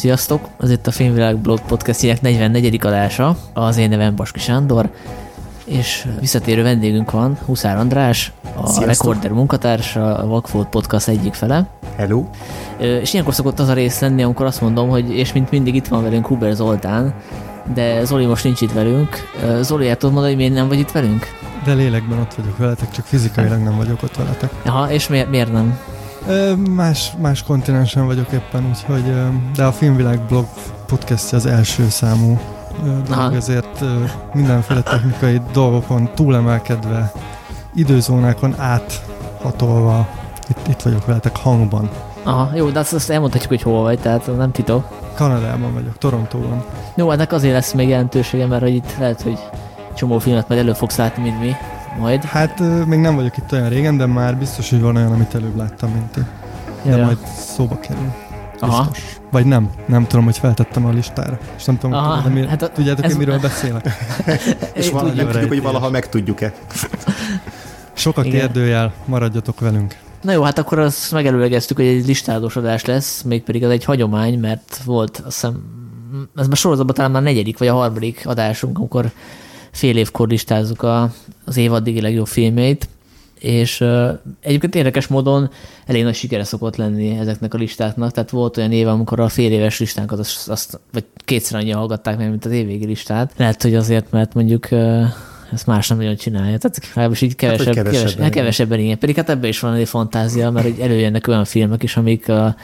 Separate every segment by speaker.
Speaker 1: Sziasztok! Ez itt a Filmvilág Blog podcastjének 44. adása. Az én nevem Baski Sándor, és visszatérő vendégünk van, Huszár András, a
Speaker 2: Sziasztok.
Speaker 1: Recorder munkatársa, a Vagfolt Podcast egyik fele.
Speaker 2: Hello.
Speaker 1: És ilyenkor szokott az a rész lenni, amikor azt mondom, hogy és mint mindig itt van velünk Huber Zoltán, de Zoli most nincs itt velünk. Zoli, el tudod mondani, hogy miért nem vagy itt velünk?
Speaker 3: De lélekben ott vagyok veletek, csak fizikailag nem vagyok ott veletek.
Speaker 1: Aha, és miért, miért nem?
Speaker 3: Ö, más, más kontinensen vagyok éppen, úgyhogy, de a Filmvilág blog podcastja az első számú dolog, ezért mindenféle technikai dolgokon túlemelkedve, időzónákon áthatolva, itt, itt vagyok veletek hangban.
Speaker 1: Aha, jó, de azt, azt elmondhatjuk, hogy hol vagy, tehát nem titok.
Speaker 3: Kanadában vagyok, Torontóban.
Speaker 1: Jó, ennek azért lesz még jelentősége, mert hogy itt lehet, hogy csomó filmet majd elő fogsz látni, mint mi. Majd.
Speaker 3: Hát még nem vagyok itt olyan régen, de már biztos, hogy van olyan, amit előbb láttam, mint ti. De
Speaker 1: Ja.
Speaker 3: majd szóba kerül.
Speaker 1: Aha.
Speaker 3: Biztos. Vagy nem, nem tudom, hogy feltettem a listára. És nem tudom,
Speaker 1: Aha,
Speaker 3: Aha, de mi,
Speaker 1: hát a-
Speaker 3: tudjátok,
Speaker 1: ez-
Speaker 3: hogy miről beszélek?
Speaker 2: És
Speaker 1: Én
Speaker 2: valahogy nem
Speaker 1: tudjuk.
Speaker 2: hogy valaha megtudjuk-e.
Speaker 3: Sok a kérdőjel, maradjatok velünk.
Speaker 1: Na jó, hát akkor azt megelőlegeztük, hogy egy listázós adás lesz, mégpedig az egy hagyomány, mert volt azt hiszem, ez már sorozatban talán már negyedik vagy a harmadik adásunk, amikor fél évkor listázzuk a, az év legjobb filmjeit, és uh, egyébként érdekes módon elég nagy sikere szokott lenni ezeknek a listáknak, tehát volt olyan év, amikor a fél éves listánkat azt, azt vagy kétszer annyi hallgatták meg, mint az évvégi listát. Lehet, hogy azért, mert mondjuk uh, ezt más nem nagyon csinálja. Tehát legalábbis így kevesebb,
Speaker 2: hogy
Speaker 1: kevesebben,
Speaker 2: kevesebben,
Speaker 1: igen. Pedig hát ebben is van egy fantázia, mert hogy előjönnek olyan filmek is, amik uh,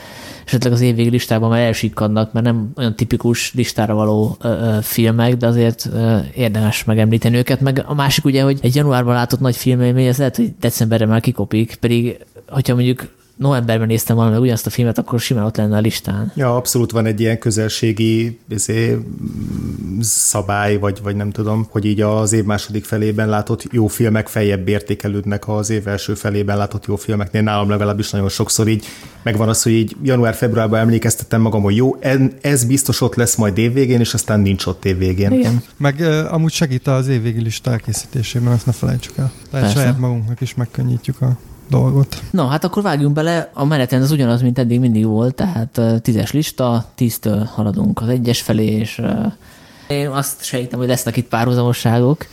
Speaker 1: esetleg az évvégi listában már elsikkadnak, mert nem olyan tipikus listára való ö, ö, filmek, de azért ö, érdemes megemlíteni őket. Meg a másik ugye, hogy egy januárban látott nagy filmélmény, ez lehet, hogy decemberre már kikopik, pedig hogyha mondjuk novemberben néztem volna meg ugyanazt a filmet, akkor simán ott lenne a listán.
Speaker 2: Ja, abszolút van egy ilyen közelségi izé, mm, szabály, vagy, vagy nem tudom, hogy így az év második felében látott jó filmek feljebb értékelődnek az év első felében látott jó filmeknél. Nálam legalábbis nagyon sokszor így megvan az, hogy így január-februárban emlékeztettem magam, hogy jó, ez biztos ott lesz majd évvégén, és aztán nincs ott évvégén.
Speaker 1: Igen.
Speaker 3: Meg amúgy segít az évvégi lista elkészítésében, ezt ne felejtsük el. Tehát
Speaker 1: Persze.
Speaker 3: saját magunknak is megkönnyítjük a dolgot.
Speaker 1: Na, hát akkor vágjunk bele. A menetrend az ugyanaz, mint eddig mindig volt, tehát tízes lista, tíztől haladunk az egyes felé, és én azt sejtem, hogy lesznek itt párhuzamosságok.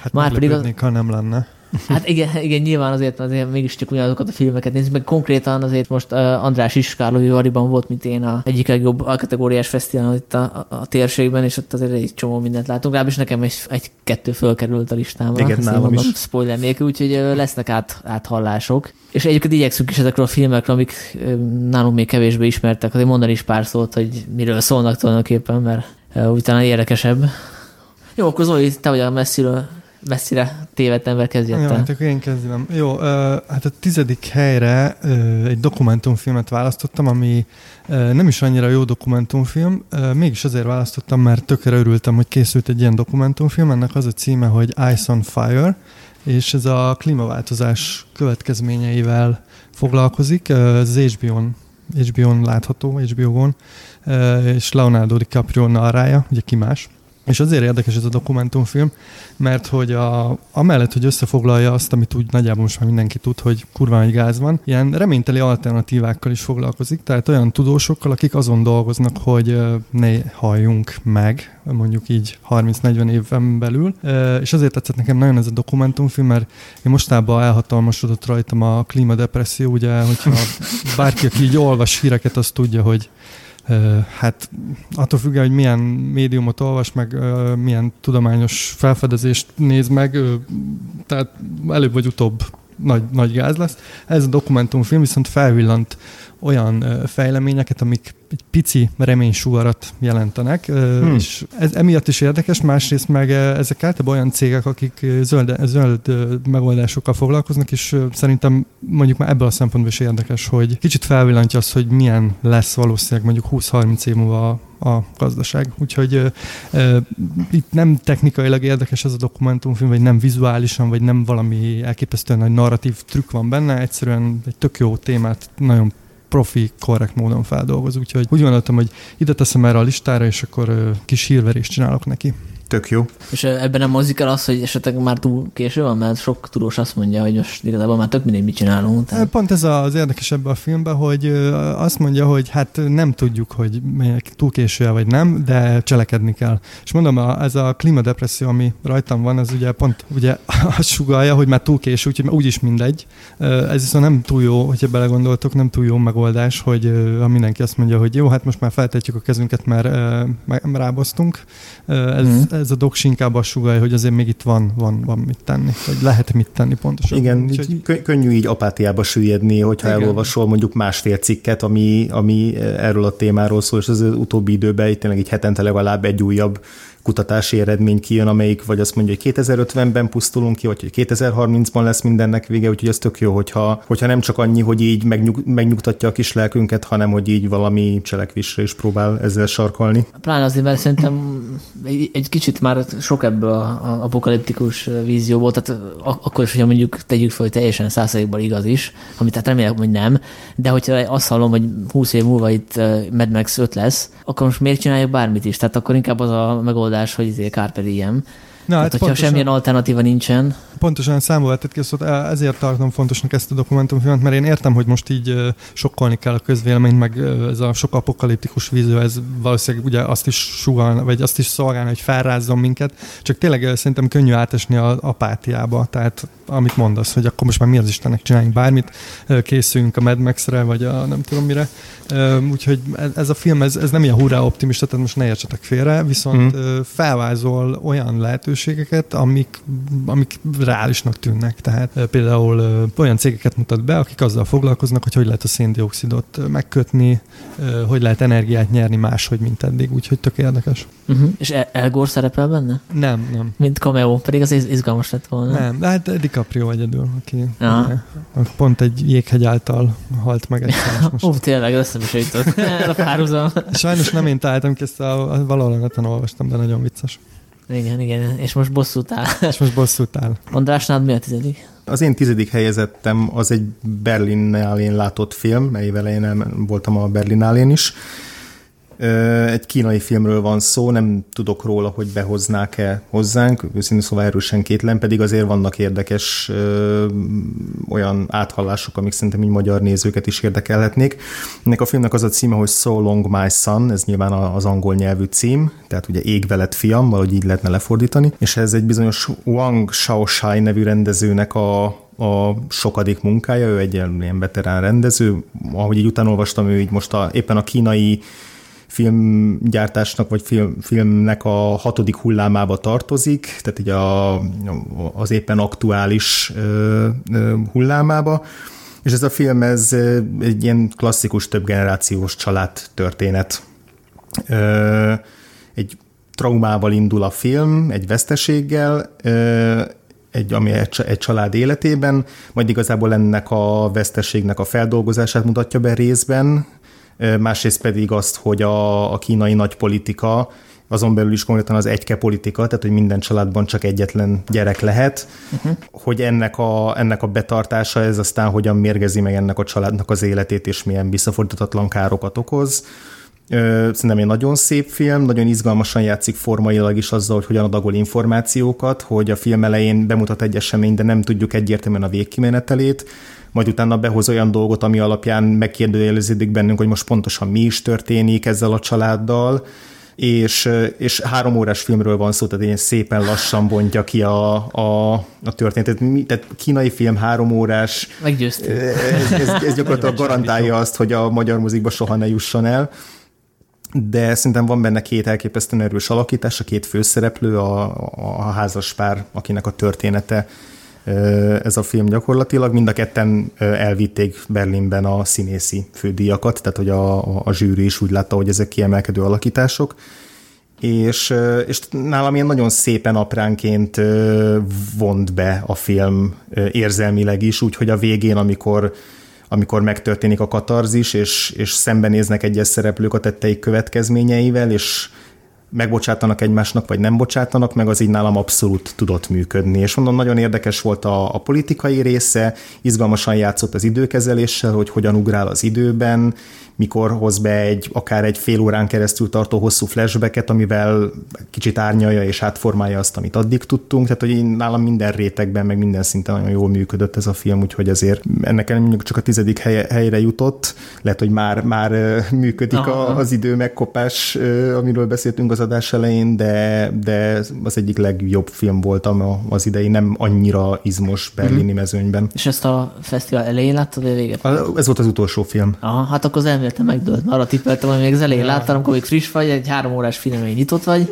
Speaker 3: Hát
Speaker 1: Már pedig az-
Speaker 3: ha nem lenne.
Speaker 1: Hát igen, igen, nyilván azért, azért mégiscsak ugyanazokat a filmeket nézzük, meg konkrétan azért most uh, András is Kárlói Variban volt, mint én a egyik legjobb alkategóriás fesztiválon itt a, a, a, térségben, és ott azért egy csomó mindent látunk. Legalábbis nekem egy, egy-kettő fölkerült a listámra.
Speaker 2: Igen, nálam is.
Speaker 1: Spoiler nélkül, úgyhogy ö, lesznek át, áthallások. És egyébként igyekszünk is ezekről a filmekről, amik ö, nálunk még kevésbé ismertek, azért mondani is pár szót, hogy miről szólnak tulajdonképpen, mert úgy talán érdekesebb. Jó, akkor Zoli, te vagy a messziről, messzire tévedt ember, kezdj
Speaker 3: Jó, hát akkor én kezdem. Jó, hát a tizedik helyre egy dokumentumfilmet választottam, ami nem is annyira jó dokumentumfilm, mégis azért választottam, mert tökre örültem, hogy készült egy ilyen dokumentumfilm. Ennek az a címe, hogy Ice on Fire, és ez a klímaváltozás következményeivel foglalkozik. Ez HBO-n, HBO-n látható, HBO-on, és Leonardo DiCaprio narrája, ugye ki más. És azért érdekes ez a dokumentumfilm, mert hogy a, amellett, hogy összefoglalja azt, amit úgy nagyjából most már mindenki tud, hogy kurva nagy gáz van, ilyen reményteli alternatívákkal is foglalkozik, tehát olyan tudósokkal, akik azon dolgoznak, hogy ne halljunk meg, mondjuk így 30-40 éven belül. És azért tetszett nekem nagyon ez a dokumentumfilm, mert én mostában elhatalmasodott rajtam a klímadepresszió, ugye, hogyha bárki, aki így olvas híreket, az tudja, hogy Hát attól függően, hogy milyen médiumot olvas, meg milyen tudományos felfedezést néz meg, tehát előbb vagy utóbb nagy, nagy gáz lesz. Ez a dokumentumfilm viszont felvillant olyan fejleményeket, amik egy pici reménysugarat jelentenek, hmm. És ez emiatt is érdekes, másrészt meg ezek általában olyan cégek, akik zöld, zöld megoldásokkal foglalkoznak, és szerintem mondjuk már ebből a szempontból is érdekes, hogy kicsit felvillantja azt, hogy milyen lesz valószínűleg mondjuk 20-30 év múlva a, a gazdaság. Úgyhogy ö, ö, itt nem technikailag érdekes ez a dokumentumfilm, vagy nem vizuálisan, vagy nem valami elképesztően nagy narratív trükk van benne, egyszerűen egy tök jó témát nagyon profi, korrekt módon feldolgoz, úgyhogy úgy gondoltam, hogy ide teszem erre a listára, és akkor kis hírverést csinálok neki.
Speaker 2: Tök jó.
Speaker 1: És ebben nem mozik el az, hogy esetleg már túl késő van, mert sok tudós azt mondja, hogy most igazából már tök mindegy, mit csinálunk.
Speaker 3: Tehát... Pont ez az érdekes ebben a filmben, hogy azt mondja, hogy hát nem tudjuk, hogy túl késő vagy nem, de cselekedni kell. És mondom, ez a klímadepresszió, ami rajtam van, ez ugye pont ugye azt sugalja, hogy már túl késő, úgyhogy úgyis mindegy. Ez viszont nem túl jó, hogyha belegondoltok, nem túl jó megoldás, hogy ha mindenki azt mondja, hogy jó, hát most már feltetjük a kezünket, mert ráboztunk. Ez, mm. Ez a doksi inkább azt sugalja, hogy azért még itt van, van, van mit tenni, vagy lehet mit tenni pontosan.
Speaker 2: Igen, így hogy... könnyű így apátiába süllyedni, hogyha Igen. elolvasol mondjuk másfél cikket, ami, ami erről a témáról szól, és az utóbbi időben itt tényleg egy hetente legalább egy újabb kutatási eredmény kijön, amelyik vagy azt mondja, hogy 2050-ben pusztulunk ki, vagy hogy 2030-ban lesz mindennek vége, úgyhogy ez tök jó, hogyha, hogyha nem csak annyi, hogy így megnyug, megnyugtatja a kis lelkünket, hanem hogy így valami cselekvésre is próbál ezzel sarkalni.
Speaker 1: Pláne azért, mert szerintem egy, egy kicsit már sok ebből a, a apokaliptikus vízióból, tehát akkor is, hogyha mondjuk tegyük fel, hogy teljesen százalékban igaz is, amit tehát remélem, hogy nem, de hogyha azt hallom, hogy 20 év múlva itt Mad Max 5 lesz, akkor most miért csináljuk bármit is? Tehát akkor inkább az a megoldás, hogy izé Carpe Diem. Na, hát hogyha pontosan, semmilyen alternatíva nincsen.
Speaker 3: Pontosan számol vetett ki, szóval ezért tartom fontosnak ezt a dokumentumfilmet, mert én értem, hogy most így sokkolni kell a közvéleményt, meg ez a sok apokaliptikus vízió, ez valószínűleg ugye azt is sugal, vagy azt is szolgálna, hogy felrázzon minket, csak tényleg szerintem könnyű átesni az apátiába, tehát amit mondasz, hogy akkor most már mi az Istennek csináljunk bármit, készüljünk a Mad Max-re, vagy a nem tudom mire. Úgyhogy ez a film, ez, ez nem ilyen hurrá optimista, tehát most ne értsetek félre, viszont mm. felvázol olyan lehetőségeket, amik, amik reálisnak tűnnek. Tehát például olyan cégeket mutat be, akik azzal foglalkoznak, hogy hogy lehet a széndiokszidot megkötni, hogy lehet energiát nyerni máshogy, mint eddig, úgyhogy tök érdekes.
Speaker 1: Uh-huh. És El Gore szerepel benne?
Speaker 3: Nem, nem.
Speaker 1: Mint cameo, pedig az izgalmas lett volna.
Speaker 3: Nem, de hát DiCaprio egyedül, aki ja. pont egy jéghegy által halt meg egy
Speaker 1: Ó, tényleg, eszembe se jutott. a párhuzam.
Speaker 3: Sajnos nem én találtam ki ezt, a, valahol neten olvastam, de nagyon vicces.
Speaker 1: Igen, igen, és most bosszút áll.
Speaker 3: És most bosszút áll.
Speaker 1: András, nád mi a tizedik?
Speaker 2: Az én tizedik helyezettem az egy Berlinnál látott film, melyvel én voltam a Berlinnál is, egy kínai filmről van szó, nem tudok róla, hogy behoznák-e hozzánk, őszintén szóval erősen kétlen, pedig azért vannak érdekes ö, olyan áthallások, amik szerintem így magyar nézőket is érdekelhetnék. Ennek a filmnek az a címe, hogy So Long My Son, ez nyilván az angol nyelvű cím, tehát ugye Ég veled fiam, valahogy így lehetne lefordítani, és ez egy bizonyos Wang Shaoshai nevű rendezőnek a, a sokadik munkája, ő egy ilyen veterán rendező, ahogy így utána olvastam, ő így most a, éppen a kínai filmgyártásnak vagy film, filmnek a hatodik hullámába tartozik, tehát így a, az éppen aktuális ö, ö, hullámába. És ez a film, ez egy ilyen klasszikus többgenerációs család történet. Ö, egy traumával indul a film, egy veszteséggel, ö, egy, ami egy, család életében, majd igazából ennek a veszteségnek a feldolgozását mutatja be részben, másrészt pedig azt, hogy a, a kínai nagypolitika, azon belül is konkrétan az egyke politika, tehát hogy minden családban csak egyetlen gyerek lehet, uh-huh. hogy ennek a, ennek a betartása, ez aztán hogyan mérgezi meg ennek a családnak az életét, és milyen visszafordítatlan károkat okoz. Szerintem egy nagyon szép film, nagyon izgalmasan játszik formailag is azzal, hogy hogyan adagol információkat, hogy a film elején bemutat egy esemény, de nem tudjuk egyértelműen a végkimenetelét, majd utána behoz olyan dolgot, ami alapján megkérdőjeleződik bennünk, hogy most pontosan mi is történik ezzel a családdal, és, és három órás filmről van szó, tehát ilyen szépen lassan bontja ki a, a, a történetet. Mi, tehát kínai film három órás.
Speaker 1: Meggyőztünk.
Speaker 2: Ez, ez, ez gyakorlatilag garantálja azt, hogy a magyar muzikba soha ne jusson el de szerintem van benne két elképesztően erős alakítás, a két főszereplő, a, a házas pár, akinek a története ez a film gyakorlatilag. Mind a ketten elvitték Berlinben a színészi fődíjakat, tehát hogy a, a, zsűri is úgy látta, hogy ezek kiemelkedő alakítások. És, és nálam ilyen nagyon szépen apránként vont be a film érzelmileg is, úgyhogy a végén, amikor amikor megtörténik a katarzis, és, és szembenéznek egyes szereplők a tetteik következményeivel, és megbocsátanak egymásnak, vagy nem bocsátanak, meg az így nálam abszolút tudott működni. És mondom, nagyon érdekes volt a, a politikai része, izgalmasan játszott az időkezeléssel, hogy hogyan ugrál az időben, mikor hoz be egy akár egy fél órán keresztül tartó hosszú flashbacket, amivel kicsit árnyalja és átformálja azt, amit addig tudtunk. Tehát, hogy én nálam minden rétegben, meg minden szinten nagyon jól működött ez a film, úgyhogy ezért ennek mondjuk csak a tizedik helye, helyre jutott. Lehet, hogy már, már működik a, az idő megkopás, amiről beszéltünk az adás elején, de, de az egyik legjobb film voltam az idei, nem annyira izmos berlini mm-hmm. mezőnyben.
Speaker 1: És ezt a fesztivál elején láttad, vagy véget?
Speaker 2: Ez volt az utolsó film.
Speaker 1: Aha, hát akkor az elméletem megdőlt. Arra tippeltem, hogy még az elején ja. láttam, amikor még friss vagy, egy három órás filmén nyitott vagy.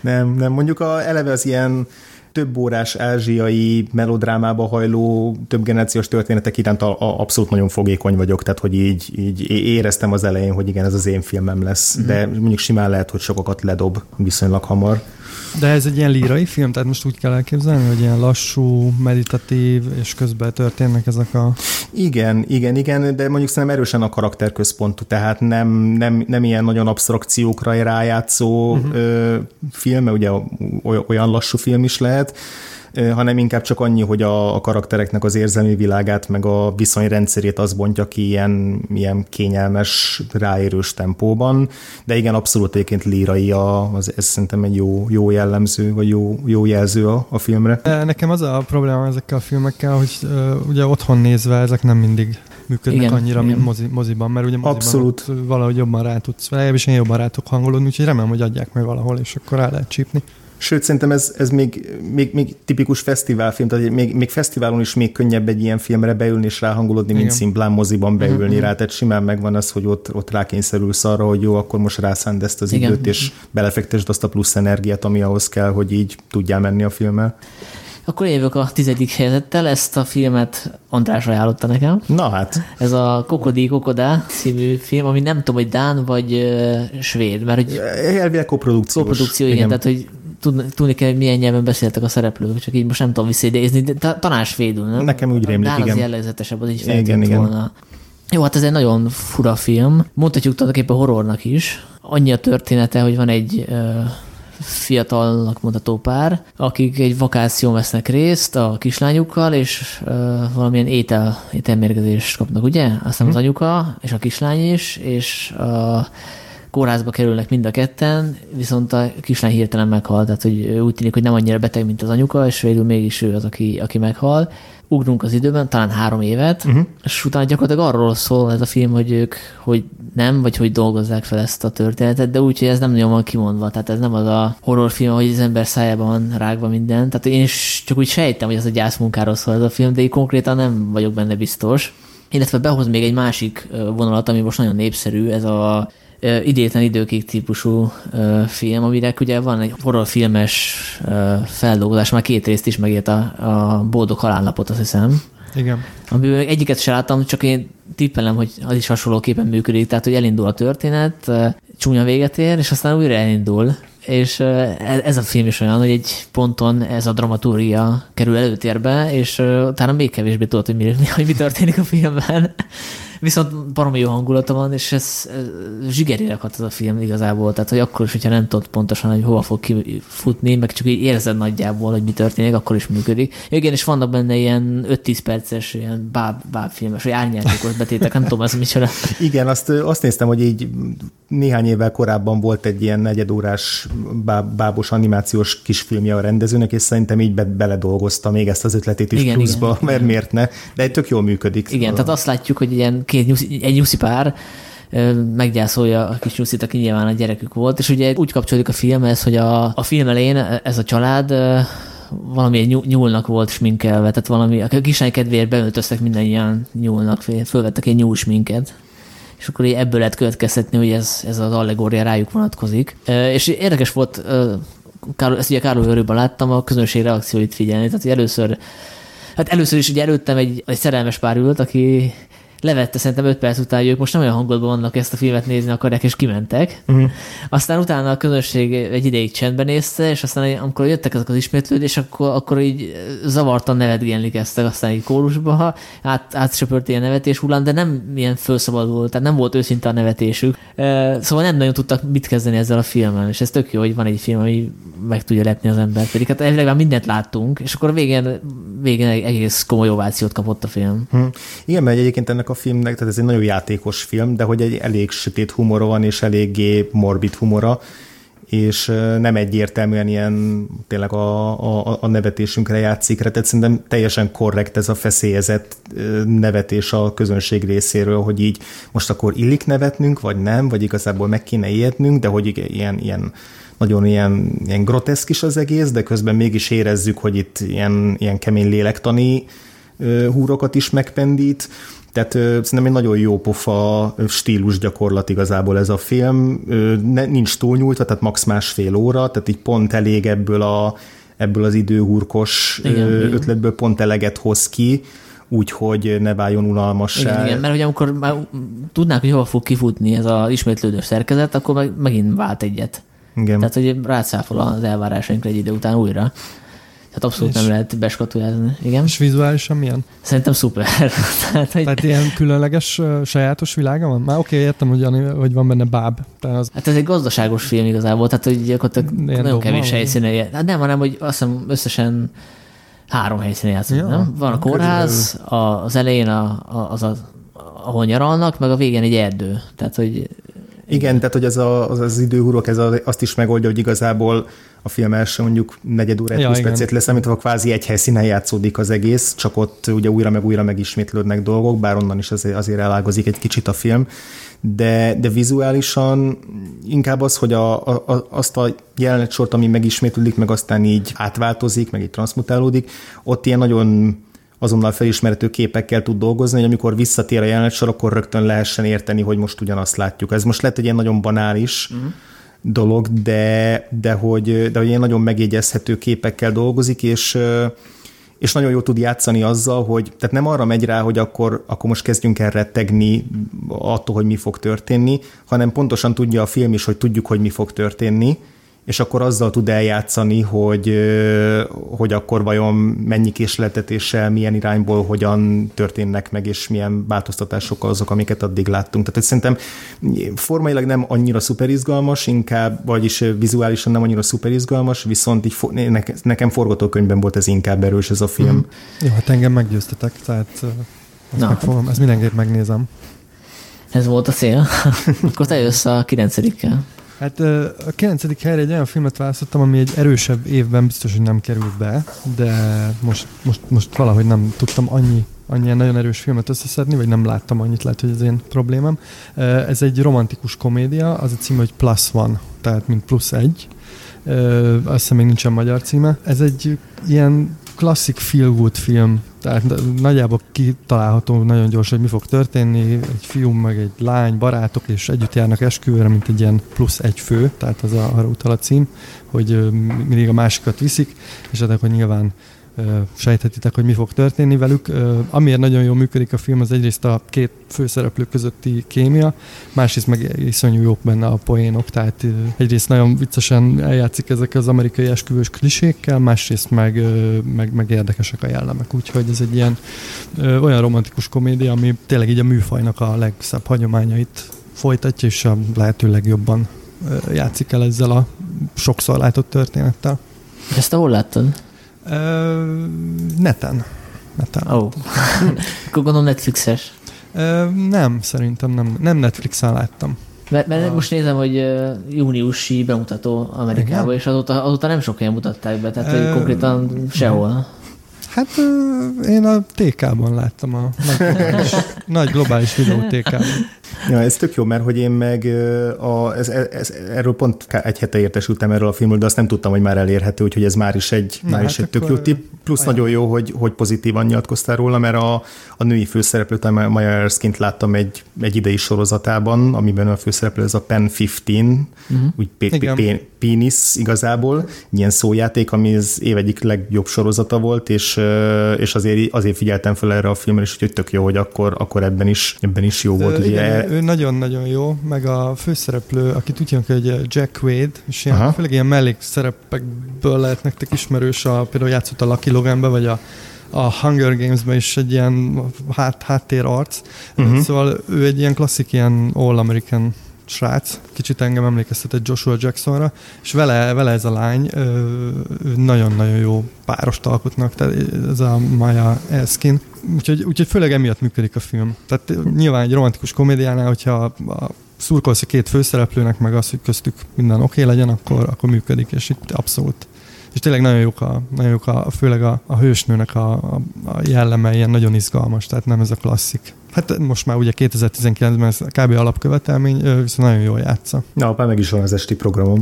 Speaker 2: Nem, nem, mondjuk a, eleve az ilyen több órás ázsiai melodrámába hajló több generációs történetek iránt a, a, abszolút nagyon fogékony vagyok, tehát hogy így, így éreztem az elején, hogy igen, ez az én filmem lesz, mm-hmm. de mondjuk simán lehet, hogy sokakat ledob viszonylag hamar.
Speaker 3: De ez egy ilyen lírai film, tehát most úgy kell elképzelni, hogy ilyen lassú, meditatív, és közben történnek ezek a...
Speaker 2: Igen, igen, igen, de mondjuk szerintem erősen a karakterközpontú, tehát nem, nem, nem ilyen nagyon abstrakciókra rájátszó uh-huh. ö, film, mert ugye olyan lassú film is lehet, hanem inkább csak annyi, hogy a, a karaktereknek az érzelmi világát, meg a viszonyrendszerét az bontja ki ilyen, ilyen kényelmes, ráérős tempóban, de igen, abszolút egyébként lírai, a, az, ez szerintem egy jó, jó jellemző, vagy jó, jó jelző a, a filmre.
Speaker 3: Nekem az a probléma ezekkel a filmekkel, hogy ugye otthon nézve ezek nem mindig működnek igen, annyira, igen. mint mozi, moziban, mert ugye moziban Abszolút. valahogy jobban rá tudsz, legalábbis én jobban rá tudok hangolódni, úgyhogy remélem, hogy adják meg valahol, és akkor rá lehet csípni.
Speaker 2: Sőt, szerintem ez, ez még, még, még tipikus fesztiválfilm, tehát még, még fesztiválon is még könnyebb egy ilyen filmre beülni és ráhangolódni, mint szimplán moziban beülni uh-huh. rá. Tehát simán megvan az, hogy ott, ott rákényszerülsz arra, hogy jó, akkor most rászánd ezt az Igen. időt, és belefektesd azt a plusz energiát, ami ahhoz kell, hogy így tudjál menni a filmmel.
Speaker 1: Akkor jövök a tizedik helyzettel, ezt a filmet András ajánlotta nekem.
Speaker 2: Na hát.
Speaker 1: Ez a Kokodi Kokoda című film, ami nem tudom, hogy Dán vagy uh, svéd, mert hogy...
Speaker 2: Elvileg koprodukciós.
Speaker 1: Koprodukció, igen, igen, tehát hogy tudni, tudni kell, hogy milyen nyelven beszéltek a szereplők, csak így most nem tudom visszaidézni, de talán svédül, nem?
Speaker 2: Nekem úgy rémlik, igen.
Speaker 1: az jellegzetesebb, az így igen, igen. volna. Jó, hát ez egy nagyon fura film. Mondhatjuk tulajdonképpen horrornak is. Annyi a története, hogy van egy uh, fiatalnak mondható pár, akik egy vakáción vesznek részt a kislányukkal, és uh, valamilyen étel, ételmérgezést kapnak, ugye? Aztán hm. az anyuka és a kislány is, és uh, kórházba kerülnek mind a ketten, viszont a kislány hirtelen meghal, tehát hogy úgy tűnik, hogy nem annyira beteg, mint az anyuka, és végül mégis ő az, aki, aki meghal. Ugrunk az időben, talán három évet, uh-huh. és utána gyakorlatilag arról szól ez a film, hogy ők, hogy nem, vagy hogy dolgozzák fel ezt a történetet, de úgy, hogy ez nem nagyon van kimondva, tehát ez nem az a horrorfilm, hogy az ember szájában van rágva minden. Tehát én is csak úgy sejtem, hogy ez a gyászmunkáról szól ez a film, de így konkrétan nem vagyok benne biztos. Illetve behoz még egy másik vonalat, ami most nagyon népszerű, ez a idétlen időkig típusú film, amire ugye van egy horrorfilmes feldolgozás, már két részt is megért a, a Boldog Halálnapot, azt hiszem.
Speaker 3: Igen.
Speaker 1: Amiből egyiket sem láttam, csak én tippelem, hogy az is hasonlóképpen működik, tehát hogy elindul a történet, csúnya véget ér, és aztán újra elindul. És e, ez a film is olyan, hogy egy ponton ez a dramaturgia kerül előtérbe, és utána még kevésbé tudod, hogy mi, hogy mi történik a filmben viszont baromi jó hangulata van, és ez, ez zsigerére hat ez a film igazából, tehát hogy akkor is, hogyha nem tudod pontosan, hogy hova fog kifutni, meg csak így érzed nagyjából, hogy mi történik, akkor is működik. Igen, és vannak benne ilyen 5-10 perces ilyen báb, bábfilmes, vagy árnyátékos betétek, nem tudom, ez micsoda.
Speaker 2: Igen, azt, azt néztem, hogy így néhány évvel korábban volt egy ilyen negyedórás báb, bábos animációs kisfilmje a rendezőnek, és szerintem így be, beledolgozta még ezt az ötletét is igen, pluszba, igen, mert igen. miért ne, de egy tök jól működik.
Speaker 1: Igen, a... tehát azt látjuk, hogy ilyen két nyuszi, egy nyuszi pár meggyászolja a kis nyuszit, aki nyilván a gyerekük volt, és ugye úgy kapcsolódik a filmhez, hogy a, a film elején ez a család valami nyúlnak volt sminkelve, tehát valami, a kislány kedvéért beöltöztek ilyen nyúlnak, fölvettek egy nyúl sminket és akkor ebből lehet következtetni, hogy ez, ez az allegória rájuk vonatkozik. És érdekes volt, ezt ugye Kárló Örőben láttam, a közönség reakcióit figyelni, tehát először Hát először is ugye előttem egy, egy szerelmes pár ült, aki levette szerintem 5 perc után, hogy ők most nem olyan hangulatban vannak ezt a filmet nézni akarják, és kimentek. Uh-huh. Aztán utána a közönség egy ideig csendben nézte, és aztán amikor jöttek ezek az ismétlődés, akkor, akkor így zavartan nevetgélni kezdtek, aztán egy kórusba, át, átsöpört ilyen nevetés hullám, de nem ilyen felszabadult, tehát nem volt őszinte a nevetésük. Szóval nem nagyon tudtak mit kezdeni ezzel a filmmel, és ez tök jó, hogy van egy film, ami meg tudja lepni az embert. Pedig hát elvileg már mindent láttunk, és akkor végén, végén egész komoly ovációt kapott a film.
Speaker 2: Hm. Igen, mert egyébként ennek a filmnek, tehát ez egy nagyon játékos film, de hogy egy elég sötét humora van, és eléggé morbid humora, és nem egyértelműen ilyen tényleg a, a, a nevetésünkre játszik, tehát szerintem teljesen korrekt ez a feszélyezett nevetés a közönség részéről, hogy így most akkor illik nevetnünk, vagy nem, vagy igazából meg kéne ijednünk, de hogy ilyen, ilyen nagyon ilyen, ilyen groteszk is az egész, de közben mégis érezzük, hogy itt ilyen, ilyen kemény lélektani húrokat is megpendít. Tehát ö, szerintem egy nagyon jó pofa stílus gyakorlat igazából ez a film. Ö, ne, nincs túlnyújtva, tehát max másfél óra, tehát így pont elég ebből, a, ebből az igen, ö, igen. ötletből pont eleget hoz ki, úgyhogy ne váljon unalmassá.
Speaker 1: Igen, igen, mert ugye amikor már tudnák, hogy hova fog kifutni ez az ismétlődő szerkezet, akkor meg, megint vált egyet. Igen. Tehát, hogy rácáfol az elvárásainkra egy idő után újra. Tehát abszolút és nem lehet beskatujázni. Igen.
Speaker 3: És vizuálisan milyen?
Speaker 1: Szerintem szuper.
Speaker 3: Tehát, hogy... Tehát ilyen különleges, sajátos világa van? Már oké, okay, értem, hogy, hogy van benne báb.
Speaker 1: Tehát az... Hát ez egy gazdaságos film igazából, tehát hogy gyakorlatilag ilyen nagyon kevés helyszíne. Hát nem, hanem, hogy azt hiszem összesen három helyszínen játszik. Ja, nem? Van a kórház, a, az elején a, a, az, a, ahol nyaralnak, meg a végén egy erdő. Tehát, hogy
Speaker 2: igen, tehát hogy ez a, az, az időhúrok, ez a, azt is megoldja, hogy igazából a film első mondjuk negyed órát, ja, 20 percet lesz, amit a kvázi egy helyszínen játszódik az egész, csak ott ugye újra meg újra megismétlődnek dolgok, bár onnan is azért, azért elágazik egy kicsit a film, de, de vizuálisan inkább az, hogy a, a, azt a jelenetsort, ami megismétlődik, meg aztán így átváltozik, meg így transmutálódik, ott ilyen nagyon azonnal felismerhető képekkel tud dolgozni, hogy amikor visszatér a jelenet akkor rögtön lehessen érteni, hogy most ugyanazt látjuk. Ez most lehet egy ilyen nagyon banális uh-huh. dolog, de, de, hogy, de hogy ilyen nagyon megjegyezhető képekkel dolgozik, és és nagyon jól tud játszani azzal, hogy tehát nem arra megy rá, hogy akkor, akkor most kezdjünk el rettegni attól, hogy mi fog történni, hanem pontosan tudja a film is, hogy tudjuk, hogy mi fog történni, és akkor azzal tud eljátszani, hogy, hogy akkor vajon mennyi késletetéssel, milyen irányból, hogyan történnek meg, és milyen változtatásokkal azok, amiket addig láttunk. Tehát szerintem formailag nem annyira szuperizgalmas, inkább, vagyis vizuálisan nem annyira szuperizgalmas, viszont így nekem forgatókönyvben volt ez inkább erős ez a film. Mm.
Speaker 3: Jó, hát engem meggyőztetek, tehát ezt, Na. megfogom, ezt mindenképp megnézem.
Speaker 1: Ez volt a cél. akkor te jössz a kilencedikkel.
Speaker 3: Hát a 9. helyre egy olyan filmet választottam, ami egy erősebb évben biztos, hogy nem került be, de most, most, most valahogy nem tudtam annyi, annyi nagyon erős filmet összeszedni, vagy nem láttam annyit, lehet, hogy ez én problémám. Ez egy romantikus komédia, az a cím, hogy Plus One, tehát mint plusz egy. Azt hiszem még nincsen magyar címe. Ez egy ilyen klasszik good film, tehát nagyjából kitalálható nagyon gyorsan, hogy mi fog történni. Egy fiú, meg egy lány, barátok, és együtt járnak esküvőre, mint egy ilyen plusz egy fő, tehát az a, arra utal a cím, hogy mindig a másikat viszik, és hát akkor nyilván sejthetitek, hogy mi fog történni velük. Amiért nagyon jól működik a film, az egyrészt a két főszereplő közötti kémia, másrészt meg iszonyú jók benne a poénok, tehát egyrészt nagyon viccesen eljátszik ezek az amerikai esküvős klisékkel, másrészt meg, meg, meg érdekesek a jellemek, úgyhogy ez egy ilyen olyan romantikus komédia, ami tényleg így a műfajnak a legszebb hagyományait folytatja, és a lehető legjobban játszik el ezzel a sokszor látott történettel.
Speaker 1: Ezt hol láttad?
Speaker 3: Neten. Neten.
Speaker 1: Ó. Oh. Akkor gondolom Netflixes.
Speaker 3: nem, szerintem nem. Nem Netflixen láttam.
Speaker 1: Mert, mert a... most nézem, hogy júniusi bemutató Amerikában, és azóta, azóta nem sok helyen mutatták be, tehát hogy konkrétan sehol.
Speaker 3: Hát én a TK-ban láttam, a nagy globális, nagy globális videó TK-ban.
Speaker 2: Ja, ez tök jó, mert hogy én meg a, ez, ez, erről pont egy hete értesültem erről a filmről, de azt nem tudtam, hogy már elérhető, úgyhogy ez már is egy, Na, már hát is egy tök jó tipp. Plusz ajánl. nagyon jó, hogy, hogy pozitívan nyilatkoztál róla, mert a, a női főszereplőt, a Maya Erskine láttam egy, egy idei sorozatában, amiben a főszereplő ez a Pen 15, uh-huh. úgy p- p- Penis igazából, ilyen szójáték, ami az év egyik legjobb sorozata volt, és, és azért, azért figyeltem fel erre a filmre, és úgyhogy tök jó, hogy akkor, akkor ebben is, ebben is jó volt.
Speaker 3: Igen, ugye, ő nagyon-nagyon jó, meg a főszereplő, akit úgy hívják, hogy Jack Wade, és ilyen, főleg ilyen mellékszerepekből lehet nektek ismerős, a, például játszott a Lucky Loganbe, vagy a a Hunger Games-ben is egy ilyen hát, háttér arc. Uh-huh. Szóval ő egy ilyen klasszik, ilyen all-american srác, kicsit engem emlékeztetett Joshua Jacksonra, és vele, vele ez a lány nagyon-nagyon jó párost alkotnak, tehát ez a Maya Eskin. Úgyhogy, úgyhogy főleg emiatt működik a film. Tehát nyilván egy romantikus komédiánál, hogyha a szurkolsz a két főszereplőnek, meg az, hogy köztük minden oké okay legyen, akkor, akkor működik, és itt abszolút és tényleg nagyon jók, a, nagyon jók a, főleg a, a hősnőnek a, a, a jelleme ilyen nagyon izgalmas, tehát nem ez a klasszik. Hát most már ugye 2019-ben ez kb. alapkövetelmény, viszont nagyon jól játsza.
Speaker 2: Na, már meg is van az esti programom.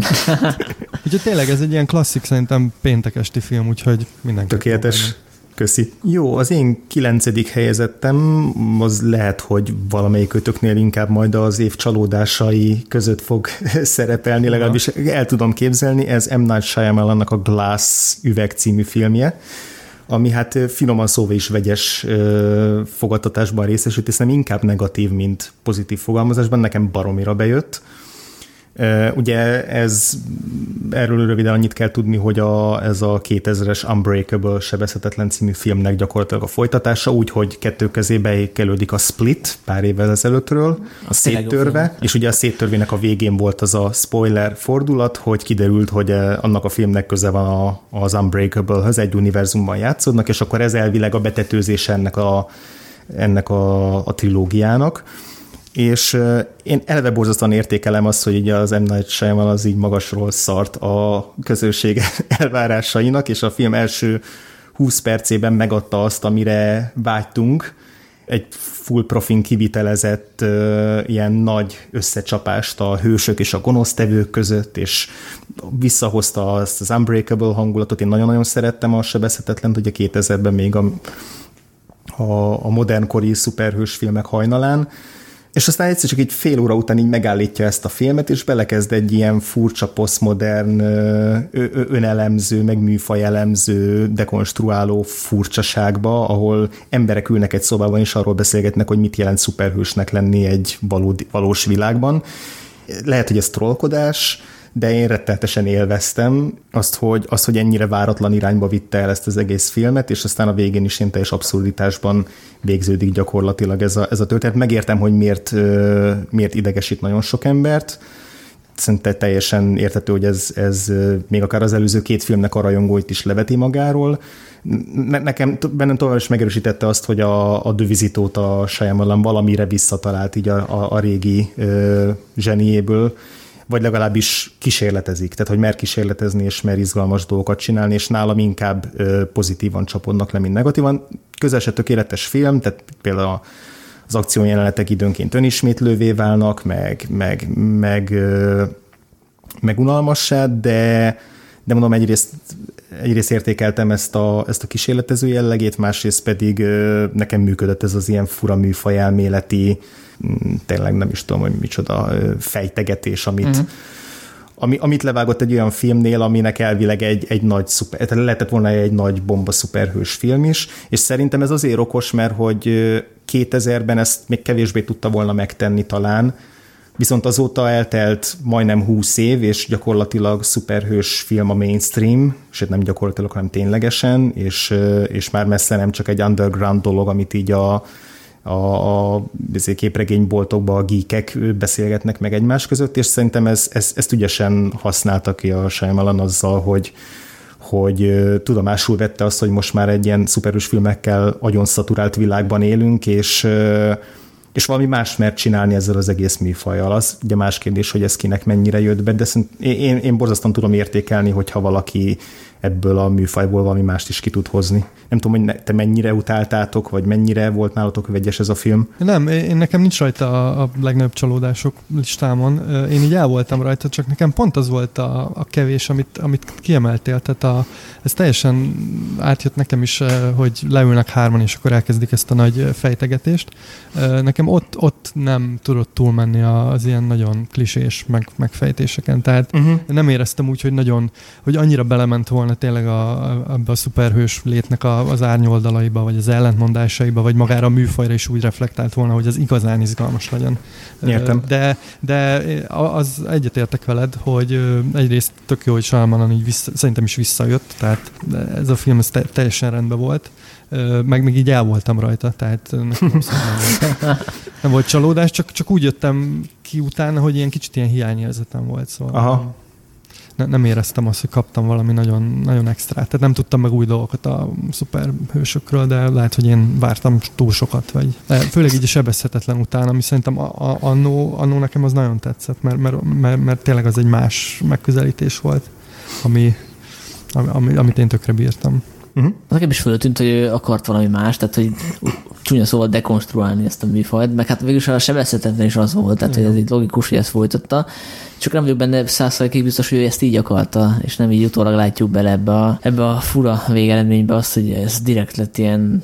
Speaker 3: úgyhogy tényleg ez egy ilyen klasszik, szerintem péntek esti film, úgyhogy mindenki.
Speaker 2: Tökéletes. Köszi. Jó, az én kilencedik helyezettem, az lehet, hogy valamelyik ötöknél inkább majd az év csalódásai között fog szerepelni, legalábbis el tudom képzelni, ez M. Night Shyamalannak a Glass üveg című filmje, ami hát finoman szóval is vegyes fogadtatásban részesült, hiszen inkább negatív, mint pozitív fogalmazásban, nekem baromira bejött Ugye ez, erről röviden annyit kell tudni, hogy a, ez a 2000-es Unbreakable sebezhetetlen című filmnek gyakorlatilag a folytatása, úgyhogy kettő kezébe kelődik a Split pár évvel ezelőttről, a széttörve, és ugye a széttörvének a végén volt az a spoiler fordulat, hogy kiderült, hogy annak a filmnek köze van a, az Unbreakable-höz, egy univerzumban játszódnak, és akkor ez elvileg a betetőzése ennek a, ennek a, a trilógiának és én eleve borzasztóan értékelem azt, hogy ugye az M. Night Shyamalan az így magasról szart a közönség elvárásainak, és a film első 20 percében megadta azt, amire vágytunk, egy full profin kivitelezett uh, ilyen nagy összecsapást a hősök és a gonosztevők között, és visszahozta azt az Unbreakable hangulatot. Én nagyon-nagyon szerettem a sebezhetetlen, ugye 2000-ben még a, a, a modernkori szuperhős filmek hajnalán, és aztán egyszer csak egy fél óra után így megállítja ezt a filmet, és belekezd egy ilyen furcsa, posztmodern, önelemző, meg műfajelemző, dekonstruáló furcsaságba, ahol emberek ülnek egy szobában, és arról beszélgetnek, hogy mit jelent szuperhősnek lenni egy valódi, valós világban. Lehet, hogy ez trollkodás, de én rettenetesen élveztem azt hogy, azt, hogy ennyire váratlan irányba vitte el ezt az egész filmet, és aztán a végén is én teljes abszurditásban végződik gyakorlatilag ez a, ez a történet. Megértem, hogy miért, miért idegesít nagyon sok embert, szerintem teljesen értető, hogy ez, ez még akár az előző két filmnek a rajongóit is leveti magáról. Ne, nekem bennem tovább is megerősítette azt, hogy a, a Dövizitót a Shyamalan valamire visszatalált így a, a, a régi ö, zseniéből, vagy legalábbis kísérletezik, tehát hogy mer kísérletezni és mer izgalmas dolgokat csinálni, és nálam inkább pozitívan csapodnak le, mint negatívan. Közel se tökéletes film, tehát például az akciójelenetek időnként önismétlővé válnak, meg, meg, meg, meg unalmassá, de, de mondom, egyrészt, egyrészt értékeltem ezt a, ezt a kísérletező jellegét, másrészt pedig nekem működött ez az ilyen fura műfaj elméleti, Mm, tényleg nem is tudom, hogy micsoda fejtegetés, amit, uh-huh. ami, amit levágott egy olyan filmnél, aminek elvileg egy, egy nagy szuper, tehát lehetett volna egy nagy bomba szuperhős film is, és szerintem ez azért okos, mert hogy 2000-ben ezt még kevésbé tudta volna megtenni talán, viszont azóta eltelt majdnem 20 év, és gyakorlatilag szuperhős film a mainstream, sőt nem gyakorlatilag, hanem ténylegesen, és, és már messze nem csak egy underground dolog, amit így a, a, a képregényboltokban a geekek beszélgetnek meg egymás között, és szerintem ez, ez, ezt ügyesen használta ki a Shyamalan azzal, hogy, hogy tudomásul vette azt, hogy most már egy ilyen szuperős filmekkel agyon szaturált világban élünk, és, és valami más mert csinálni ezzel az egész műfajjal. Az ugye más kérdés, hogy ez kinek mennyire jött be, de én, én borzasztóan tudom értékelni, hogyha valaki ebből a műfajból valami mást is ki tud hozni. Nem tudom, hogy ne, te mennyire utáltátok, vagy mennyire volt nálatok vegyes ez a film?
Speaker 3: Nem, én nekem nincs rajta a, a legnagyobb csalódások listámon. Én így el voltam rajta, csak nekem pont az volt a, a kevés, amit, amit kiemeltél. Tehát a, ez teljesen átjött nekem is, hogy leülnek hárman, és akkor elkezdik ezt a nagy fejtegetést. Nekem ott, ott nem tudott túlmenni az ilyen nagyon klisés meg, megfejtéseken. Tehát uh-huh. nem éreztem úgy, hogy nagyon, hogy annyira belement volna tényleg a, a, a szuperhős létnek a, az árnyoldalaiba, vagy az ellentmondásaiba, vagy magára a műfajra is úgy reflektált volna, hogy az igazán izgalmas legyen.
Speaker 2: Értem.
Speaker 3: De, de az egyetértek veled, hogy egyrészt tök jó, hogy Salmanan így vissza, szerintem is visszajött, tehát ez a film ez te, teljesen rendben volt meg még így el voltam rajta, tehát nem, volt, nem volt csalódás, csak, csak úgy jöttem ki utána, hogy ilyen kicsit ilyen hiányérzetem volt, szóval Aha. Ne, nem éreztem azt, hogy kaptam valami nagyon, nagyon extrát. Tehát nem tudtam meg új dolgokat a szuperhősökről, de lehet, hogy én vártam túl sokat, vagy főleg így a sebezhetetlen után, ami szerintem a, a, annó, annó nekem az nagyon tetszett, mert, mert, mert, mert tényleg az egy más megközelítés volt, ami, ami, amit én tökre bírtam.
Speaker 1: Uh-huh. Nekem is föltűnt, hogy ő akart valami más, tehát hogy csúnya szóval dekonstruálni ezt a műfajt, meg hát végül a sebezhetetlen is az volt, tehát hogy ez így logikus, hogy ezt folytatta, csak nem vagyok benne százszerűkig biztos, hogy ő ezt így akarta, és nem így utólag látjuk bele ebbe a, ebbe a fura végeredménybe azt, hogy ez direkt lett ilyen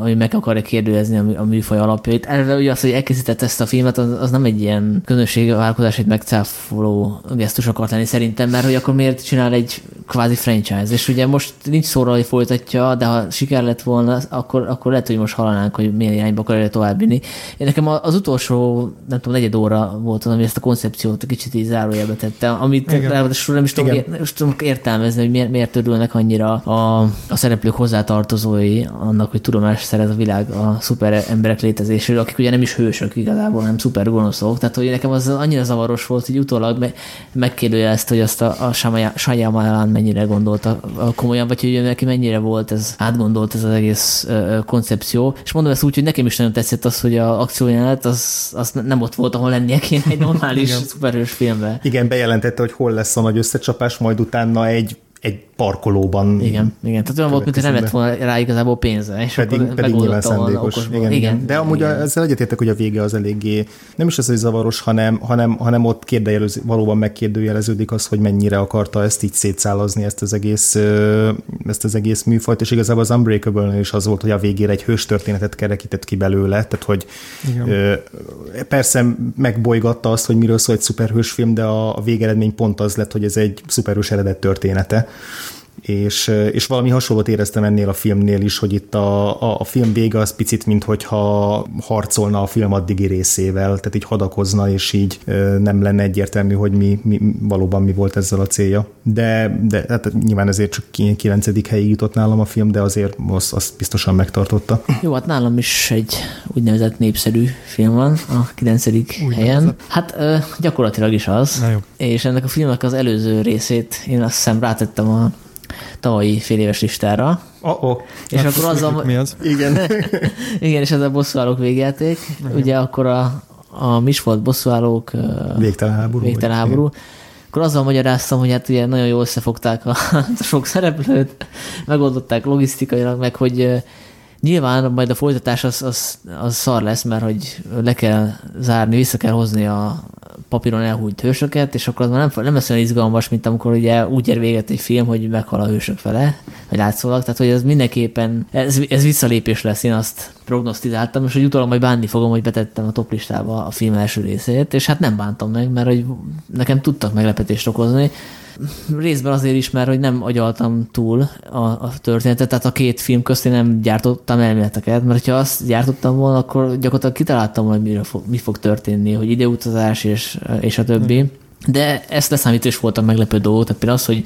Speaker 1: ami meg akarja kérdőjezni a, műfaj alapjait. Erre ugye az, hogy elkészített ezt a filmet, az, az nem egy ilyen közönségvállalkozás, egy megcáfoló gesztus akart lenni szerintem, mert hogy akkor miért csinál egy kvázi franchise, és ugye most nincs szóra, hogy folytatja, de ha siker lett volna, akkor, akkor lehet, hogy most hallanánk, hogy milyen irányba akarja továbbvinni. Én nekem az utolsó, nem tudom, negyed óra volt az, ami ezt a koncepciót kicsit így zárójelbe tette, amit ráadásul nem is tudom, ér, nem is tudom értelmezni, hogy miért, miért örülnek annyira a, a szereplők hozzátartozói annak, hogy tudomás szeret a világ a szuper emberek létezéséről, akik ugye nem is hősök igazából, hanem szuper gonoszok. Tehát, hogy nekem az annyira zavaros volt, hogy utólag me, megkérdőjelezte, hogy azt a, a Shyamalan mennyire gondolta komolyan, vagy hogy neki mennyire volt ez átgondolt ez az egész koncepció. És mondom ezt úgy, hogy nekem is nagyon tetszett az, hogy a akciójelenet az, az nem ott volt, ahol lennie kéne egy normális szuperhős filmben.
Speaker 2: Igen, bejelentette, hogy hol lesz a nagy összecsapás, majd utána egy egy parkolóban.
Speaker 1: Igen, igen. Tehát olyan volt, mint nem lett volna rá igazából pénze. És
Speaker 2: pedig,
Speaker 1: akkor
Speaker 2: pedig nyilván szándékos. Igen, igen, igen. De amúgy igen. ezzel egyetértek, hogy a vége az eléggé nem is az, hogy zavaros, hanem, hanem, hanem ott kérdejelez, valóban megkérdőjeleződik az, hogy mennyire akarta ezt így szétszálazni, ezt az egész, ezt az egész műfajt, és igazából az unbreakable is az volt, hogy a végére egy hős történetet kerekített ki belőle, tehát hogy igen. persze megbolygatta azt, hogy miről szól egy szuperhős film, de a, a végeredmény pont az lett, hogy ez egy szuperhős eredet története és, és valami hasonlót éreztem ennél a filmnél is, hogy itt a, a, a film vége az picit, mint hogyha harcolna a film addigi részével, tehát így hadakozna, és így nem lenne egyértelmű, hogy mi, mi valóban mi volt ezzel a célja. De, de hát nyilván ezért csak 9. helyig jutott nálam a film, de azért azt, azt biztosan megtartotta.
Speaker 1: Jó, hát nálam is egy úgynevezett népszerű film van a 9. helyen. Hát gyakorlatilag is az. És ennek a filmnek az előző részét én azt hiszem rátettem a tavalyi fél éves listára.
Speaker 2: Oh, oh.
Speaker 1: És hát akkor azzal...
Speaker 3: Mi az?
Speaker 2: Igen.
Speaker 1: igen, és ez a bosszúállók végjáték. Igen. Ugye akkor a, a Misfolt bosszúállók...
Speaker 2: Végtelen háború.
Speaker 1: Végtelen háború. Igen. Akkor azzal magyaráztam, hogy hát ugye nagyon jól összefogták a, a sok szereplőt, megoldották logisztikailag, meg hogy Nyilván majd a folytatás az, az, az szar lesz, mert hogy le kell zárni, vissza kell hozni a papíron elhújt hősöket, és akkor az már nem, nem lesz olyan izgalmas, mint amikor ugye úgy ér véget egy film, hogy meghal a hősök fele, vagy látszólag, tehát hogy ez mindenképpen, ez, ez visszalépés lesz, én azt prognosztizáltam, és hogy utólag majd bánni fogom, hogy betettem a toplistába a film első részét, és hát nem bántam meg, mert hogy nekem tudtak meglepetést okozni, részben azért is, mert hogy nem agyaltam túl a, a történetet, tehát a két film közt én nem gyártottam elméleteket, mert ha azt gyártottam volna, akkor gyakorlatilag kitaláltam, hogy mire fog, mi fog történni, hogy ideutazás és, és a többi. De ezt leszámítva is voltam meglepő dolgok, tehát például az, hogy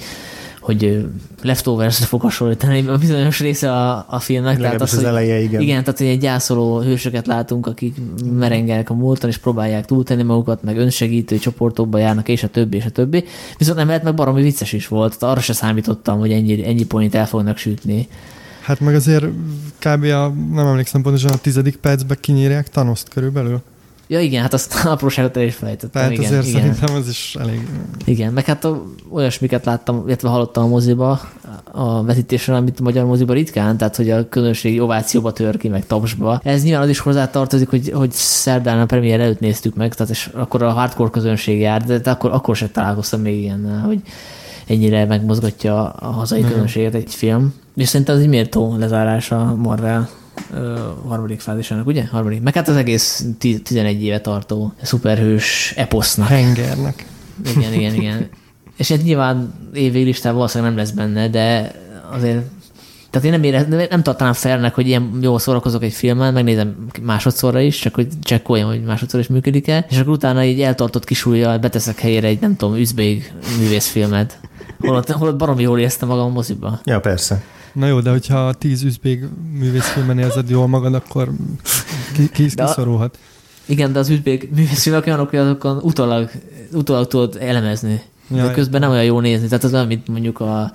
Speaker 1: hogy leftovers fog hasonlítani a bizonyos része a, a filmnek.
Speaker 2: tehát az, az eleje, igen.
Speaker 1: Igen, tehát hogy egy gyászoló hősöket látunk, akik merengelnek a múltan, és próbálják túltenni magukat, meg önsegítő csoportokba járnak, és a többi, és a többi. Viszont nem lehet, meg baromi vicces is volt, tehát arra se számítottam, hogy ennyi, ennyi point el fognak sütni.
Speaker 3: Hát meg azért kb. A, nem emlékszem pontosan, a tizedik percben kinyírják Tanoszt körülbelül.
Speaker 1: Ja igen, hát azt apróságot el is felejtettem.
Speaker 3: Tehát
Speaker 1: igen,
Speaker 3: azért
Speaker 1: igen.
Speaker 3: szerintem az is elég...
Speaker 1: Igen, meg hát olyasmiket láttam, illetve hallottam a moziba, a vetítésre, amit a magyar moziban ritkán, tehát hogy a közönség ovációba tör ki, meg tapsba. Ez nyilván az is hozzátartozik, hogy, hogy szerdán a premier előtt néztük meg, tehát és akkor a hardcore közönség jár, de, de akkor, akkor sem találkoztam még ilyen, hogy ennyire megmozgatja a hazai közönséget egy film. És szerintem az egy méltó lezárás a Marvel ö, harmadik fázisának, ugye? Harmadik. Meg hát az egész 11 éve tartó szuperhős eposznak.
Speaker 3: Hengernek.
Speaker 1: Igen, igen, igen. És hát nyilván évvégi listában valószínűleg nem lesz benne, de azért tehát én nem, érez, nem, nem tartanám felnek, hogy ilyen jól szórakozok egy filmmel, megnézem másodszorra is, csak hogy csekkoljam, hogy másodszor is működik-e, és akkor utána így eltartott kisúlyjal beteszek helyére egy, nem tudom, üzbég művészfilmet. Holott, holott baromi jól éreztem magam a moziba.
Speaker 2: Ja, persze.
Speaker 3: Na jó, de hogyha tíz üzbég művészfilmen érzed jól magad, akkor ki, ki,
Speaker 1: De a-
Speaker 3: kiszorulhat.
Speaker 1: Igen, de az üzbég művészfilmek olyanok, hogy azokon utólag, utólag tudod elemezni.
Speaker 3: Ja,
Speaker 1: de közben nem olyan jó nézni. Tehát az olyan, mint mondjuk a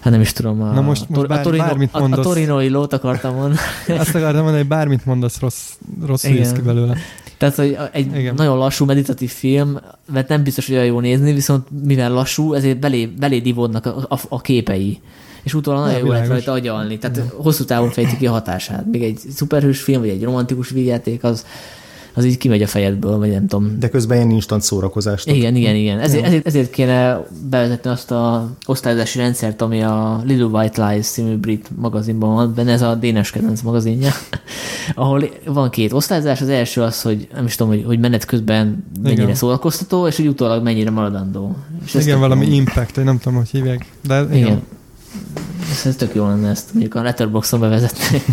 Speaker 1: Hát nem is tudom. A,
Speaker 3: Na most- most
Speaker 1: a,
Speaker 3: bár-
Speaker 1: Torino,
Speaker 3: bármit
Speaker 1: a, a
Speaker 3: mondasz.
Speaker 1: torinoi lót akartam mondani.
Speaker 3: Azt akartam mondani, hogy bármit mondasz, rossz, rossz jössz ki belőle.
Speaker 1: Tehát, hogy egy.
Speaker 3: Igen.
Speaker 1: nagyon lassú meditatív film, mert nem biztos, hogy olyan jó nézni, viszont mivel lassú, ezért belé, belé divódnak a, a, a képei. És utólag nagyon jó lehet
Speaker 3: világos.
Speaker 1: rajta agyalni. Tehát hosszú távon fejti ki a hatását. Még egy szuperhős film, vagy egy romantikus vígjáték, az, az így kimegy a fejedből, vagy nem tudom.
Speaker 2: De közben ilyen instant szórakozást.
Speaker 1: Igen, igen, igen. Ezért, ezért, ezért kéne bevezetni azt a osztályozási rendszert, ami a Little White Lies című brit magazinban van, benne ez a Dénes kedvenc magazinja, ahol van két osztályozás. Az első az, hogy nem is tudom, hogy, hogy menet közben mennyire
Speaker 3: Igen.
Speaker 1: szórakoztató, és hogy utólag mennyire maradandó. És
Speaker 3: Igen, valami impact, nem tudom, hogy hívják. De igen.
Speaker 1: Igen. Ez, ez tök jó lenne ezt mondjuk a Letterboxon bevezetni.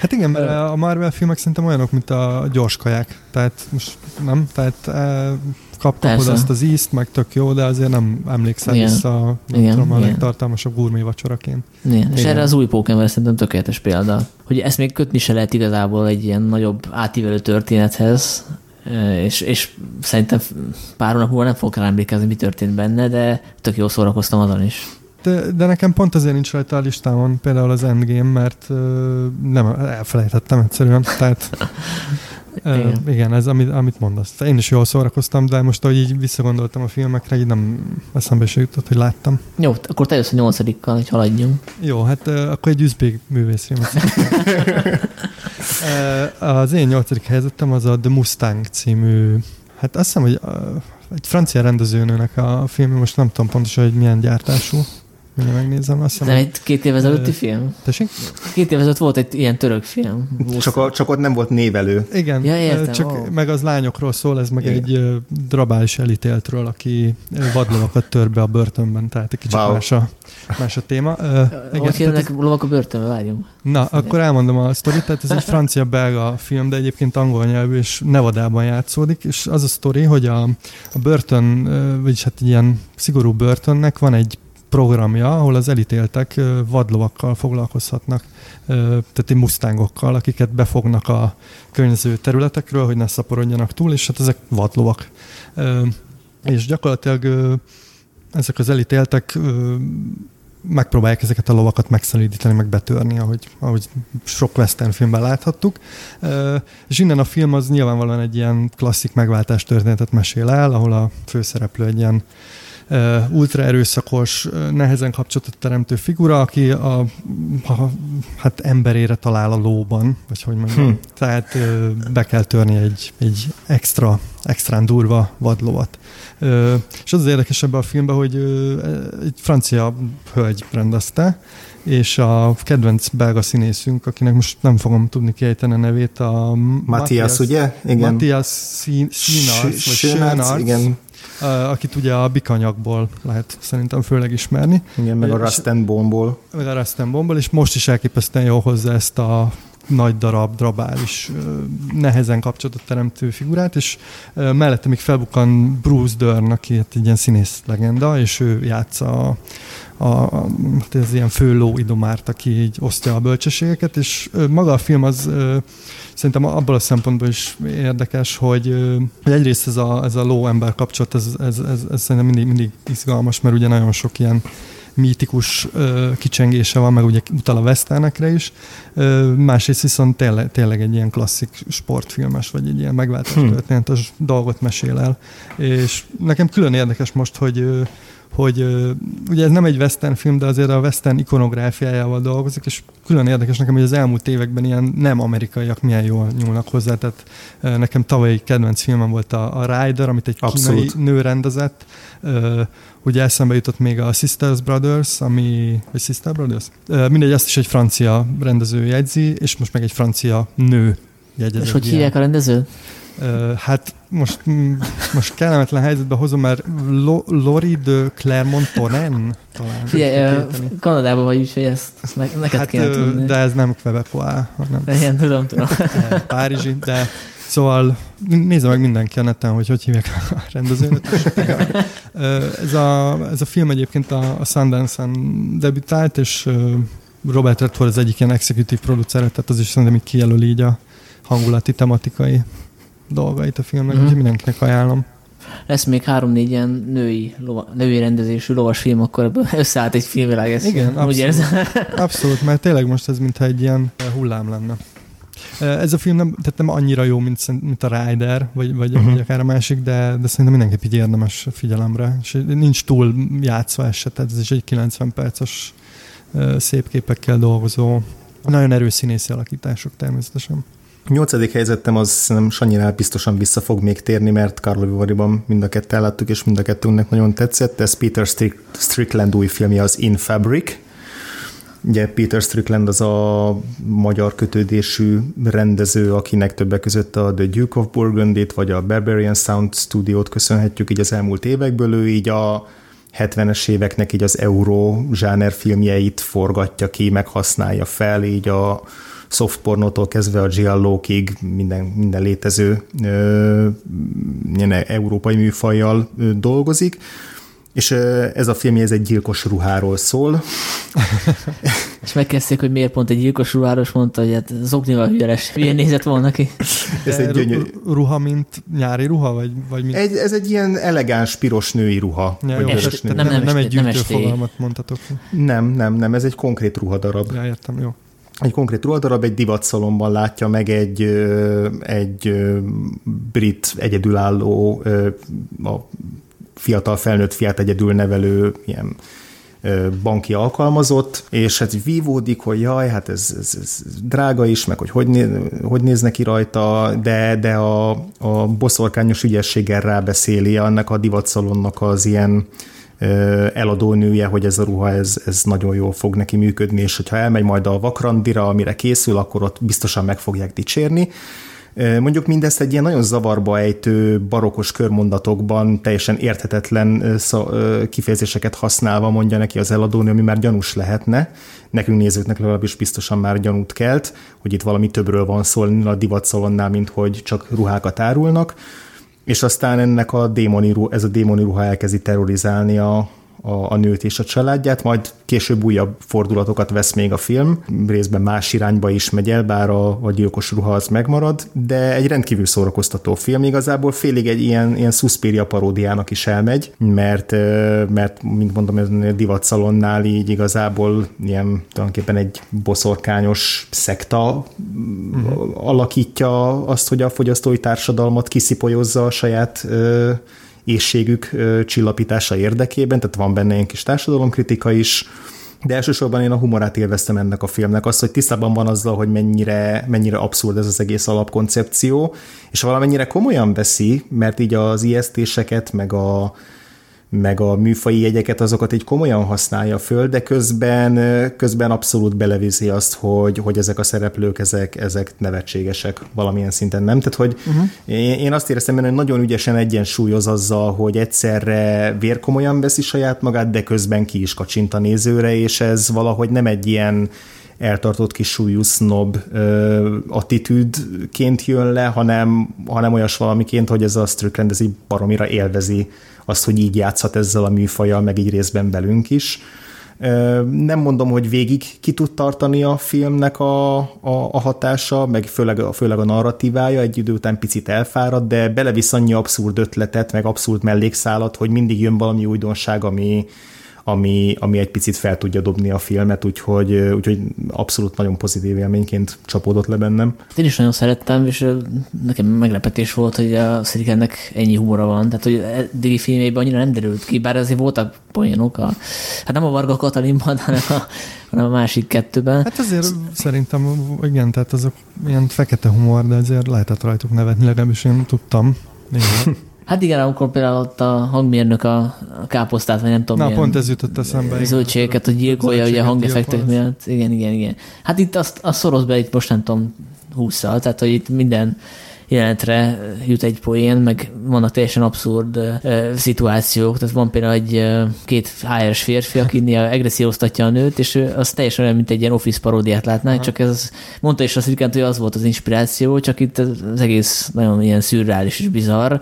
Speaker 3: Hát igen, mert a Marvel filmek szerintem olyanok, mint a gyors kaják. Tehát most nem, tehát eh, kap, kapod
Speaker 1: Persze.
Speaker 3: azt az ízt, meg tök jó, de azért nem emlékszel
Speaker 1: Igen.
Speaker 3: vissza, nem
Speaker 1: Igen,
Speaker 3: tudom, a
Speaker 1: igen.
Speaker 3: legtartalmasabb gurmé vacsoraként.
Speaker 1: Igen. És
Speaker 2: Igen.
Speaker 1: erre az új Pokémon szerintem tökéletes példa. Hogy ezt még kötni se lehet igazából egy ilyen nagyobb átívelő történethez, és, és szerintem pár hónap múlva nem fogok rá emlékezni, mi történt benne, de tök jól szórakoztam azon is.
Speaker 3: De, de nekem pont azért nincs rajta a listámon például az Endgame, mert uh, nem, elfelejtettem egyszerűen. Tehát uh,
Speaker 1: Igen.
Speaker 3: igen, ez amit, amit mondasz. Én is jól szórakoztam, de most, ahogy így visszagondoltam a filmekre, így nem eszembe se jutott, hogy láttam.
Speaker 1: Jó, akkor te jössz a nyolcadikkal, hogy haladjunk.
Speaker 3: Jó, hát uh, akkor egy üzbég művészfilmet. az én nyolcadik helyzetem az a The Mustang című, hát azt hiszem, hogy egy francia rendezőnőnek a film, most nem tudom pontosan, hogy milyen gyártású. Mindjárt megnézem, azt
Speaker 1: Nem
Speaker 3: hiszem,
Speaker 1: egy két évvel ezelőtti film?
Speaker 3: tessék?
Speaker 1: Két évvel ezelőtt volt egy ilyen török film.
Speaker 2: Csak, a, csak ott nem volt névelő.
Speaker 3: Igen,
Speaker 1: Ja, értem,
Speaker 3: csak
Speaker 1: ó.
Speaker 3: meg az lányokról szól, ez meg
Speaker 2: Igen.
Speaker 3: egy drabális elítéltről, aki vadlovakat tör be a börtönben, tehát egy kicsit
Speaker 2: Wow.
Speaker 3: más, a, más a téma. Ö,
Speaker 1: Hogy hívnak lovak a börtönbe, várjunk.
Speaker 3: Na, akkor elmondom a sztorit, tehát ez egy francia-belga film, de egyébként angol nyelvű, és Nevadában játszódik, és az a sztori, hogy a, a börtön, vagyis hát egy ilyen szigorú börtönnek van egy programja, ahol az elítéltek vadlovakkal foglalkozhatnak, tehát mustángokkal, akiket befognak a környező területekről, hogy ne szaporodjanak túl, és hát ezek vadlovak. És gyakorlatilag ezek az elítéltek megpróbálják ezeket a lovakat megszelídíteni, meg betörni, ahogy, ahogy sok western filmben láthattuk. És innen a film az nyilvánvalóan egy ilyen klasszik megváltás történetet mesél el, ahol a főszereplő egy ilyen ultra erőszakos, ö, nehezen kapcsolatot teremtő figura, aki a, a hát emberére talál a lóban, vagy hogy mondjam.
Speaker 2: Hm.
Speaker 3: Tehát be kell törni egy, egy extra, extrán durva vadlovat. És az az érdekes ebben a filmben, hogy egy francia hölgy rendezte, és a kedvenc belga színészünk, akinek most nem fogom tudni kiejteni a nevét, a
Speaker 2: Matthias, ugye? Igen.
Speaker 3: Matthias Sinarc, vagy
Speaker 2: igen,
Speaker 3: akit ugye a bikanyagból lehet szerintem főleg ismerni,
Speaker 2: igen, meg a Bone-ból.
Speaker 3: meg a Rustin Bombal, és most is elképesztően jól hozza ezt a nagy darab, drabális, nehezen kapcsolatot teremtő figurát, és mellette még felbukkan Bruce Dern, aki hát egy ilyen színész legenda, és ő játsza a, a, ez ilyen fő ló idomárt, aki így osztja a bölcsességeket, és ö, maga a film az ö, szerintem abból a szempontból is érdekes, hogy, ö, hogy egyrészt ez a, ez a ló-ember kapcsolat, ez, ez, ez, ez szerintem mindig, mindig izgalmas, mert ugye nagyon sok ilyen mítikus ö, kicsengése van, meg ugye utal a westernekre is. Ö, másrészt viszont tényleg, tényleg egy ilyen klasszik sportfilmes, vagy egy ilyen megváltás hmm. történetes dolgot mesél el. És nekem külön érdekes most, hogy hogy ugye ez nem egy western film, de azért a western ikonográfiájával dolgozik, és külön érdekes nekem, hogy az elmúlt években ilyen nem amerikaiak milyen jól nyúlnak hozzá, tehát nekem tavalyi kedvenc filmem volt a, a Rider, amit egy Abszolút. kínai nő rendezett, ugye eszembe jutott még a Sisters Brothers, ami, vagy Sister Brothers? Mindegy, ezt is egy francia rendező jegyzi, és most meg egy francia nő
Speaker 1: jegyzi. És hogy hívják a rendezőt?
Speaker 3: Hát most, most kellemetlen helyzetbe hozom, mert Lori de Clermont-Tonne
Speaker 1: talán. Figyelj, Kanadában vagy is, hogy ezt, ezt ne, neked hát, kéne tudni.
Speaker 3: De ez nem Quebecois, hanem...
Speaker 1: Igen, tudom, tudom.
Speaker 3: Párizsi, de Szóval nézze meg mindenki a neten, hogy hogy hívják a rendezőnet. ez, a, ez a film egyébként a, a Sundance-en debütált, és Robert Redford az egyik ilyen executive producer, tehát az is szerintem így kijelöli így a hangulati, tematikai dolgait a filmnek, mm. úgyhogy mindenkinek ajánlom.
Speaker 1: Lesz még három-négy ilyen női, lova, női rendezésű lovas film, akkor összeállt egy filmvilág. Ezt
Speaker 3: Igen, abszolút, úgy érzem. abszolút, mert tényleg most ez mintha egy ilyen hullám lenne. Ez a film nem, tehát nem annyira jó, mint, mint a Rider, vagy, vagy, uh-huh. vagy akár a másik, de, de szerintem mindenképp így érdemes figyelemre. És nincs túl játszva ez se, tehát ez is egy 90 perces szép képekkel dolgozó, nagyon erős színészi alakítások természetesen.
Speaker 2: Nyolcadik helyzetem az nem Sanyinál biztosan vissza fog még térni, mert Karlovy Vary-ban mind a kettő láttuk, és mind a kettőnknek nagyon tetszett. Ez Peter Strickland új filmje, az In Fabric. Ugye Peter Strickland az a magyar kötődésű rendező, akinek többek között a The Duke of Burgundy-t, vagy a Barbarian Sound Studio-t köszönhetjük így az elmúlt évekből. Ő így a 70-es éveknek így az euró zsáner filmjeit forgatja ki, meg használja fel, így a softpornótól kezdve a giallókig minden, minden létező ö, ilyen európai műfajjal ö, dolgozik. És ez a film ez egy gyilkos ruháról szól.
Speaker 1: és megkezdték, hogy miért pont egy gyilkos ruháros mondta, hogy hát zoknival hülyes, milyen nézett volna ki.
Speaker 3: ez egy gyönyörű... Ruha, mint nyári ruha? Vagy, vagy mint...
Speaker 2: egy, ez egy ilyen elegáns, piros női ruha.
Speaker 3: Ja, jó, est, női. Nem, nem, nem, egy gyűjtő fogalmat mondhatok.
Speaker 2: Nem, nem, nem, ez egy konkrét ruhadarab.
Speaker 3: Ja, értem, jó
Speaker 2: egy konkrét ruhadarab egy divatszalomban látja meg egy, egy brit egyedülálló, a fiatal felnőtt fiát egyedül nevelő ilyen banki alkalmazott, és hát vívódik, hogy jaj, hát ez, ez, ez drága is, meg hogy hogy, néz, hogy néz neki rajta, de, de a, a boszorkányos ügyességgel rábeszéli annak a divatszalonnak az ilyen eladónője, hogy ez a ruha ez, ez nagyon jól fog neki működni, és hogyha elmegy majd a vakrandira, amire készül, akkor ott biztosan meg fogják dicsérni. Mondjuk mindezt egy ilyen nagyon zavarba ejtő barokos körmondatokban teljesen érthetetlen kifejezéseket használva mondja neki az eladónő, ami már gyanús lehetne. Nekünk nézőknek legalábbis biztosan már gyanút kelt, hogy itt valami többről van szó a divatszalonnál, mint hogy csak ruhákat árulnak és aztán ennek a démoni, ez a démoni ruha elkezdi terrorizálni a, a, a nőt és a családját, majd később újabb fordulatokat vesz még a film, részben más irányba is megy el, bár a, a gyilkos ruha az megmarad, de egy rendkívül szórakoztató film, igazából félig egy ilyen, ilyen Suspiria paródiának is elmegy, mert, mert mint mondom, ez a divatszalonnál így igazából ilyen tulajdonképpen egy boszorkányos szekta uh-huh. alakítja azt, hogy a fogyasztói társadalmat kiszipolyozza a saját éjségük csillapítása érdekében, tehát van benne egy kis társadalomkritika is, de elsősorban én a humorát élveztem ennek a filmnek, azt, hogy tisztában van azzal, hogy mennyire, mennyire abszurd ez az egész alapkoncepció, és valamennyire komolyan veszi, mert így az ijesztéseket, meg a, meg a műfai jegyeket, azokat így komolyan használja föl, de közben, közben abszolút beleviszi azt, hogy, hogy ezek a szereplők, ezek, ezek nevetségesek valamilyen szinten, nem? Tehát, hogy uh-huh. én, én azt éreztem hogy nagyon ügyesen egyensúlyoz azzal, hogy egyszerre vérkomolyan veszi saját magát, de közben ki is kacsint a nézőre, és ez valahogy nem egy ilyen eltartott kis súlyú snob ö, attitűdként jön le, hanem, hanem olyas valamiként, hogy ez a Strickland ez így baromira élvezi azt, hogy így játszhat ezzel a műfajjal, meg így részben belünk is. Nem mondom, hogy végig ki tud tartani a filmnek a, a, a hatása, meg főleg, főleg a narratívája, egy idő után picit elfárad, de belevisz annyi abszurd ötletet, meg abszurd mellékszálat, hogy mindig jön valami újdonság, ami, ami, ami egy picit fel tudja dobni a filmet, úgyhogy, úgyhogy abszolút nagyon pozitív élményként csapódott le bennem.
Speaker 1: Én is nagyon szerettem, és nekem meglepetés volt, hogy a Szirikennek ennyi humora van, tehát hogy eddigi filmében annyira nem derült ki, bár azért voltak poénok, a, hát nem a Varga Katalinban, hanem a, hanem a másik kettőben.
Speaker 3: Hát azért szerintem, igen, tehát azok ilyen fekete humor, de azért lehetett rajtuk nevetni, legalábbis én tudtam. Néha.
Speaker 1: Hát igen, amikor például ott a hangmérnök a, a káposztát, vagy nem tudom,
Speaker 3: Na, pont ez jutott eszembe.
Speaker 1: Zöldségeket, hogy gyilkolja ugye a hangeffektek miatt. Igen, igen, igen. Hát itt azt, azt szoroz be itt most nem tudom, 20 tehát hogy itt minden jelenetre jut egy poén, meg vannak teljesen abszurd uh, szituációk. Tehát van például egy uh, két HR-es férfi, aki agresszióztatja a nőt, és ő az teljesen olyan, mint egy ilyen office paródiát látná, csak ez mondta is azt, hogy az volt az inspiráció, csak itt az egész nagyon ilyen szürreális és bizarr.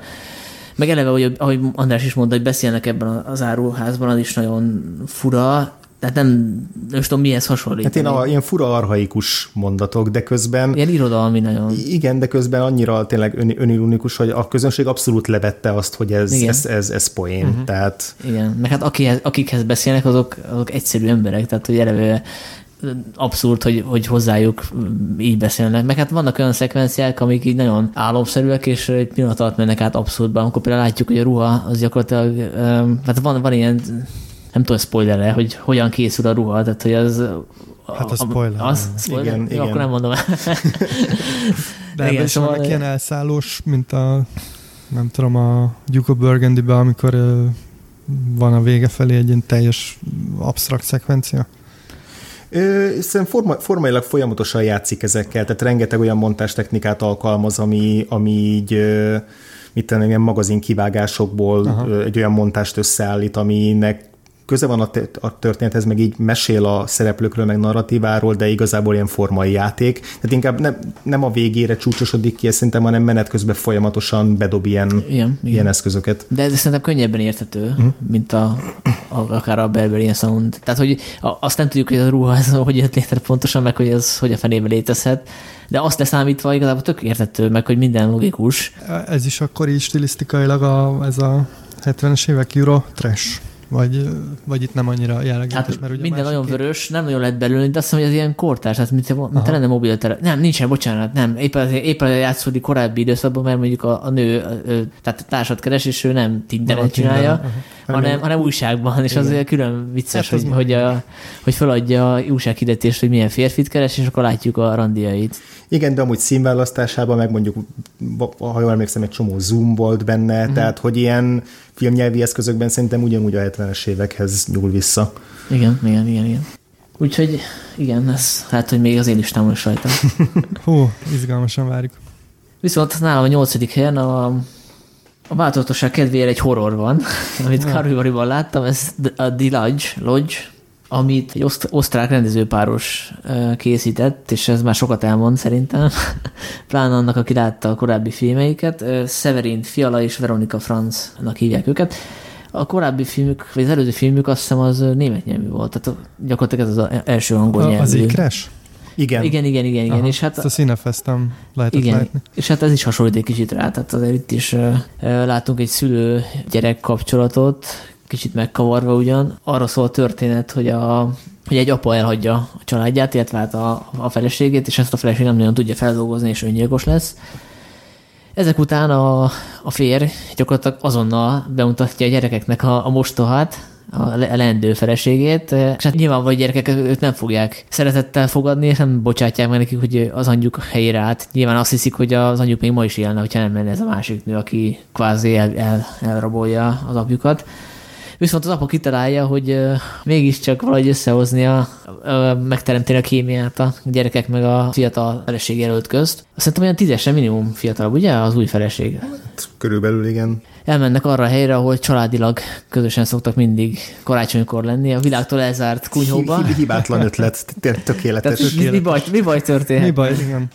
Speaker 1: Meg eleve, hogy, ahogy András is mondta, hogy beszélnek ebben az áruházban, az is nagyon fura, tehát nem, nem tudom mihez hasonlít.
Speaker 2: Hát én a, ilyen fura arhaikus mondatok, de közben...
Speaker 1: Ilyen irodalmi nagyon.
Speaker 2: Igen, de közben annyira tényleg ön, önironikus, hogy a közönség abszolút levette azt, hogy ez, ez, ez, ez poén. Uh-huh. Tehát...
Speaker 1: Igen, meg hát akihez, akikhez beszélnek, azok, azok egyszerű emberek, tehát hogy eleve abszurd, hogy, hogy hozzájuk így beszélnek. Meg hát vannak olyan szekvenciák, amik így nagyon álomszerűek, és egy pillanat alatt mennek át abszurdba. Amikor például látjuk, hogy a ruha az gyakorlatilag, hát van, van ilyen nem tudom spoiler hogy hogyan készül a ruha, tehát hogy az
Speaker 3: Hát a spoiler.
Speaker 1: Az, spoiler? Igen, Jó, igen. akkor nem mondom
Speaker 3: De is szóval... van ilyen elszállós, mint a nem tudom, a Duke of burgundy amikor van a vége felé egy ilyen teljes absztrakt szekvencia?
Speaker 2: Szerintem forma, formailag folyamatosan játszik ezekkel, tehát rengeteg olyan montástechnikát alkalmaz, ami, ami így mit tenni, ilyen magazin kivágásokból Aha. egy olyan montást összeállít, aminek köze van a, történethez, meg így mesél a szereplőkről, meg narratíváról, de igazából ilyen formai játék. Tehát inkább nem, nem a végére csúcsosodik ki, szerintem, hanem menet közben folyamatosan bedob ilyen, igen, ilyen igen. eszközöket.
Speaker 1: De ez szerintem könnyebben érthető, uh-huh. mint a, a, akár a Berberian Sound. Tehát, hogy azt nem tudjuk, hogy a ruha ez hogy jött létre pontosan, meg hogy ez hogy a fenébe létezhet, de azt leszámítva igazából tök érthető, meg hogy minden logikus.
Speaker 3: Ez is akkor így stilisztikailag a, ez a 70-es évek Euro trash. Vagy, vagy itt nem annyira jellegzetes,
Speaker 1: hát mert ugye minden nagyon vörös, nem nagyon lehet belőle, de azt hiszem, hogy ez ilyen kortárs, hát mint, mint lenne mobiltere. Nem, nincsen, bocsánat, nem. Éppen, éppen játszódik korábbi időszakban, mert mondjuk a, a nő, a, tehát társat keres, és ő nem Tinderen csinálja, Tinder, hanem, hanem újságban, és Igen. azért külön vicces, hát hogy, hogy, a, hogy feladja a újsághirdetést, hogy milyen férfit keres, és akkor látjuk a randiait.
Speaker 2: Igen, de amúgy színválasztásában meg mondjuk, ha jól emlékszem, egy csomó zoom volt benne, uh-huh. tehát hogy ilyen filmnyelvi eszközökben szerintem ugyanúgy a 70-es évekhez nyúl vissza.
Speaker 1: Igen, igen, igen, igen. Úgyhogy igen, ez hát, hogy még az én listámon is rajta.
Speaker 3: Hú, izgalmasan várjuk.
Speaker 1: Viszont nálam a nyolcadik helyen a, a változatosság kedvéért egy horror van, amit Karvivariban láttam, ez a The Lodge, Lodge amit egy oszt- osztrák rendezőpáros készített, és ez már sokat elmond szerintem, pláne annak, aki látta a korábbi filmeiket. Severin Fiala és Veronika Franznak hívják őket. A korábbi filmük, vagy az előző filmük azt hiszem az német nyelvű volt, tehát gyakorlatilag ez az első angol nyelvű.
Speaker 3: Az ikres?
Speaker 1: Igen. Igen, igen, igen, igen.
Speaker 3: és hát, ezt a színefesztem lehetett igen, látni.
Speaker 1: És hát ez is hasonlít egy kicsit rá, tehát azért itt is uh, látunk egy szülő-gyerek kapcsolatot, kicsit megkavarva ugyan. Arra szól a történet, hogy a hogy egy apa elhagyja a családját, illetve hát a, a feleségét, és ezt a feleség nem nagyon tudja feldolgozni, és öngyilkos lesz. Ezek után a, a férj gyakorlatilag azonnal bemutatja a gyerekeknek a, a mostohát, a leendő feleségét, és hát nyilván vagy gyerekek őt nem fogják szeretettel fogadni, és nem bocsátják meg nekik, hogy az anyjuk helyére át. Nyilván azt hiszik, hogy az anyjuk még ma is élne, hogyha nem lenne ez a másik nő, aki kvázi el, el, elrabolja az apjukat. Viszont az apa kitalálja, hogy mégiscsak valahogy összehozni a, megteremteni a kémiát a gyerekek meg a fiatal feleség jelölt közt. Azt hiszem olyan tízesen minimum fiatalabb, ugye? Az új feleség.
Speaker 2: Körülbelül igen.
Speaker 1: Elmennek arra a helyre, ahol családilag közösen szoktak mindig karácsonykor lenni, a világtól elzárt kunyhóba.
Speaker 2: Hibátlan ötlet, tökéletes.
Speaker 1: Tehát, mi, mi, baj, mi baj történhet?
Speaker 3: Mi baj, igen.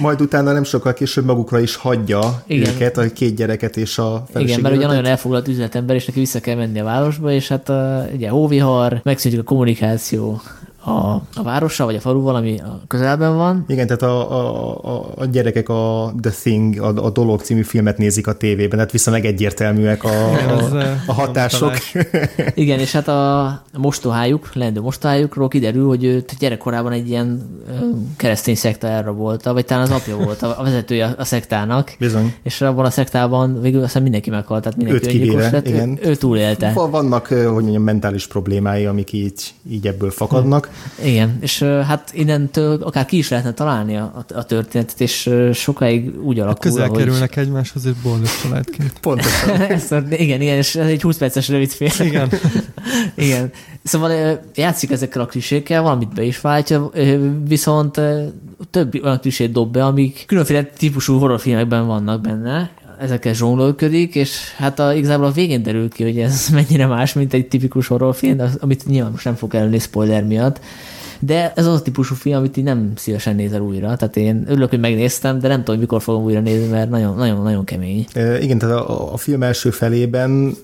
Speaker 2: Majd utána nem sokkal később magukra is hagyja Igen. őket, a két gyereket és a
Speaker 1: feleségét. Igen, mert ugye nagyon elfoglalt üzletember, és neki vissza kell menni a városba, és hát a, ugye hóvihar, megszűnik a kommunikáció, a, a várossal, vagy a faluval, ami a közelben van.
Speaker 2: Igen, tehát a, a, a, a gyerekek a The Thing, a, a Dolog című filmet nézik a tévében, tehát viszonylag egyértelműek a, a, a hatások.
Speaker 1: Igen, és hát a mostohájuk, leendő mostohájukról kiderül, hogy őt gyerekkorában egy ilyen keresztény szekta elrabolta, vagy talán az apja volt a vezetője a szektának.
Speaker 2: Bizony.
Speaker 1: És abban a szektában végül aztán mindenki meghalt, tehát mindenki
Speaker 2: Őt kivéve,
Speaker 1: lett,
Speaker 2: igen.
Speaker 1: Ő, ő túlélte.
Speaker 2: Vannak, hogy mondjam, mentális problémái, amik így, így ebből fakadnak.
Speaker 1: Igen, és hát innentől akár ki is lehetne találni a, a történetet, és sokáig úgy alakul,
Speaker 3: Közel hogy... kerülnek egymáshoz, és boldog családként.
Speaker 2: Pontosan.
Speaker 1: igen, igen, és ez egy 20 perces rövid film.
Speaker 3: Igen.
Speaker 1: igen. Szóval játszik ezekkel a klisékkel, valamit be is váltja, viszont több olyan klisét dob be, amik különféle típusú horrorfilmekben vannak benne, ezekkel zsonglőködik, és hát a, igazából a végén derül ki, hogy ez mennyire más, mint egy tipikus horrorfilm, amit nyilván most nem fog elni spoiler miatt. De ez az a típusú film, amit így nem szívesen nézel újra. Tehát én örülök, hogy megnéztem, de nem tudom, mikor fogom újra nézni, mert nagyon-nagyon kemény.
Speaker 2: E, igen, tehát a, a film első felében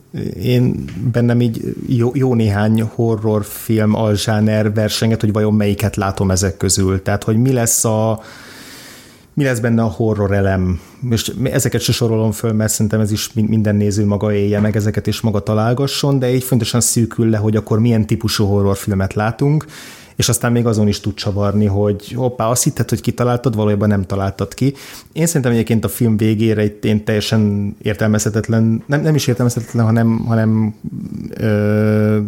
Speaker 2: én bennem így jó, jó néhány horrorfilm alzsáner versenget, hogy vajon melyiket látom ezek közül. Tehát, hogy mi lesz a mi lesz benne a horror elem. És ezeket se sorolom föl, mert szerintem ez is minden néző maga élje meg ezeket és maga találgasson, de így fontosan szűkül le, hogy akkor milyen típusú horrorfilmet látunk, és aztán még azon is tud csavarni, hogy hoppá, azt hitted, hogy kitaláltad, valójában nem találtad ki. Én szerintem egyébként a film végére itt én teljesen értelmezhetetlen, nem, nem is értelmezhetetlen, hanem, hanem ö,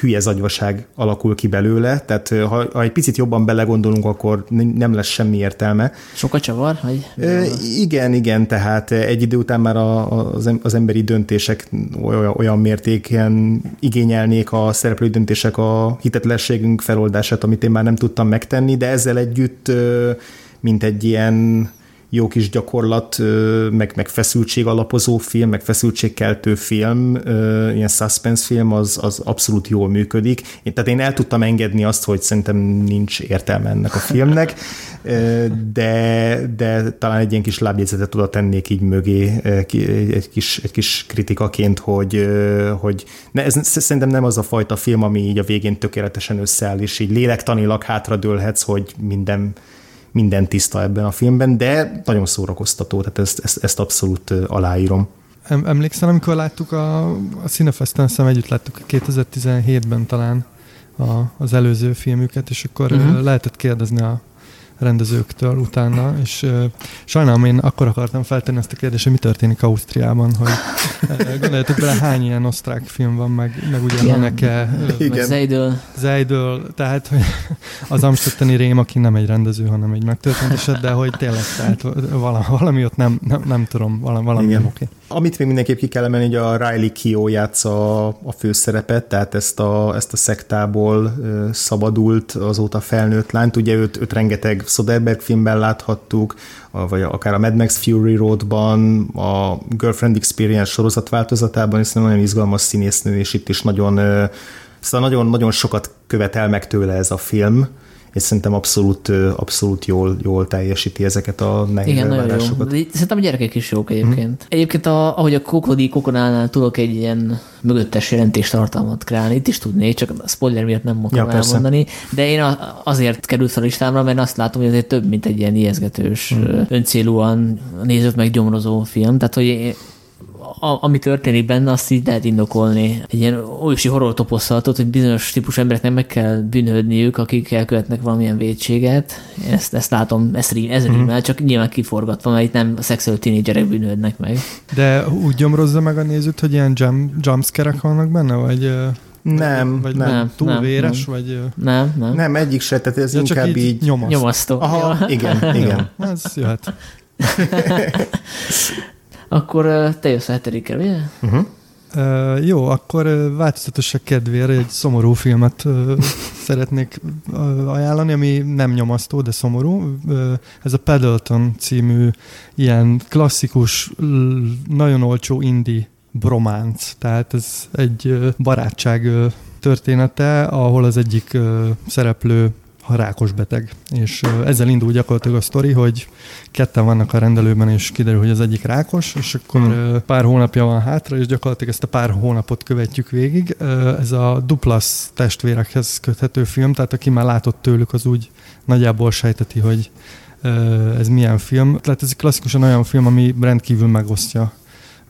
Speaker 2: hülye zagyvaság alakul ki belőle, tehát ha, ha egy picit jobban belegondolunk, akkor nem lesz semmi értelme.
Speaker 1: Sokat csavar? Hogy
Speaker 2: e, igen, igen, tehát egy idő után már a, az, az emberi döntések olyan, olyan mértéken igényelnék a szereplői döntések a hitetlenségünk feloldását, amit én már nem tudtam megtenni, de ezzel együtt mint egy ilyen jó kis gyakorlat, meg, meg feszültség alapozó film, meg feszültségkeltő film, ilyen suspense film, az, az abszolút jól működik. Én, tehát én el tudtam engedni azt, hogy szerintem nincs értelme ennek a filmnek, de, de talán egy ilyen kis lábjegyzetet oda tennék így mögé, egy kis, egy kis kritikaként, hogy, hogy ne, ez szerintem nem az a fajta film, ami így a végén tökéletesen összeáll, és így lélektanilag hátradőlhetsz, hogy minden minden tiszta ebben a filmben, de nagyon szórakoztató, tehát ezt, ezt, ezt abszolút aláírom.
Speaker 3: Emlékszel, amikor láttuk a, a Cinefesten, szem együtt láttuk 2017-ben talán a, az előző filmüket, és akkor uh-huh. lehetett kérdezni a rendezőktől utána, és uh, sajnálom, én akkor akartam feltenni ezt a kérdést, hogy mi történik Ausztriában, hogy uh, gondoljatok bele, hány ilyen osztrák film van, meg, meg ugye Haneke,
Speaker 1: uh, Zeidől.
Speaker 3: Zeidől, tehát hogy az Amstetteni Rém, aki nem egy rendező, hanem egy megtörtént eset, de hogy tényleg, tehát valami, valami ott nem, nem, nem tudom, valami, valami nem oké.
Speaker 2: Amit még mindenképp ki kell emelni, hogy a Riley Keough játsza a főszerepet, tehát ezt a, ezt a szektából szabadult azóta felnőtt lányt, ugye őt, őt rengeteg Soderbergh filmben láthattuk, vagy akár a Mad Max Fury Roadban, a Girlfriend Experience sorozat változatában, hiszen nagyon izgalmas színésznő, és itt is nagyon, szóval nagyon, nagyon sokat követel meg tőle ez a film, és szerintem abszolút, abszolút jól, jól teljesíti ezeket a
Speaker 1: Igen, nagyon jó. Szerintem a gyerekek is jók egyébként. Hmm. Egyébként, a, ahogy a Kokodi Kokonálnál tudok egy ilyen mögöttes jelentéstartalmat kreálni, itt is tudnék, csak a spoiler miatt nem akarom ja, elmondani, de én azért került fel a listámra, mert azt látom, hogy azért több, mint egy ilyen ijeszgetős, hmm. öncélúan nézőt meggyomrozó film, tehát hogy a, ami történik benne, azt így lehet indokolni. Egy ilyen olyasi horror toposzalatot, hogy bizonyos típus embereknek meg kell bűnhődniük, akik elkövetnek valamilyen védséget. Ezt, ezt látom, ezt rím, ez mm-hmm. csak nyilván kiforgatva, mert itt nem a szexuál tínédzserek bűnhődnek meg.
Speaker 3: De úgy gyomrozza meg a nézőt, hogy ilyen jump, jumpscare vannak benne, vagy...
Speaker 2: Nem,
Speaker 3: vagy
Speaker 2: nem.
Speaker 3: nem túl nem, véres,
Speaker 1: nem.
Speaker 3: vagy...
Speaker 1: Nem, nem.
Speaker 2: Nem, egyik se, tehát ez ja, inkább így... így...
Speaker 3: Nyomaszt.
Speaker 1: Nyomasztó.
Speaker 2: Aha, igen, igen.
Speaker 3: Ez jöhet.
Speaker 1: Akkor te jössz a hetedikre, ugye? Uh-huh.
Speaker 3: Uh, jó, akkor uh, változatosság kedvére egy szomorú filmet uh, szeretnék uh, ajánlani, ami nem nyomasztó, de szomorú. Uh, ez a Paddleton című ilyen klasszikus, nagyon olcsó indie brománc. Tehát ez egy uh, barátság uh, története, ahol az egyik uh, szereplő rákos beteg. És ezzel indul gyakorlatilag a sztori, hogy ketten vannak a rendelőben, és kiderül, hogy az egyik rákos, és akkor hmm. pár hónapja van hátra, és gyakorlatilag ezt a pár hónapot követjük végig. Ez a Duplas testvérekhez köthető film, tehát aki már látott tőlük, az úgy nagyjából sejteti, hogy ez milyen film. Tehát ez klasszikusan olyan film, ami rendkívül megosztja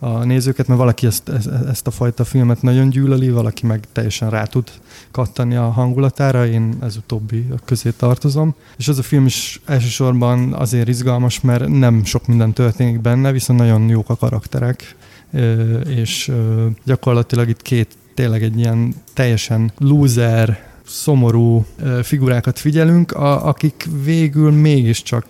Speaker 3: a nézőket, mert valaki ezt, ezt a fajta filmet nagyon gyűlöli, valaki meg teljesen rá tud kattani a hangulatára, én ez utóbbi közé tartozom. És az a film is elsősorban azért izgalmas, mert nem sok minden történik benne, viszont nagyon jók a karakterek, és gyakorlatilag itt két tényleg egy ilyen teljesen loser, szomorú figurákat figyelünk, a, akik végül mégiscsak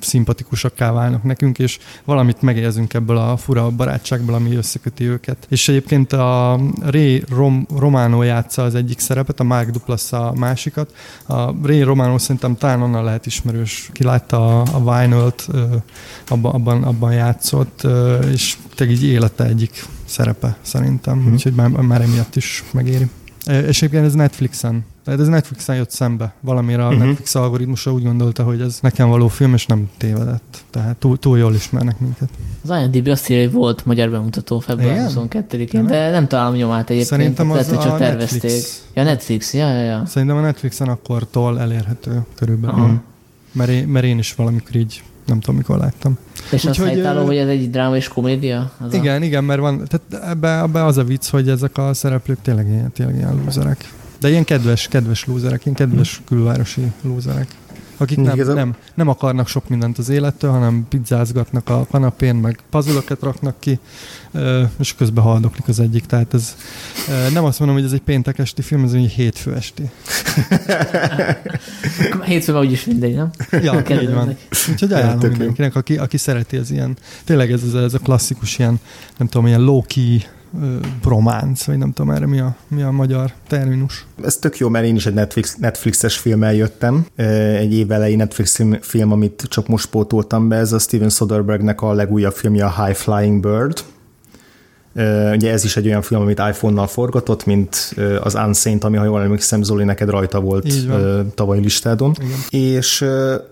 Speaker 3: szimpatikusakká válnak nekünk, és valamit megérzünk ebből a fura barátságból, ami összeköti őket. És egyébként a Ray Rom, Romano játsza az egyik szerepet, a Mark Duplass a másikat. A Ray Romano szerintem talán onnan lehet ismerős, ki látta a, a Vinyl-t, abban, abban, abban játszott, és te így élete egyik szerepe szerintem, mm-hmm. úgyhogy már, már emiatt is megéri. És egyébként ez Netflixen. Tehát ez Netflixen jött szembe. Valamire a uh-huh. Netflix algoritmusa úgy gondolta, hogy ez nekem való film, és nem tévedett. Tehát túl, túl jól ismernek minket.
Speaker 1: Az IMDb azt írja, hogy volt magyar bemutató február 22-én, de nem találom nyomát egyébként.
Speaker 3: Szerintem az lehet, hogy csak tervezték. Netflix.
Speaker 1: Ja, Netflix, ja, ja, ja.
Speaker 3: Szerintem a Netflixen akkortól elérhető körülbelül. Uh-huh. Mert, én, mert én is valamikor így nem tudom, mikor láttam.
Speaker 1: És Úgy, azt hogy, helytálló, hogy ez egy dráma és komédia?
Speaker 3: Az igen, a... igen, mert van, tehát ebbe, ebbe az a vicc, hogy ezek a szereplők tényleg ilyen, tényleg ilyen lúzerek. De ilyen kedves, kedves lúzerek, ilyen kedves külvárosi lúzerek akik nem, nem, nem akarnak sok mindent az élettől, hanem pizzázgatnak a kanapén, meg puzzle raknak ki, és közben haldoklik az egyik. Tehát ez nem azt mondom, hogy ez egy péntek esti film, ez egy hétfő esti.
Speaker 1: hétfő van úgyis mindegy, nem?
Speaker 3: Ja, így van. Úgyhogy ajánlom mindenkinek, aki, aki szereti az ilyen, tényleg ez, ez, ez a klasszikus ilyen, nem tudom, ilyen low-key románc, vagy nem tudom erre mi a, mi a magyar terminus.
Speaker 2: Ez tök jó, mert én is egy Netflix, Netflixes filmmel jöttem. Egy év elejé Netflix film, amit csak most pótoltam be, ez a Steven Soderberghnek a legújabb filmje, a High Flying Bird Ugye ez is egy olyan film, amit iPhone-nal forgatott, mint az Unsaint, ami, ha jól emlékszem, Zoli, neked rajta volt tavaly listádon. Igen. És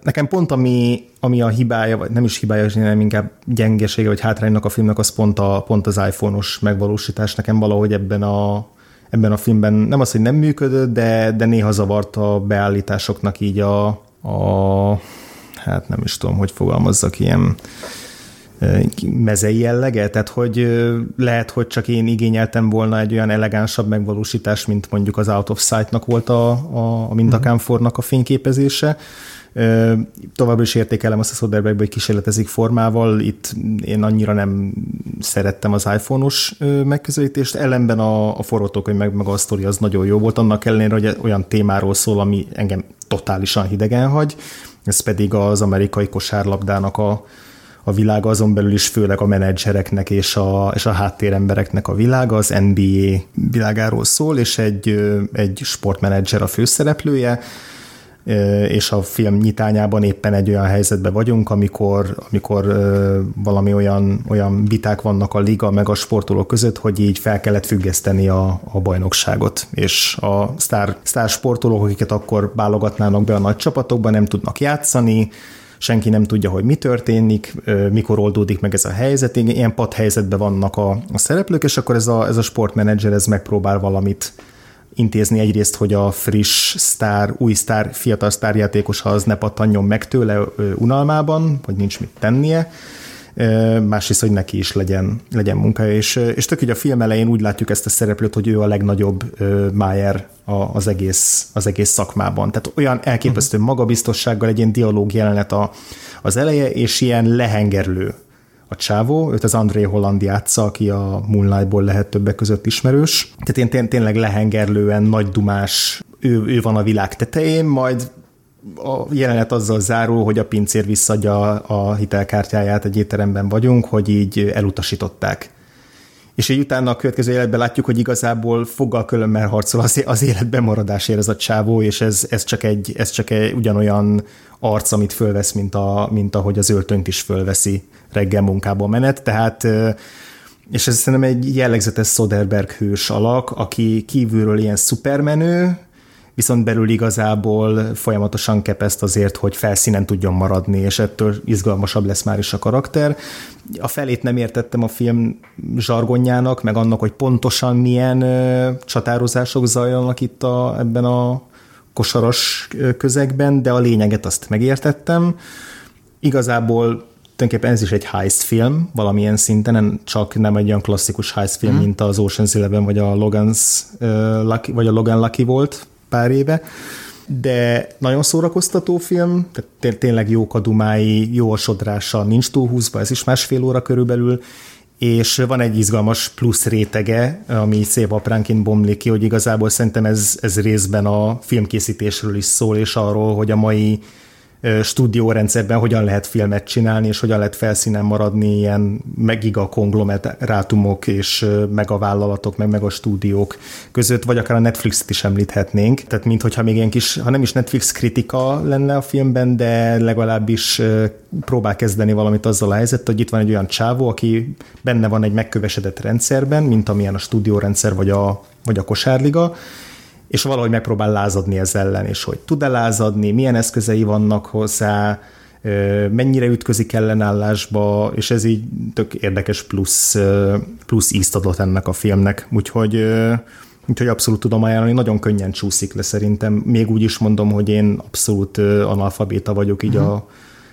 Speaker 2: nekem pont ami, ami a hibája, vagy nem is hibája, hanem inkább gyengesége, vagy hátránynak a filmnek, az pont, a, pont az iPhone-os megvalósítás. Nekem valahogy ebben a, ebben a filmben nem az, hogy nem működött, de, de néha zavart a beállításoknak így a, a hát nem is tudom, hogy fogalmazzak, ilyen mezei jellege, tehát hogy lehet, hogy csak én igényeltem volna egy olyan elegánsabb megvalósítás, mint mondjuk az Out of Sight-nak volt a, a, a mintakámfornak a fényképezése. Továbbra is értékelem azt a Soderbergh, hogy kísérletezik formával, itt én annyira nem szerettem az iPhone-os megközelítést, ellenben a, a forgatókönyv meg, meg a sztori az nagyon jó volt, annak ellenére, hogy olyan témáról szól, ami engem totálisan hidegen hagy, ez pedig az amerikai kosárlabdának a, a világ azon belül is főleg a menedzsereknek és a, és a háttérembereknek a világa, az NBA világáról szól, és egy, egy sportmenedzser a főszereplője, és a film nyitányában éppen egy olyan helyzetben vagyunk, amikor, amikor valami olyan, olyan viták vannak a liga meg a sportolók között, hogy így fel kellett függeszteni a, a bajnokságot, és a sztár, sztár sportolók, akiket akkor válogatnának be a nagy csapatokban, nem tudnak játszani, senki nem tudja, hogy mi történik, mikor oldódik meg ez a helyzet, ilyen pad helyzetben vannak a, a szereplők, és akkor ez a, ez a sportmenedzser ez megpróbál valamit intézni. Egyrészt, hogy a friss sztár, új sztár, fiatal sztárjátékos, az ne pattanjon meg tőle unalmában, vagy nincs mit tennie, másrészt, hogy neki is legyen, legyen munkája, és, és tök, hogy a film elején úgy látjuk ezt a szereplőt, hogy ő a legnagyobb Mayer az egész, az egész szakmában. Tehát olyan elképesztő mhm. magabiztossággal egy ilyen dialóg jelenet a, az eleje, és ilyen lehengerlő a csávó, őt az André Holland játsza, aki a Moonlightból lehet többek között ismerős. Tehát én tényleg lehengerlően, nagy dumás, ő, ő van a világ tetején, majd a jelenet azzal zárul, hogy a pincér visszadja a hitelkártyáját, egy étteremben vagyunk, hogy így elutasították. És így utána a következő életben látjuk, hogy igazából foggal különben harcol az, az életben maradásért ez a csávó, és ez, ez, csak egy, ez csak egy ugyanolyan arc, amit fölvesz, mint, a, mint ahogy az öltönyt is fölveszi reggel munkába menet, tehát és ez szerintem egy jellegzetes Soderbergh hős alak, aki kívülről ilyen szupermenő, viszont belül igazából folyamatosan kepeszt azért, hogy felszínen tudjon maradni, és ettől izgalmasabb lesz már is a karakter. A felét nem értettem a film zsargonjának, meg annak, hogy pontosan milyen csatározások zajlanak itt a, ebben a kosaras közegben, de a lényeget azt megértettem. Igazából tulajdonképpen ez is egy heist film, valamilyen szinten, csak nem egy olyan klasszikus heist film, mm. mint az Ocean's Eleven vagy a, Logan's, vagy a Logan Lucky volt pár éve, de nagyon szórakoztató film, tehát tényleg jók a dumái, jó a sodrása, nincs túlhúzva, ez is másfél óra körülbelül, és van egy izgalmas plusz rétege, ami szép apránként bomlik ki, hogy igazából szerintem ez, ez részben a filmkészítésről is szól, és arról, hogy a mai stúdiórendszerben hogyan lehet filmet csinálni, és hogyan lehet felszínen maradni ilyen megiga konglomerátumok és meg a vállalatok, meg, meg a stúdiók között, vagy akár a Netflix-et is említhetnénk. Tehát mintha még ilyen kis, ha nem is Netflix kritika lenne a filmben, de legalábbis próbál kezdeni valamit azzal a helyzet, hogy itt van egy olyan csávó, aki benne van egy megkövesedett rendszerben, mint amilyen a stúdiórendszer vagy a, vagy a kosárliga, és valahogy megpróbál lázadni ez ellen, és hogy tud-e lázadni, milyen eszközei vannak hozzá, mennyire ütközik ellenállásba, és ez így tök érdekes plusz, plusz ízt adott ennek a filmnek, úgyhogy Úgyhogy abszolút tudom ajánlani, nagyon könnyen csúszik le szerintem. Még úgy is mondom, hogy én abszolút analfabéta vagyok így uh-huh. a,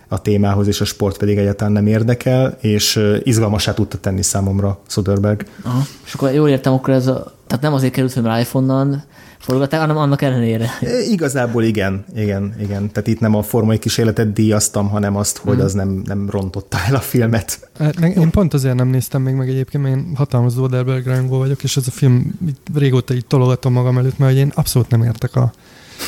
Speaker 2: a témához, és a sport pedig egyáltalán nem érdekel, és izgalmasá tudta tenni számomra Soderberg.
Speaker 1: Aha. És akkor jól értem, akkor ez a, tehát nem azért került fel iPhone-on, forgatták, hanem annak ellenére.
Speaker 2: Igazából igen, igen, igen. Tehát itt nem a formai kísérletet díjaztam, hanem azt, hogy mm. az nem, nem rontotta el a filmet.
Speaker 3: Én pont azért nem néztem még meg egyébként, mert én hatalmas Zoderberg rajongó vagyok, és ez a film régóta így tologatom magam előtt, mert én abszolút nem értek a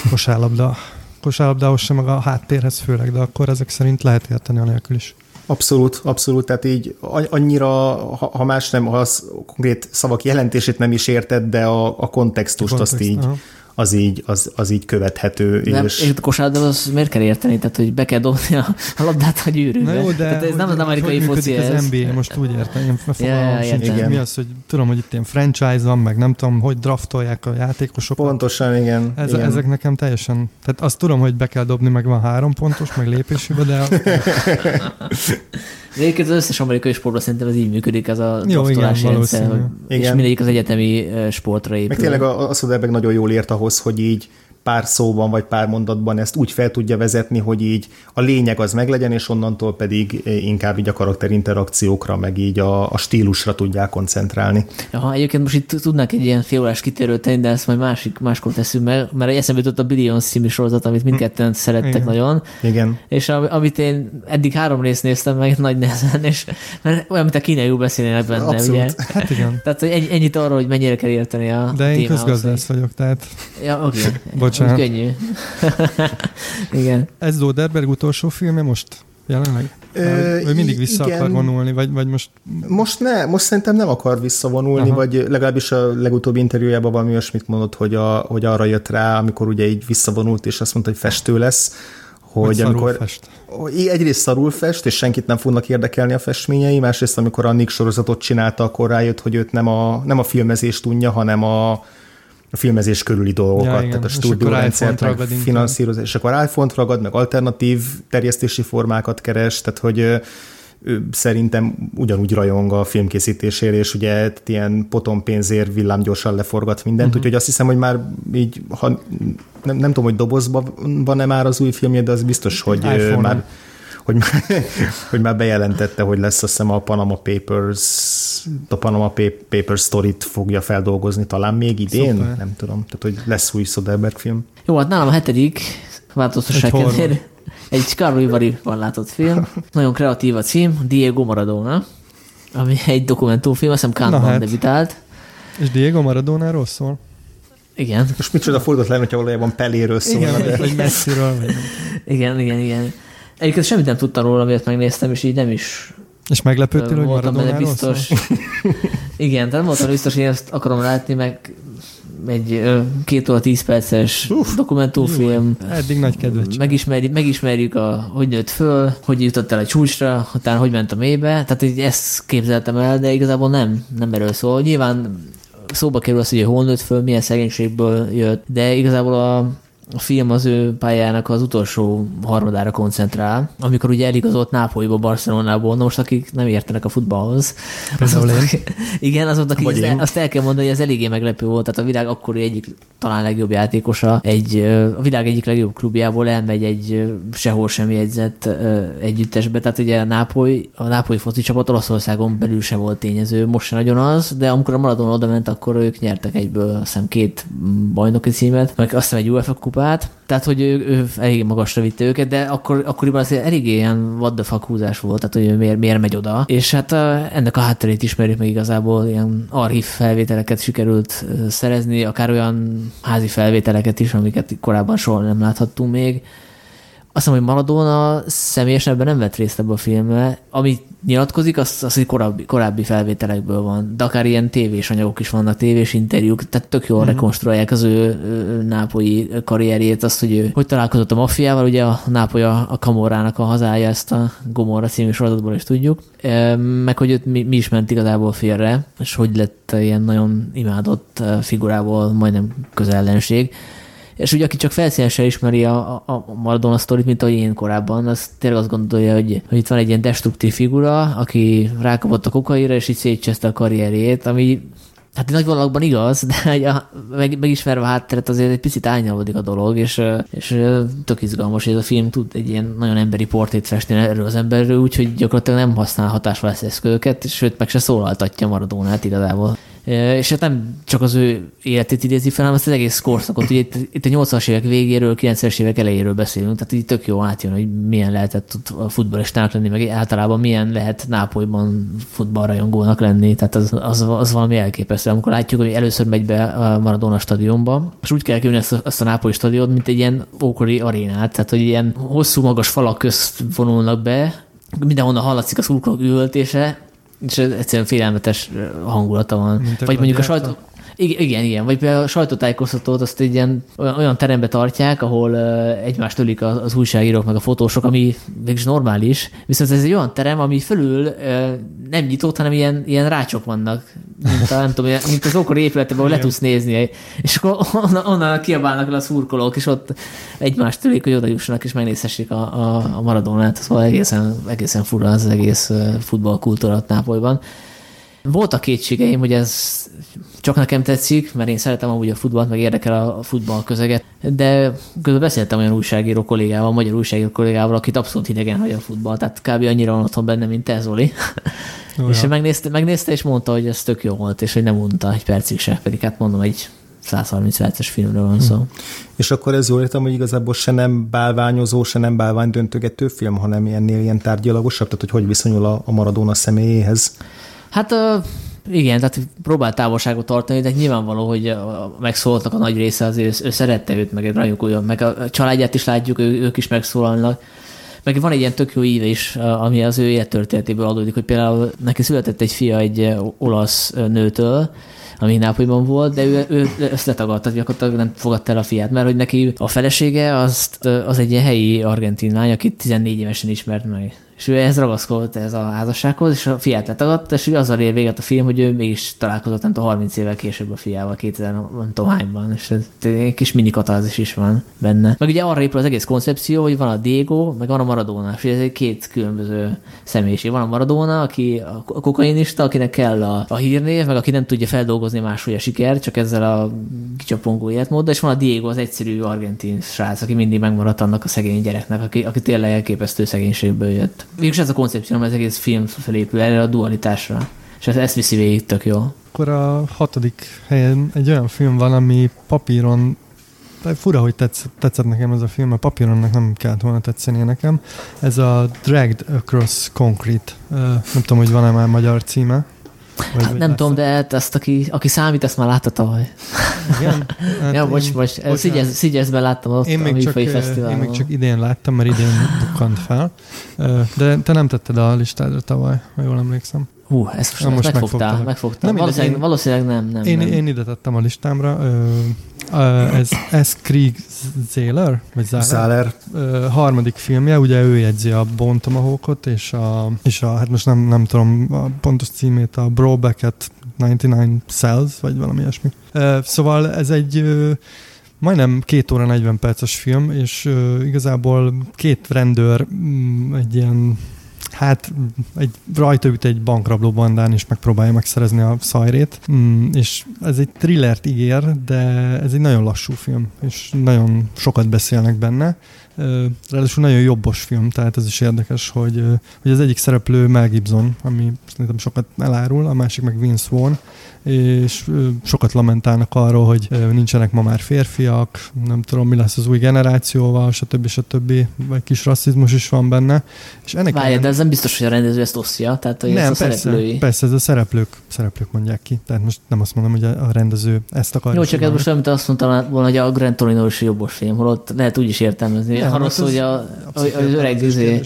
Speaker 3: kosárlabda kosárlabdához sem, meg a háttérhez főleg, de akkor ezek szerint lehet érteni a nélkül is.
Speaker 2: Abszolút, abszolút, tehát így annyira, ha más nem, ha az konkrét szavak jelentését nem is érted, de a, a kontextust a kontext, azt így, aha az így, az, az így követhető.
Speaker 1: Nem, és... és kosárlabda az miért kell érteni? Tehát, hogy be kell dobni a, a labdát a gyűrűbe.
Speaker 3: Na jó, de
Speaker 1: Tehát ez nem az amerikai
Speaker 3: hogy
Speaker 1: foci ez.
Speaker 3: az NBA, most úgy értem, én ja, ja, ja, mi az, hogy tudom, hogy itt ilyen franchise van, meg nem tudom, hogy draftolják a játékosokat.
Speaker 2: Pontosan, igen.
Speaker 3: Ez,
Speaker 2: igen.
Speaker 3: Ezek nekem teljesen, tehát azt tudom, hogy be kell dobni, meg van három pontos, meg lépéshiba, de...
Speaker 1: De egyébként az összes amerikai sportban szerintem ez így működik, ez a Jó, igen, rendszer, hogy, és mindegyik az egyetemi sportra épül.
Speaker 2: Meg tényleg a, a Soderberg nagyon jól ért ahhoz, hogy így pár szóban vagy pár mondatban ezt úgy fel tudja vezetni, hogy így a lényeg az meglegyen, és onnantól pedig inkább így a karakterinterakciókra, meg így a, a stílusra tudják koncentrálni.
Speaker 1: Ja, egyébként most itt tudnánk egy ilyen félórás kitérőt tenni, de ezt majd másik, máskor teszünk meg, mert eszembe jutott a Billions című sorozat, amit mindketten hm. szerettek Igen. nagyon.
Speaker 2: Igen.
Speaker 1: És amit én eddig három részt néztem meg nagy nehezen, és mert olyan, mint a kínaiul beszélnének benne, Abszolút. ugye?
Speaker 3: Hát igen.
Speaker 1: Tehát hogy ennyit arról, hogy mennyire kell érteni a
Speaker 3: De én közgazdász vagyok, tehát...
Speaker 1: Ja, oké. Okay.
Speaker 3: Bocsánat.
Speaker 1: Könnyű. Igen.
Speaker 3: Ez Zoderberg utolsó filmje most? Jelenleg? Ö, vagy mindig vissza igen. akar vonulni, vagy, vagy most...
Speaker 2: Most ne, most szerintem nem akar visszavonulni, Aha. vagy legalábbis a legutóbbi interjújában valami olyasmit mondott, hogy, a, hogy arra jött rá, amikor ugye így visszavonult, és azt mondta, hogy festő lesz, hogy amikor
Speaker 3: fest.
Speaker 2: egyrészt szarul fest, és senkit nem fognak érdekelni a festményei, másrészt amikor a Nick sorozatot csinálta, akkor rájött, hogy őt nem a, nem a filmezést tudja, hanem a, a filmezés körüli dolgokat, ja, tehát a stúdiórendszert, meg finanszírozás, és akkor iPhone-t ragad, meg alternatív terjesztési formákat keres, tehát hogy ő szerintem ugyanúgy rajong a filmkészítésére, és ugye ilyen potom pénzért villámgyorsan leforgat mindent, uh-huh. úgyhogy azt hiszem, hogy már így, ha nem, nem tudom, hogy dobozban van-e már az új filmje, de az biztos, hogy iPhone-on. már hogy már, hogy már bejelentette, hogy lesz azt hiszem a Panama Papers, a Panama Papers story-t fogja feldolgozni talán még idén, Szuper. nem tudom, tehát hogy lesz új Soderbergh film.
Speaker 1: Jó, hát nálam a hetedik változtasság kedvéért egy Carlo Ivari van látott film, nagyon kreatív a cím, Diego Maradona, ami egy dokumentumfilm, azt hiszem Cannes-ban hát. debütált.
Speaker 3: És Diego Maradona szól?
Speaker 1: Igen.
Speaker 2: Most micsoda fordult le, hogyha valójában Peléről szól.
Speaker 3: Igen, de... vagy messziről. Vagy
Speaker 1: igen, igen, igen. Egyébként semmit nem tudtam róla, miért megnéztem, és így nem is
Speaker 3: és meglepődtél, hogy benne
Speaker 1: biztos. Igen, tehát voltam biztos, hogy ezt akarom látni, meg egy két óra tíz perces Uf, dokumentumfilm.
Speaker 3: Eddig nagy kedvet
Speaker 1: megismerjük, megismerjük, a, hogy nőtt föl, hogy jutott el egy csúcsra, utána hogy ment a mélybe. Tehát így ezt képzeltem el, de igazából nem, nem erről szól. Nyilván szóba kerül az, hogy hol nőtt föl, milyen szegénységből jött, de igazából a a film az ő pályának az utolsó harmadára koncentrál, amikor ugye eligazolt Nápolyba, Barcelonából, most akik nem értenek a futballhoz.
Speaker 3: Például én.
Speaker 1: Igen, azoknak így azt, azt el kell mondani, hogy ez eléggé meglepő volt, tehát a világ akkori egyik talán legjobb játékosa, egy, a világ egyik legjobb klubjából elmegy egy sehol sem jegyzett együttesbe, tehát ugye a Nápoly, a Nápoly foci csapat Olaszországon belül se volt tényező, most se nagyon az, de amikor a Maradona oda ment, akkor ők nyertek egyből, azt hiszem két bajnoki címet, meg azt hiszem egy UEFA kupát, tehát hogy ő, ő elég magasra vitte őket, de akkor, akkoriban azért elég ilyen what the fuck húzás volt, tehát hogy ő miért, miért megy oda. És hát ennek a hátterét ismerjük meg igazából, ilyen archív felvételeket sikerült szerezni, akár olyan házi felvételeket is, amiket korábban soha nem láthattunk még. Azt hiszem, hogy Maradona személyesen ebben nem vett részt ebbe a filmbe. Ami nyilatkozik, az, az hogy korábbi, korábbi felvételekből van. De akár ilyen tévés anyagok is vannak, tévés interjúk, tehát tök jól mm. rekonstruálják az ő, ő nápolyi karrierjét, azt, hogy ő hogy találkozott a maffiával, ugye a Nápoly a, a Kamorának a hazája, ezt a Gomorra című sorozatból is tudjuk, meg hogy őt mi, mi is ment igazából félre, és hogy lett ilyen nagyon imádott figurából majdnem közellenség. És ugye aki csak felszínesen ismeri a, a, a Maradona sztorit, mint ahogy én korábban, az tényleg azt gondolja, hogy, hogy itt van egy ilyen destruktív figura, aki rákapott a kokaira, és így szétcseszte a karrierjét, ami Hát nagy vonalakban igaz, de a, meg, megismerve a hátteret azért egy picit ányalódik a dolog, és, és tök izgalmas, hogy ez a film tud egy ilyen nagyon emberi portét festeni erről az emberről, úgyhogy gyakorlatilag nem használ hatásvalász eszközöket, sőt meg se szólaltatja Maradónát igazából. És hát nem csak az ő életét idézi fel, hanem azt az egész korszakot. Ugye itt, itt a 80-as évek végéről, 90-es évek elejéről beszélünk, tehát így tök jó átjön, hogy milyen lehetett a futballistának lenni, meg általában milyen lehet Nápolyban futballrajongónak lenni, tehát az, az, az valami elképesztő. Amikor látjuk, hogy először megy be a Maradona stadionba, és úgy kell külni ezt a, ezt a Nápoly stadion, mint egy ilyen ókori arénát, tehát hogy ilyen hosszú, magas falak közt vonulnak be, mindenhonnan hallatszik a szurkolók üvöltése, és egyszerűen félelmetes hangulata van. Mint Vagy mondjuk a sajtó... Igen, igen, Vagy például a sajtótájékoztatót azt egy ilyen olyan, olyan terembe tartják, ahol egymást ölik az, az újságírók meg a fotósok, ami mégis normális. Viszont ez egy olyan terem, ami fölül nem nyitott, hanem ilyen, ilyen rácsok vannak. Mint, a, nem tudom, mint az ókori épületben, ahol le tudsz nézni. És akkor onnan, onnan kiabálnak le a szurkolók, és ott egymást ölik, hogy oda jussanak, és megnézhessék a, a, a maradonát. Szóval egészen, egészen fura az egész futballkultúra Nápolyban. Voltak kétségeim, hogy ez csak nekem tetszik, mert én szeretem amúgy a futballt, meg érdekel a futball közeget, de közben beszéltem olyan újságíró kollégával, magyar újságíró kollégával, akit abszolút hidegen hagy a futball, tehát kb. annyira van otthon benne, mint te, Zoli. És megnézte, megnézte, és mondta, hogy ez tök jó volt, és hogy nem unta egy percig se, pedig hát mondom, egy 130 perces filmről van szó. Hmm.
Speaker 2: És akkor ez jól értem, hogy igazából se nem bálványozó, se nem bálvány döntögető film, hanem ilyennél ilyen tárgyalagosabb, tehát hogy hogy viszonyul a, a Maradona személyéhez?
Speaker 1: Hát igen, tehát próbált távolságot tartani, de nyilvánvaló, hogy megszólaltak a nagy része, azért ő szerette őt, meg rajongója, meg a családját is látjuk, ők is megszólalnak. Meg van egy ilyen tök jó íve is, ami az ő élettörténetéből adódik, hogy például neki született egy fia egy olasz nőtől, ami Nápolyban volt, de ő, ő ezt letagadta, gyakorlatilag nem fogadta el a fiát, mert hogy neki a felesége azt, az egy ilyen helyi argentin lány, akit 14 évesen ismert meg és ő ehhez ragaszkodott ez a házassághoz, és a fiát letagadta, és azzal ér véget a film, hogy ő mégis találkozott, nem tudom, 30 évvel később a fiával, 2000 nem tudom hányban, és ez egy kis mini katázis is van benne. Meg ugye arra épül az egész koncepció, hogy van a Diego, meg van a Maradona, és ez egy két különböző személyiség. Van a Maradona, aki a kokainista, akinek kell a, a hírnév, meg aki nem tudja feldolgozni máshogy a sikert, csak ezzel a kicsapongó életmóddal, és van a Diego, az egyszerű argentin srác, aki mindig megmaradt annak a szegény gyereknek, aki, aki tényleg elképesztő szegénységből jött. Végülis ez a koncepció, az egész film felépül erre a dualitásra. És ez ezt viszi végig tök jó.
Speaker 3: Akkor a hatodik helyen egy olyan film van, ami papíron fura, hogy tetsz, tetszett nekem ez a film, a papíronnak nem kellett volna tetszenie nekem. Ez a Dragged Across Concrete. nem tudom, hogy van-e már magyar címe.
Speaker 1: Vagy, hát nem tudom, de hát aki, aki számít, ezt már látta tavaly.
Speaker 3: Igen?
Speaker 1: Hát ja, bocs, bocs. Szigyezben láttam ott
Speaker 3: én még, a csak, én még csak idén láttam, mert idén bukkant fel. De te nem tetted a listádra tavaly, ha jól emlékszem.
Speaker 1: Hú, ezt most, most megfogtál, megfogtál. Nem, valószínűleg, én, valószínűleg nem, nem,
Speaker 3: én,
Speaker 1: nem.
Speaker 3: Én ide tettem a listámra. Uh, ez S. Krieg Zahler, vagy Zahler,
Speaker 2: Záler.
Speaker 3: uh, harmadik filmje, ugye ő jegyzi a Bone Tomahawkot, és a, és a hát most nem, nem tudom a pontos címét, a Brobecket 99 Cells, vagy valami ilyesmi. Uh, szóval ez egy uh, majdnem két óra 40 perces film, és uh, igazából két rendőr mm, egy ilyen hát egy rajta üt egy bankrabló bandán, és megpróbálja megszerezni a szajrét. Mm, és ez egy thrillert ígér, de ez egy nagyon lassú film, és nagyon sokat beszélnek benne. Ráadásul nagyon jobbos film, tehát ez is érdekes, hogy, hogy az egyik szereplő Mel Gibson, ami szerintem sokat elárul, a másik meg Vince Vaughn, és sokat lamentálnak arról, hogy nincsenek ma már férfiak, nem tudom, mi lesz az új generációval, stb. stb. Vagy kis rasszizmus is van benne. És ennek
Speaker 1: Várj, de ez nem biztos, hogy a rendező ezt osztja, tehát hogy
Speaker 3: nem,
Speaker 1: ez a
Speaker 3: persze,
Speaker 1: szereplői.
Speaker 3: persze, ez a szereplők, szereplők mondják ki. Tehát most nem azt mondom, hogy a, rendező ezt akarja.
Speaker 1: Jó, csak ez most mint azt mondtam volna, hogy a Grand Torino is jobbos film, holott lehet úgy is értelmezni.
Speaker 3: Nem,
Speaker 1: Arról
Speaker 3: hát
Speaker 1: szól, hogy a, az öreg izé,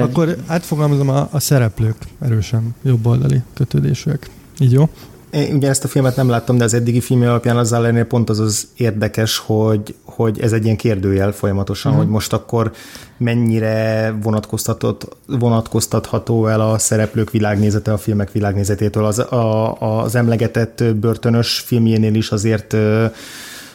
Speaker 3: Akkor átfogalmazom, a, a szereplők erősen jobboldali kötődésűek. Így jó?
Speaker 2: Én ugye ezt a filmet nem láttam, de az eddigi film alapján az ellenére pont az az érdekes, hogy, hogy ez egy ilyen kérdőjel folyamatosan, uh-huh. hogy most akkor mennyire vonatkoztatott, vonatkoztatható el a szereplők világnézete a filmek világnézetétől. Az, a, az emlegetett börtönös filmjénél is azért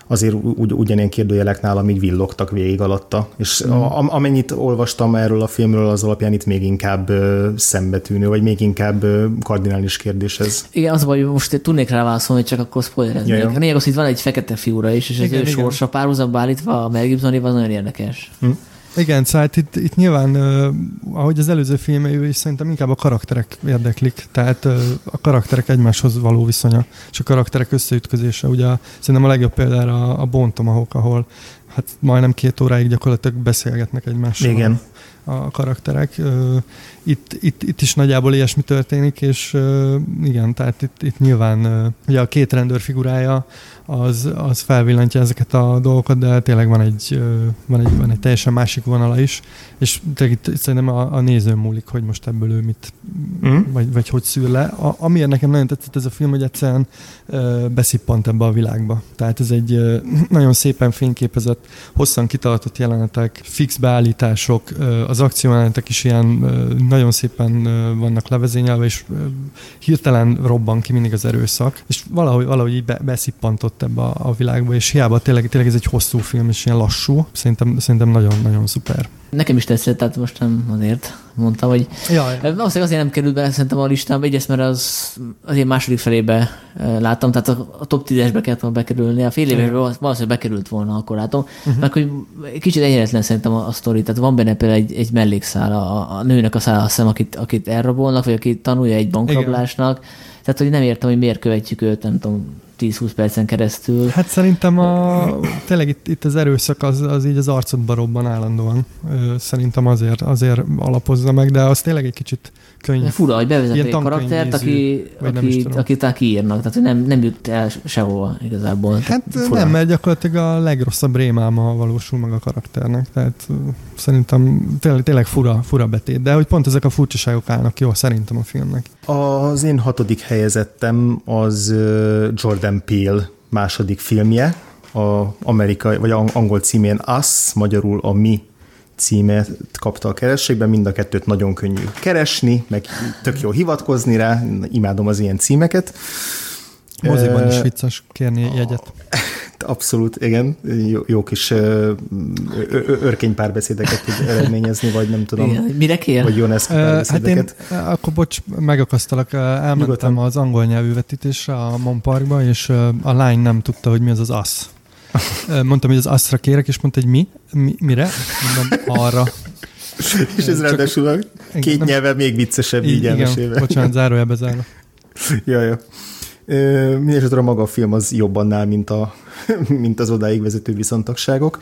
Speaker 2: azért ugy, ugyanilyen kérdőjelek nálam így villogtak végig alatta. És
Speaker 3: Mhm.
Speaker 2: mm. a, amennyit olvastam erről a filmről, az alapján itt még inkább szembetűnő, vagy még inkább kardinális kérdés ez.
Speaker 1: Igen, az a baj, hogy most tudnék rá válaszolni, hogy csak akkor spoilereznék.
Speaker 2: Ja.
Speaker 1: A lényeg az, hogy itt van egy fekete figura is, és az
Speaker 3: Igen,
Speaker 1: ő
Speaker 3: igen.
Speaker 1: sorsa párhuzamba állítva a Mel Gibsonéval nagyon érdekes.
Speaker 3: Igen, szóval hát itt, itt nyilván, ahogy az előző filmei is szerintem inkább a karakterek érdeklik, tehát a karakterek egymáshoz való viszonya, és a karakterek összeütközése. Ugye szerintem a legjobb példára a, a Bone Tomahawk, ahol hát majdnem két óráig gyakorlatilag beszélgetnek egymással
Speaker 2: Igen.
Speaker 3: A karakterek. Itt, itt, itt is nagyjából ilyesmi történik, és igen, tehát itt, itt nyilván ugye a két rendőr figurája az, az felvillantja ezeket a dolgokat, de tényleg van egy, van egy, van egy teljesen másik vonala is, és tényleg itt szerintem a, a nézőn múlik, hogy most ebből ő mit,
Speaker 2: Mm.
Speaker 3: vagy, vagy hogy szül le. A, amiért nekem nagyon tetszett ez a film, hogy egyszerűen beszippant ebbe a világba. Tehát ez egy nagyon szépen fényképezett, hosszan kitartott jelenetek, fix beállítások, ö, az akciójelenetek is ilyen nagyon szépen vannak levezényelve, és hirtelen robban ki mindig az erőszak, és valahogy, valahogy így be, beszippantott ebbe a, a világba, és hiába tényleg, tényleg ez egy hosszú film, és ilyen lassú, szerintem, szerintem nagyon-nagyon szuper.
Speaker 1: Nekem is tetszett, tehát most nem azért mondtam, hogy
Speaker 3: Jaj.
Speaker 1: Valószínűleg azért nem került be szerintem a listámba, egyrészt mert az, az én második felébe eh, láttam, tehát a, a top 10-esbe kellett volna bekerülni, a fél évesbe val- valószínűleg bekerült volna, akkor látom. Uh-huh. Mert hogy kicsit egyenletlen szerintem a, a sztori, tehát van benne például egy, egy mellékszál, a, a nőnek a száll, azt hiszem, akit, akit elrabolnak, vagy aki tanulja egy bankrablásnak, tehát hogy nem értem, hogy miért követjük őt, nem tudom, 10-20 percen keresztül.
Speaker 3: Hát szerintem a, tényleg itt, itt az erőszak az, az így az arcodba robban állandóan. Szerintem azért, azért alapozza meg, de az tényleg egy kicsit könnyű.
Speaker 1: Fura, hogy bevezet
Speaker 3: Ilyen
Speaker 1: egy karaktert, aki, aki, akit talán kiírnak, tehát nem, nem jut el sehova igazából.
Speaker 3: Hát
Speaker 1: Fura.
Speaker 3: nem, mert gyakorlatilag a legrosszabb rémálma valósul meg a karakternek, tehát szerintem tényleg, tényleg fura, fura betét, de hogy pont ezek a furcsaságok állnak jó szerintem a filmnek.
Speaker 2: Az én hatodik helyezettem az Jordan Peele második filmje, a amerikai, vagy ang- angol címén Us, magyarul a Mi címet kapta a kerességben, mind a kettőt nagyon könnyű keresni, meg tök jó hivatkozni rá, imádom az ilyen címeket.
Speaker 3: Moziban is
Speaker 2: Ö,
Speaker 3: vicces kérni jegyet.
Speaker 2: Abszolút, igen, jó, jó kis ö, ö, ö, örkény párbeszédeket tud eredményezni, vagy nem tudom,
Speaker 1: Igen, mire kér?
Speaker 2: vagy Ionescu
Speaker 3: Ö, Hát én
Speaker 2: párbeszédeket.
Speaker 3: ö, akkor bocs, megakasztalak, elmentem
Speaker 2: Nyugodtan.
Speaker 3: az angol nyelvű vetítésre a Monparkba, és ö, a lány nem tudta, hogy mi az az asz. Mondtam, hogy az aszra kérek, és mondta, hogy mi? mi mire? Mondom, arra.
Speaker 2: És ez
Speaker 3: csak-
Speaker 2: ráadásul a két
Speaker 3: nem-
Speaker 2: nyelve még viccesebb így, elmesélve.
Speaker 3: bocsánat, zárójelbe zárva.
Speaker 2: Ja, ja. Mindenesetre maga a film az jobb annál, mint, a, mint az odáig vezető viszontagságok.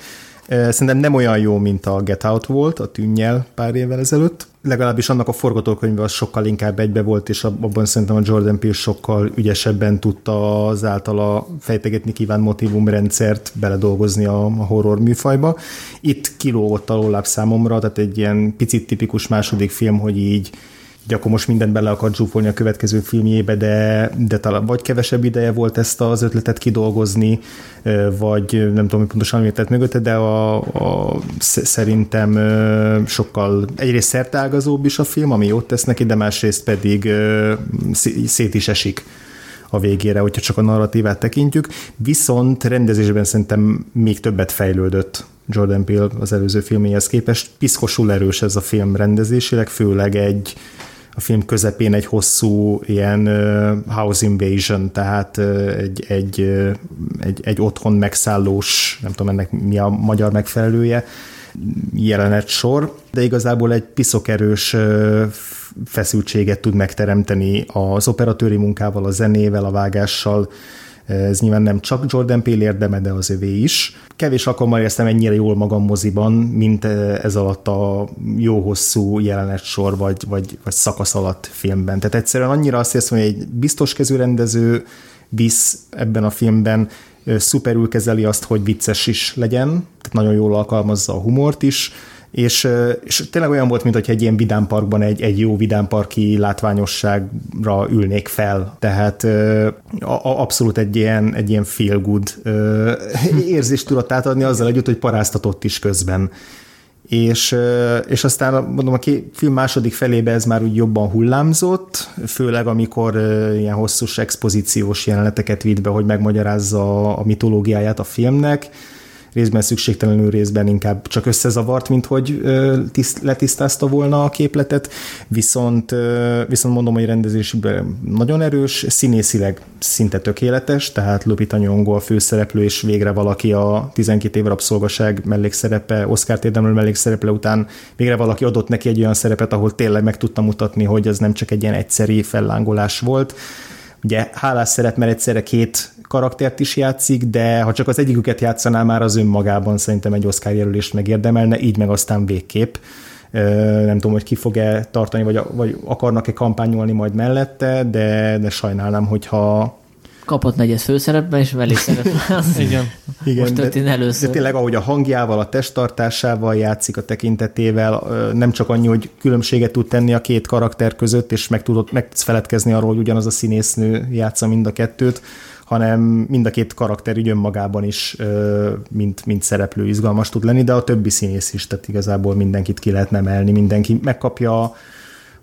Speaker 2: Szerintem nem olyan jó, mint a Get Out volt, a tűnnyel pár évvel ezelőtt. Legalábbis annak a forgatókönyve az sokkal inkább egybe volt, és abban szerintem a Jordan Peele sokkal ügyesebben tudta az általa fejtegetni kívánt motivumrendszert beledolgozni a, a horror műfajba. Itt kilógott alólább számomra, tehát egy ilyen picit tipikus második film, hogy így hogy akkor most mindent bele akar zsúfolni a következő filmjébe, de, de talán vagy kevesebb ideje volt ezt az ötletet kidolgozni, vagy nem tudom, hogy pontosan miért tett mögötte, de a, a, szerintem sokkal egyrészt szertágazóbb is a film, ami jót tesz neki, de másrészt pedig szét is esik a végére, hogyha csak a narratívát tekintjük. Viszont rendezésben szerintem még többet fejlődött Jordan Peele az előző filméhez képest. Piszkosul erős ez a film rendezésileg, főleg egy a film közepén egy hosszú ilyen house invasion, tehát egy, egy, egy, egy otthon megszállós, nem tudom ennek mi a magyar megfelelője, jelenet sor, de igazából egy piszokerős feszültséget tud megteremteni az operatőri munkával, a zenével, a vágással, ez nyilván nem csak Jordan Peele érdeme, de az övé is. Kevés alkalommal éreztem ennyire jól magam moziban, mint ez alatt a jó hosszú sor vagy, vagy, vagy szakasz alatt filmben. Tehát egyszerűen annyira azt hiszem, hogy egy biztos kezű rendező visz ebben a filmben, szuperül kezeli azt, hogy vicces is legyen, tehát nagyon jól alkalmazza a humort is, és, és tényleg olyan volt, mint hogy egy ilyen vidámparkban egy, egy jó vidámparki látványosságra ülnék fel. Tehát a, a, abszolút egy ilyen, egy ilyen feel good érzést tudott átadni azzal együtt, hogy paráztatott is közben. És, és aztán mondom, a film második felébe ez már úgy jobban hullámzott, főleg amikor ilyen hosszús expozíciós jeleneteket vitt be, hogy megmagyarázza a mitológiáját a filmnek, részben szükségtelenül, részben inkább csak összezavart, mint hogy tiszt, letisztázta volna a képletet, viszont, viszont mondom, hogy rendezésben nagyon erős, színészileg szinte tökéletes, tehát Lupita Nyong'o a főszereplő, és végre valaki a 12 év rabszolgaság mellékszerepe, Oscar érdemlő mellékszereplő után végre valaki adott neki egy olyan szerepet, ahol tényleg meg tudta mutatni, hogy ez nem csak egy ilyen egyszeri fellángolás volt. Ugye hálás szerep, mert egyszerre két karaktert is játszik, de ha csak az egyiküket játszaná, már az önmagában szerintem egy Oscar jelölést megérdemelne, így meg aztán végképp. Nem tudom, hogy ki fog-e tartani, vagy, vagy akarnak-e kampányolni majd mellette, de, de sajnálnám, hogyha
Speaker 1: kapott negyed főszerepben, és mellékszerepben.
Speaker 3: Igen.
Speaker 1: Igen, Most történt először.
Speaker 2: De tényleg, ahogy a hangjával, a testtartásával játszik, a tekintetével, nem csak annyi, hogy különbséget tud tenni a két karakter között, és meg tudott meg feledkezni arról, hogy ugyanaz a színésznő játsza mind a kettőt, hanem mind a két karakter így önmagában is, mint, mint szereplő izgalmas tud lenni, de a többi színész is, tehát igazából mindenkit ki lehet emelni, mindenki megkapja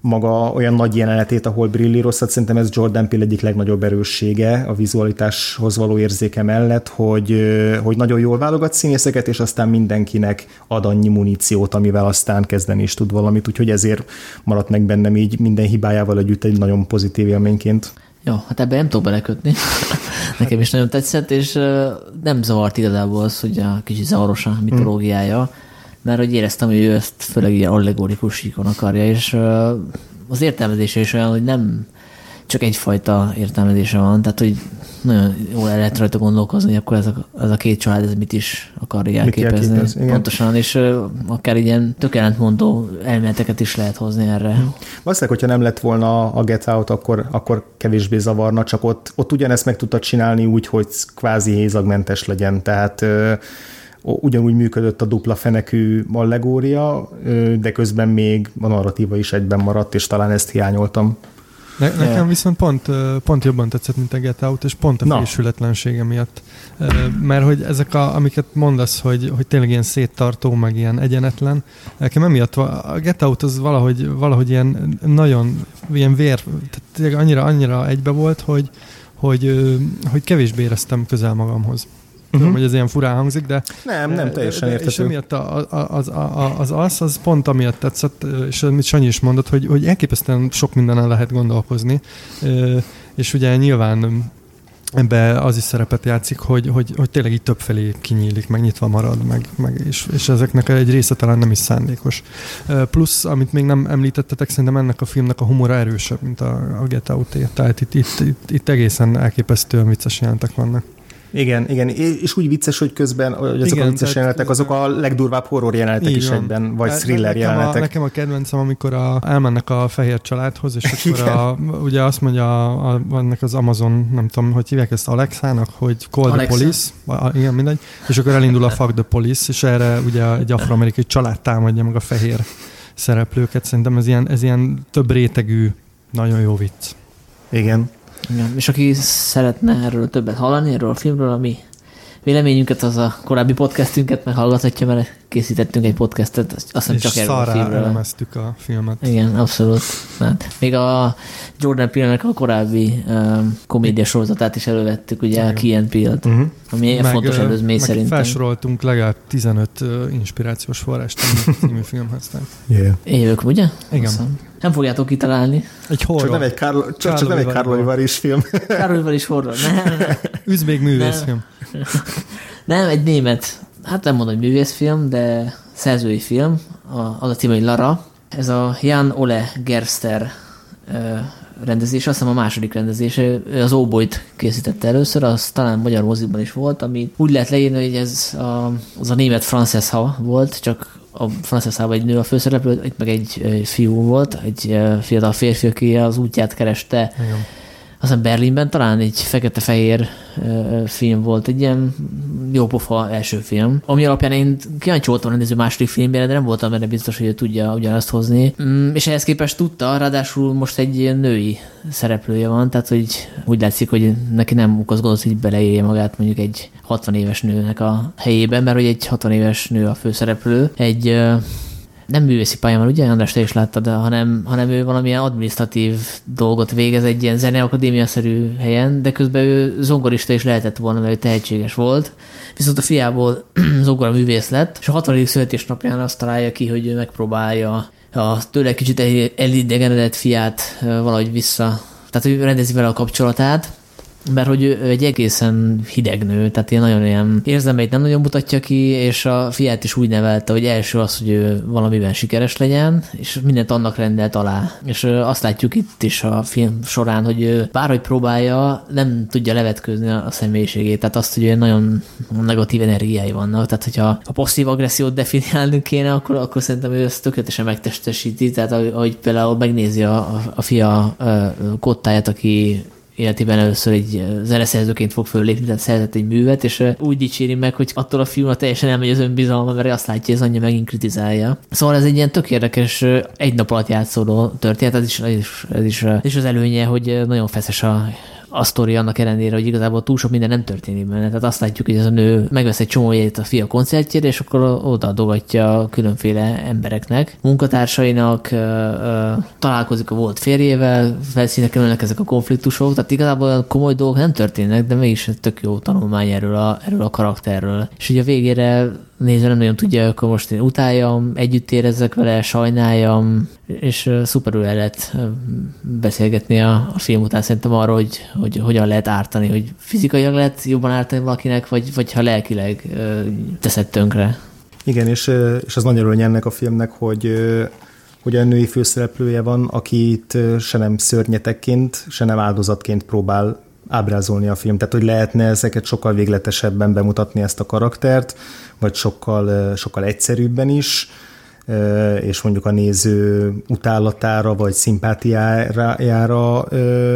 Speaker 2: maga olyan nagy jelenetét, ahol brillírozhat. Szerintem ez Jordan Peele egyik legnagyobb erőssége a vizualitáshoz való érzéke mellett, hogy, hogy nagyon jól válogat színészeket, és aztán mindenkinek ad annyi muníciót, amivel aztán kezdeni is tud valamit, úgyhogy ezért maradt meg bennem így minden hibájával együtt egy nagyon pozitív élményként.
Speaker 1: Jó, hát ebben nem tudok belekötni. Nekem is nagyon tetszett, és nem zavart igazából az, hogy a kicsi zavaros a mitológiája, mert hogy éreztem, hogy ő ezt főleg ilyen allegorikus síkon akarja, és az értelmezése is olyan, hogy nem csak egyfajta értelmezése van, tehát hogy nagyon jól el lehet rajta gondolkozni, hogy akkor ez a, ez a két család ez mit is akar jelképezni. Pontosan, és uh, akár ilyen tökéletmondó elméleteket is lehet hozni erre.
Speaker 2: Valószínűleg, hogyha nem lett volna a Get Out, akkor, akkor kevésbé zavarna, csak ott, ott ugyanezt meg tudta csinálni úgy, hogy kvázi hézagmentes legyen, tehát uh, ugyanúgy működött a dupla fenekű allegória, de közben még a narratíva is egyben maradt, és talán ezt hiányoltam.
Speaker 3: Ne, nekem viszont pont, pont jobban tetszett, mint a Get Out, és pont a Na. fésületlensége miatt. Mert hogy ezek, a, amiket mondasz, hogy, hogy tényleg ilyen széttartó, meg ilyen egyenetlen, nekem emiatt a Get Out az valahogy, valahogy ilyen nagyon ilyen vér, tehát annyira, annyira egybe volt, hogy, hogy, hogy kevésbé éreztem közel magamhoz. Tudom, uh-huh. hogy ez ilyen furán hangzik, de...
Speaker 2: Nem, nem teljesen de, értető.
Speaker 3: És emiatt az, az, az, az, az pont amiatt tetszett, és amit Sanyi is mondott, hogy, hogy elképesztően sok mindenen lehet gondolkozni, és ugye nyilván ebbe az is szerepet játszik, hogy, hogy, hogy tényleg így többfelé kinyílik, meg nyitva marad, meg, meg és, és ezeknek egy része talán nem is szándékos. Plusz, amit még nem említettetek, szerintem ennek a filmnek a humora erősebb, mint a, a Get out -é. Tehát itt, itt, itt, itt egészen elképesztően vicces jelentek vannak.
Speaker 2: Igen, igen, és úgy vicces, hogy közben hogy ezek igen, a vicces jelenetek, azok a legdurvább horror jelenetek is egyben, vagy thriller nekem jelenetek.
Speaker 3: A, nekem a kedvencem, amikor a, elmennek a fehér családhoz, és akkor a, ugye azt mondja a, a, ennek az Amazon, nem tudom, hogy hívják ezt Alexának, hogy call Alexa. the police, a, igen, mindegy, és akkor elindul a fuck the police, és erre ugye egy afroamerikai család támadja meg a fehér szereplőket. Szerintem ez ilyen, ez ilyen több rétegű, nagyon jó vicc.
Speaker 2: Igen.
Speaker 1: Igen. És aki szeretne erről többet hallani, erről a filmről, ami véleményünket, az a korábbi podcastünket meghallgathatja, mert készítettünk egy podcastet, azt hiszem csak erről a filmről.
Speaker 3: elemeztük a filmet.
Speaker 1: Igen, abszolút. Hát, még a Jordan Peele-nek a korábbi um, komédia sorozatát is elővettük, ugye a Key and Peele-t, uh-huh. ami egy fontos előzmény meg szerintem.
Speaker 3: felsoroltunk legalább 15 uh, inspirációs forrást a című filmhez.
Speaker 1: Yeah. Évök, ugye?
Speaker 3: Igen. Aztán.
Speaker 1: Nem fogjátok kitalálni.
Speaker 3: Egy horror.
Speaker 2: Csak nem egy, Kárlo, csak, csak nem egy Kárló is film.
Speaker 1: Kárló is horror. Nem.
Speaker 3: Üzbék művészfilm.
Speaker 1: Nem. nem, egy német, hát nem mondom, hogy művészfilm, de szerzői film. Az a cím, hogy Lara. Ez a Jan Ole Gerster rendezés, azt hiszem a második rendezése, az Óbolyt készítette először, az talán magyar moziban is volt, ami úgy lehet leírni, hogy ez a, az a német Francesca volt, csak a Francesca egy nő a főszereplő, itt meg egy, egy fiú volt, egy fiatal férfi, aki az útját kereste. Igen aztán Berlinben talán egy fekete-fehér film volt, egy ilyen jó pofa első film, ami alapján én kíváncsi voltam a rendező második filmjére, de nem voltam erre biztos, hogy ő tudja ugyanazt hozni. Mm, és ehhez képest tudta, ráadásul most egy ilyen női szereplője van, tehát hogy úgy látszik, hogy neki nem okozgodott, hogy beleírja magát mondjuk egy 60 éves nőnek a helyében, mert hogy egy 60 éves nő a főszereplő. Egy nem művészi pályán, ugye András, te is láttad, hanem, hanem ő valamilyen administratív dolgot végez egy ilyen zeneakadémia-szerű helyen, de közben ő zongorista is lehetett volna, mert ő tehetséges volt. Viszont a fiából zongora művész lett, és a 60. születésnapján azt találja ki, hogy ő megpróbálja a tőle kicsit elidegenedett fiát valahogy vissza tehát ő rendezi vele a kapcsolatát, mert hogy ő egy egészen hideg nő, tehát ilyen nagyon ilyen érzelmeit nem nagyon mutatja ki, és a fiát is úgy nevelte, hogy első az, hogy ő valamiben sikeres legyen, és mindent annak rendelt alá. És azt látjuk itt is a film során, hogy bárhogy próbálja, nem tudja levetkőzni a személyiségét, tehát azt, hogy nagyon negatív energiái vannak, tehát hogyha a passzív agressziót definiálni kéne, akkor, akkor szerintem ő ezt tökéletesen megtestesíti, tehát ahogy például megnézi a, a fia kottáját, aki életében először egy zeneszerzőként fog föllépni, tehát szerzett egy művet, és úgy dicséri meg, hogy attól a filmra teljesen elmegy az önbizalma, mert azt látja, hogy az anyja megint kritizálja. Szóval ez egy ilyen tök érdekes, egy nap alatt játszódó történet, ez is, ez is, ez is, ez is az előnye, hogy nagyon feszes a a sztori annak ellenére, hogy igazából túl sok minden nem történik benne. Tehát azt látjuk, hogy ez a nő megvesz egy csomó jegyet a fia koncertjére, és akkor oda dogatja különféle embereknek, munkatársainak, találkozik a volt férjével, felszínek kerülnek ezek a konfliktusok, tehát igazából komoly dolgok nem történnek, de mégis tök jó tanulmány erről a, erről a karakterről. És ugye a végére néző nem nagyon tudja, akkor most én utáljam, együtt érezzek vele, sajnáljam, és szuperül el lehet beszélgetni a, a film után szerintem arról, hogy, hogy hogyan lehet ártani, hogy fizikailag lehet jobban ártani valakinek, vagy, vagy ha lelkileg teszed tönkre.
Speaker 2: Igen, és, és az nagyon örülny ennek a filmnek, hogy hogy a női főszereplője van, akit se nem szörnyetekként, se nem áldozatként próbál ábrázolni a film. Tehát, hogy lehetne ezeket sokkal végletesebben bemutatni ezt a karaktert, vagy sokkal, sokkal egyszerűbben is, és mondjuk a néző utálatára vagy szimpátiájára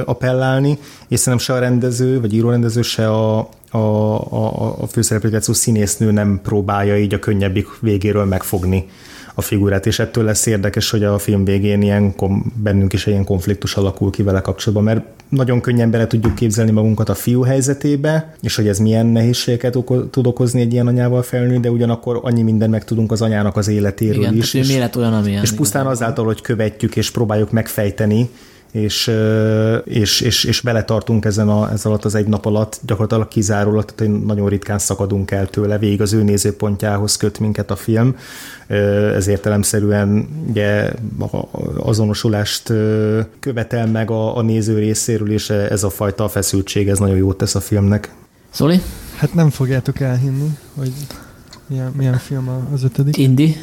Speaker 2: appellálni, és szerintem se a rendező, vagy írórendező, se a, a, a, a főszereplőt színésznő nem próbálja így a könnyebbik végéről megfogni a figurát, és ettől lesz érdekes, hogy a film végén ilyen, bennünk is ilyen konfliktus alakul ki vele kapcsolatban, mert nagyon könnyen bele tudjuk képzelni magunkat a fiú helyzetébe, és hogy ez milyen nehézségeket oko- tud okozni egy ilyen anyával felnőni, de ugyanakkor annyi minden meg tudunk az anyának az életéről
Speaker 1: igen,
Speaker 2: is.
Speaker 1: És, élet olyan, amilyen.
Speaker 2: És pusztán azáltal, hogy követjük és próbáljuk megfejteni, és, és, és, és beletartunk ezen a, ez alatt az egy nap alatt, gyakorlatilag kizárólag, tehát nagyon ritkán szakadunk el tőle, végig az ő nézőpontjához köt minket a film, ez értelemszerűen ugye azonosulást követel meg a, a néző részéről, és ez a fajta feszültség, ez nagyon jót tesz a filmnek.
Speaker 1: Szóli?
Speaker 3: Hát nem fogjátok elhinni, hogy milyen, milyen film az ötödik.
Speaker 1: Indi?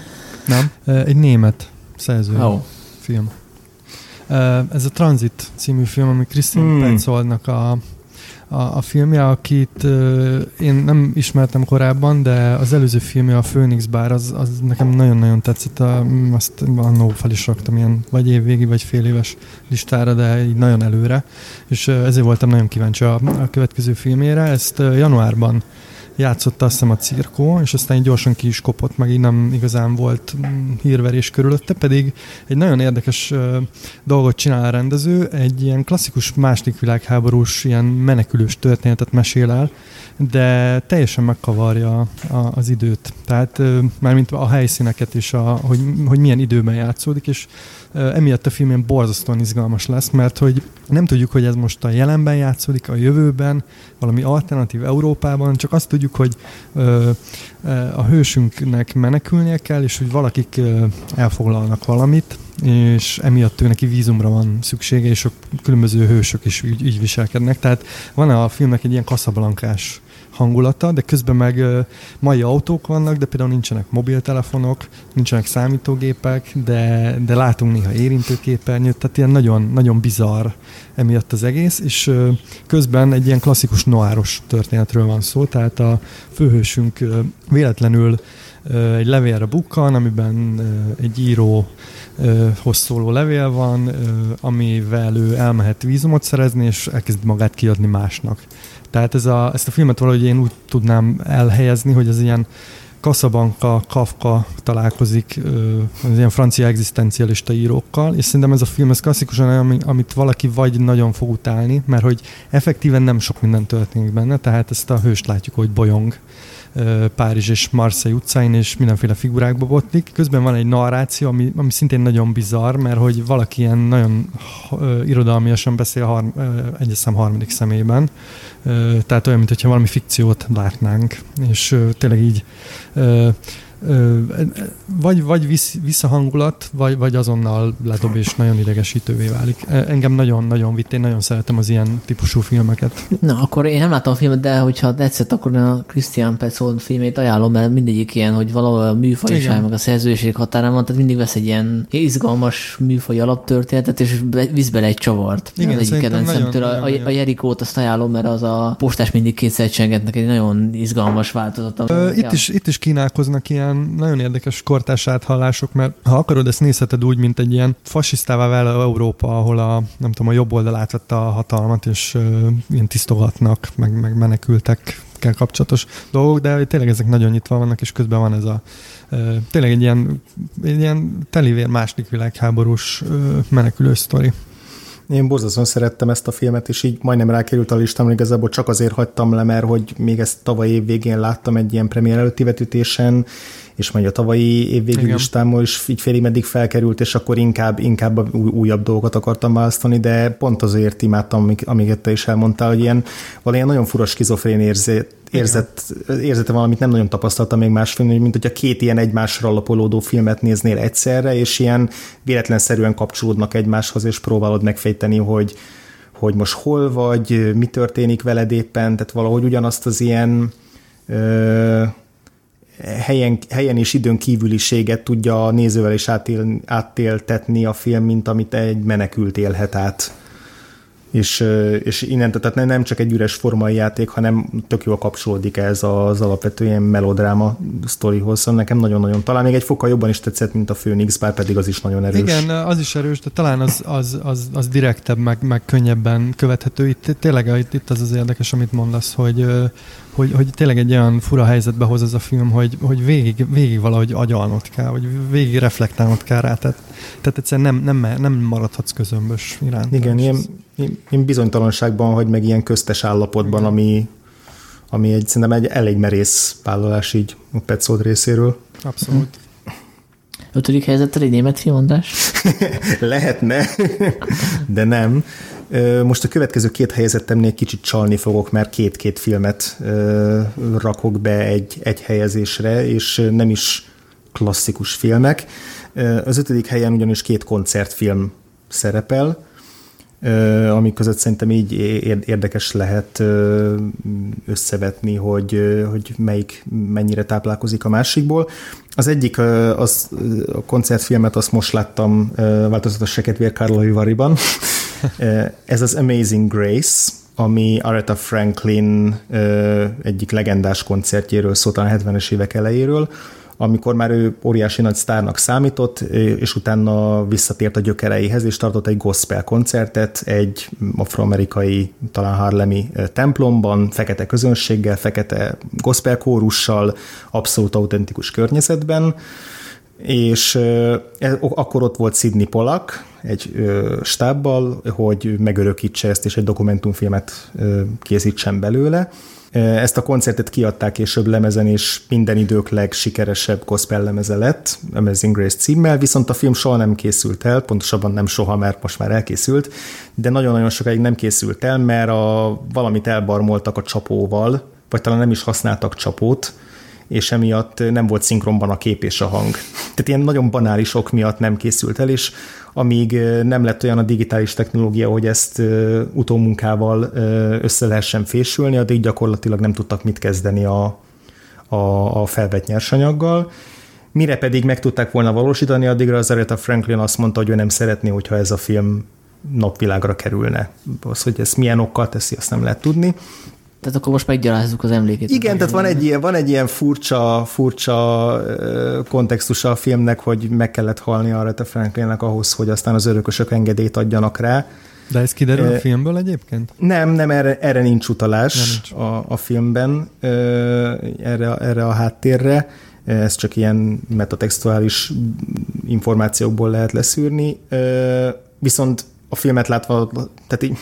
Speaker 3: Nem. Egy német szerző oh. film. Ez a Transit című film, ami Christian hmm. Petzoldnak a, a, a filmje, akit én nem ismertem korábban, de az előző filmje, a Phoenix Bar, az, az nekem nagyon-nagyon tetszett. A, azt annó fel is raktam ilyen vagy évvégi, vagy fél éves listára, de így nagyon előre. És ezért voltam nagyon kíváncsi a, a következő filmére. Ezt januárban játszotta azt hiszem a cirkó, és aztán így gyorsan ki is kopott, meg így nem igazán volt mm, hírverés körülötte, pedig egy nagyon érdekes dolgot csinál a rendező, egy ilyen klasszikus második világháborús, ilyen menekülős történetet mesél el, de teljesen megkavarja a, az időt. Tehát mármint a helyszíneket és a, hogy, hogy milyen időben játszódik, és emiatt a film ilyen borzasztóan izgalmas lesz, mert hogy nem tudjuk, hogy ez most a jelenben játszódik, a jövőben, valami alternatív Európában, csak azt tudjuk, hogy a hősünknek menekülnie kell, és hogy valakik elfoglalnak valamit, és emiatt ő neki vízumra van szüksége, és a különböző hősök is így, így viselkednek. Tehát van a filmnek egy ilyen kaszablankás hangulata, de közben meg mai autók vannak, de például nincsenek mobiltelefonok, nincsenek számítógépek, de, de látunk néha érintőképernyőt, tehát ilyen nagyon, nagyon bizarr emiatt az egész, és közben egy ilyen klasszikus noáros történetről van szó, tehát a főhősünk véletlenül egy levélre bukkan, amiben egy író szóló levél van, amivel ő elmehet vízumot szerezni, és elkezd magát kiadni másnak. Tehát ez a, ezt a filmet valahogy én úgy tudnám elhelyezni, hogy ez ilyen Casablanca, Kafka találkozik az ilyen francia egzisztencialista írókkal, és szerintem ez a film ez klasszikusan olyan, amit valaki vagy nagyon fog utálni, mert hogy effektíven nem sok minden történik benne, tehát ezt a hőst látjuk, hogy bolyong Párizs és Marseille utcáin, és mindenféle figurákba botlik. Közben van egy narráció, ami, ami szintén nagyon bizarr, mert hogy valaki ilyen nagyon irodalmiasan beszél harm, uh, egyeszem harmadik szemében, tehát olyan, mintha valami fikciót látnánk, és uh, tényleg így uh, vagy, vagy visz, visszahangulat, vagy, vagy azonnal ledob és nagyon idegesítővé válik. Engem nagyon-nagyon vitt, én nagyon szeretem az ilyen típusú filmeket.
Speaker 1: Na, akkor én nem láttam a filmet, de hogyha tetszett, akkor a Christian Petzold filmét ajánlom, mert mindegyik ilyen, hogy valahol a műfajiság, meg a szerzőség határán van, tehát mindig vesz egy ilyen izgalmas műfaj alaptörténetet, és visz bele egy csavart.
Speaker 3: Igen,
Speaker 1: az egyik kedvencemtől. A, a, a Jerikót azt ajánlom, mert az a postás mindig kétszer csengetnek egy nagyon izgalmas változat.
Speaker 3: Ö, itt, ja. is, itt is kínálkoznak ilyen ilyen nagyon érdekes kortás áthallások, mert ha akarod, ezt nézheted úgy, mint egy ilyen fasisztává váló Európa, ahol a, nem tudom, a jobb oldal átvette a hatalmat, és uh, ilyen tisztogatnak, meg, meg menekültek kell kapcsolatos dolgok, de tényleg ezek nagyon nyitva vannak, és közben van ez a uh, tényleg egy ilyen, egy ilyen telivér második világháborús uh, menekülő sztori.
Speaker 2: Én borzasztóan szerettem ezt a filmet, és így majdnem rákerült a listámra, igazából csak azért hagytam le, mert hogy még ezt tavaly év végén láttam egy ilyen premier előtti vetítésen, és majd a tavalyi évvégi listámmal is így félig meddig felkerült, és akkor inkább, inkább új, újabb dolgokat akartam választani, de pont azért imádtam, amiket te is elmondtál, hogy ilyen valamilyen nagyon fura skizofrén érzet, érzet, érzete valamit nem nagyon tapasztaltam még más filmben, mint hogyha két ilyen egymásra alapolódó filmet néznél egyszerre, és ilyen véletlenszerűen kapcsolódnak egymáshoz, és próbálod megfejteni, hogy, hogy most hol vagy, mi történik veled éppen, tehát valahogy ugyanazt az ilyen ö, helyen, helyen és időn kívüliséget tudja a nézővel is átél, átéltetni a film, mint amit egy menekült élhet át és, és innentől, tehát nem csak egy üres formai játék, hanem tök jól kapcsolódik ez az alapvető ilyen melodráma sztorihoz, szóval nekem nagyon-nagyon, talán még egy fokkal jobban is tetszett, mint a Phoenix, bár pedig az is nagyon erős.
Speaker 3: Igen, az is erős, de talán az, az, az, az direktebb, meg, meg könnyebben követhető. Itt tényleg itt, itt az az érdekes, amit mondasz, hogy, hogy, hogy tényleg egy olyan fura helyzetbe hoz ez a film, hogy, hogy végig, végig valahogy agyalnod kell, vagy végig reflektálnod kell rá, tehát, tehát egyszerűen nem, nem, nem maradhatsz közömbös iránt.
Speaker 2: Igen, ilyen, ilyen bizonytalanságban, hogy meg ilyen köztes állapotban, ami, ami egy, szerintem egy elég merész vállalás így a Petzold részéről.
Speaker 3: Abszolút.
Speaker 1: Ötödik helyzettel egy német filmondás?
Speaker 2: Lehetne, de nem. Most a következő két helyezettemnél kicsit csalni fogok, mert két-két filmet rakok be egy, egy helyezésre, és nem is klasszikus filmek. Az ötödik helyen ugyanis két koncertfilm szerepel, ami között szerintem így érdekes lehet összevetni, hogy, hogy melyik mennyire táplálkozik a másikból. Az egyik, az, a koncertfilmet azt most láttam változatos Seketvér Karlovy Variban. Ez az Amazing Grace, ami Aretha Franklin egyik legendás koncertjéről szólt a 70-es évek elejéről, amikor már ő óriási nagy sztárnak számított, és utána visszatért a gyökereihez, és tartott egy gospel koncertet egy afroamerikai, talán harlemi templomban, fekete közönséggel, fekete gospel kórussal, abszolút autentikus környezetben, és e, akkor ott volt Sidney Polak egy stábbal, hogy megörökítse ezt, és egy dokumentumfilmet készítsen belőle. Ezt a koncertet kiadták később lemezen, és minden idők legsikeresebb gospel lemeze lett, Amazing Grace címmel, viszont a film soha nem készült el, pontosabban nem soha, mert most már elkészült, de nagyon-nagyon sokáig nem készült el, mert a, valamit elbarmoltak a csapóval, vagy talán nem is használtak csapót, és emiatt nem volt szinkronban a kép és a hang. Tehát ilyen nagyon banális ok miatt nem készült el, és amíg nem lett olyan a digitális technológia, hogy ezt utómunkával össze lehessen fésülni, addig gyakorlatilag nem tudtak mit kezdeni a, a, a felvett nyersanyaggal. Mire pedig meg tudták volna valósítani, addigra az Aretha Franklin azt mondta, hogy ő nem szeretné, hogyha ez a film napvilágra kerülne. Az, hogy ez milyen okkal teszi, azt nem lehet tudni.
Speaker 1: Tehát akkor most meggyalázzuk az emlékét.
Speaker 2: Igen, tehát van egy, ilyen, van egy ilyen furcsa, furcsa kontextusa a filmnek, hogy meg kellett halni arra a Franklinnek ahhoz, hogy aztán az örökösök engedélyt adjanak rá.
Speaker 3: De ez kiderül a filmből egyébként?
Speaker 2: Nem, nem, erre, erre nincs utalás nem nincs. A, a filmben, erre, erre a háttérre. Ez csak ilyen metatextuális információkból lehet leszűrni. Viszont a filmet látva, tehát így,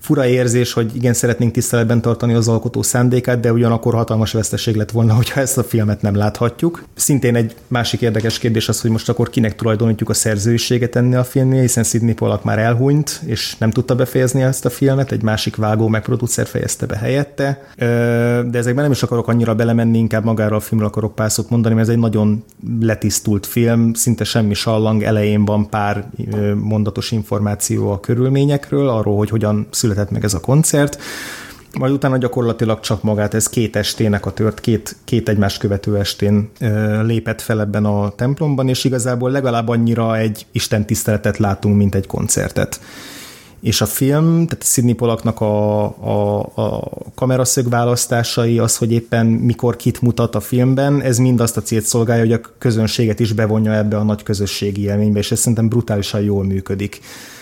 Speaker 2: fura érzés, hogy igen, szeretnénk tiszteletben tartani az alkotó szándékát, de ugyanakkor hatalmas veszteség lett volna, hogyha ezt a filmet nem láthatjuk. Szintén egy másik érdekes kérdés az, hogy most akkor kinek tulajdonítjuk a szerzőiséget enni a filmnél, hiszen Sidney Pollack már elhunyt, és nem tudta befejezni ezt a filmet, egy másik vágó meg producer fejezte be helyette. De ezekben nem is akarok annyira belemenni, inkább magára a filmről akarok pár szót mondani, mert ez egy nagyon letisztult film, szinte semmi sallang, elején van pár mondatos információ a körülményekről, arról, hogy hogyan született született meg ez a koncert, majd utána gyakorlatilag csak magát, ez két estének a tört, két, két egymás követő estén lépett fel ebben a templomban, és igazából legalább annyira egy Isten tiszteletet látunk, mint egy koncertet. És a film, tehát Sidney Polaknak a, a, a kameraszög választásai, az, hogy éppen mikor kit mutat a filmben, ez mind azt a célt szolgálja, hogy a közönséget is bevonja ebbe a nagy közösségi élménybe, és ez szerintem brutálisan jól működik.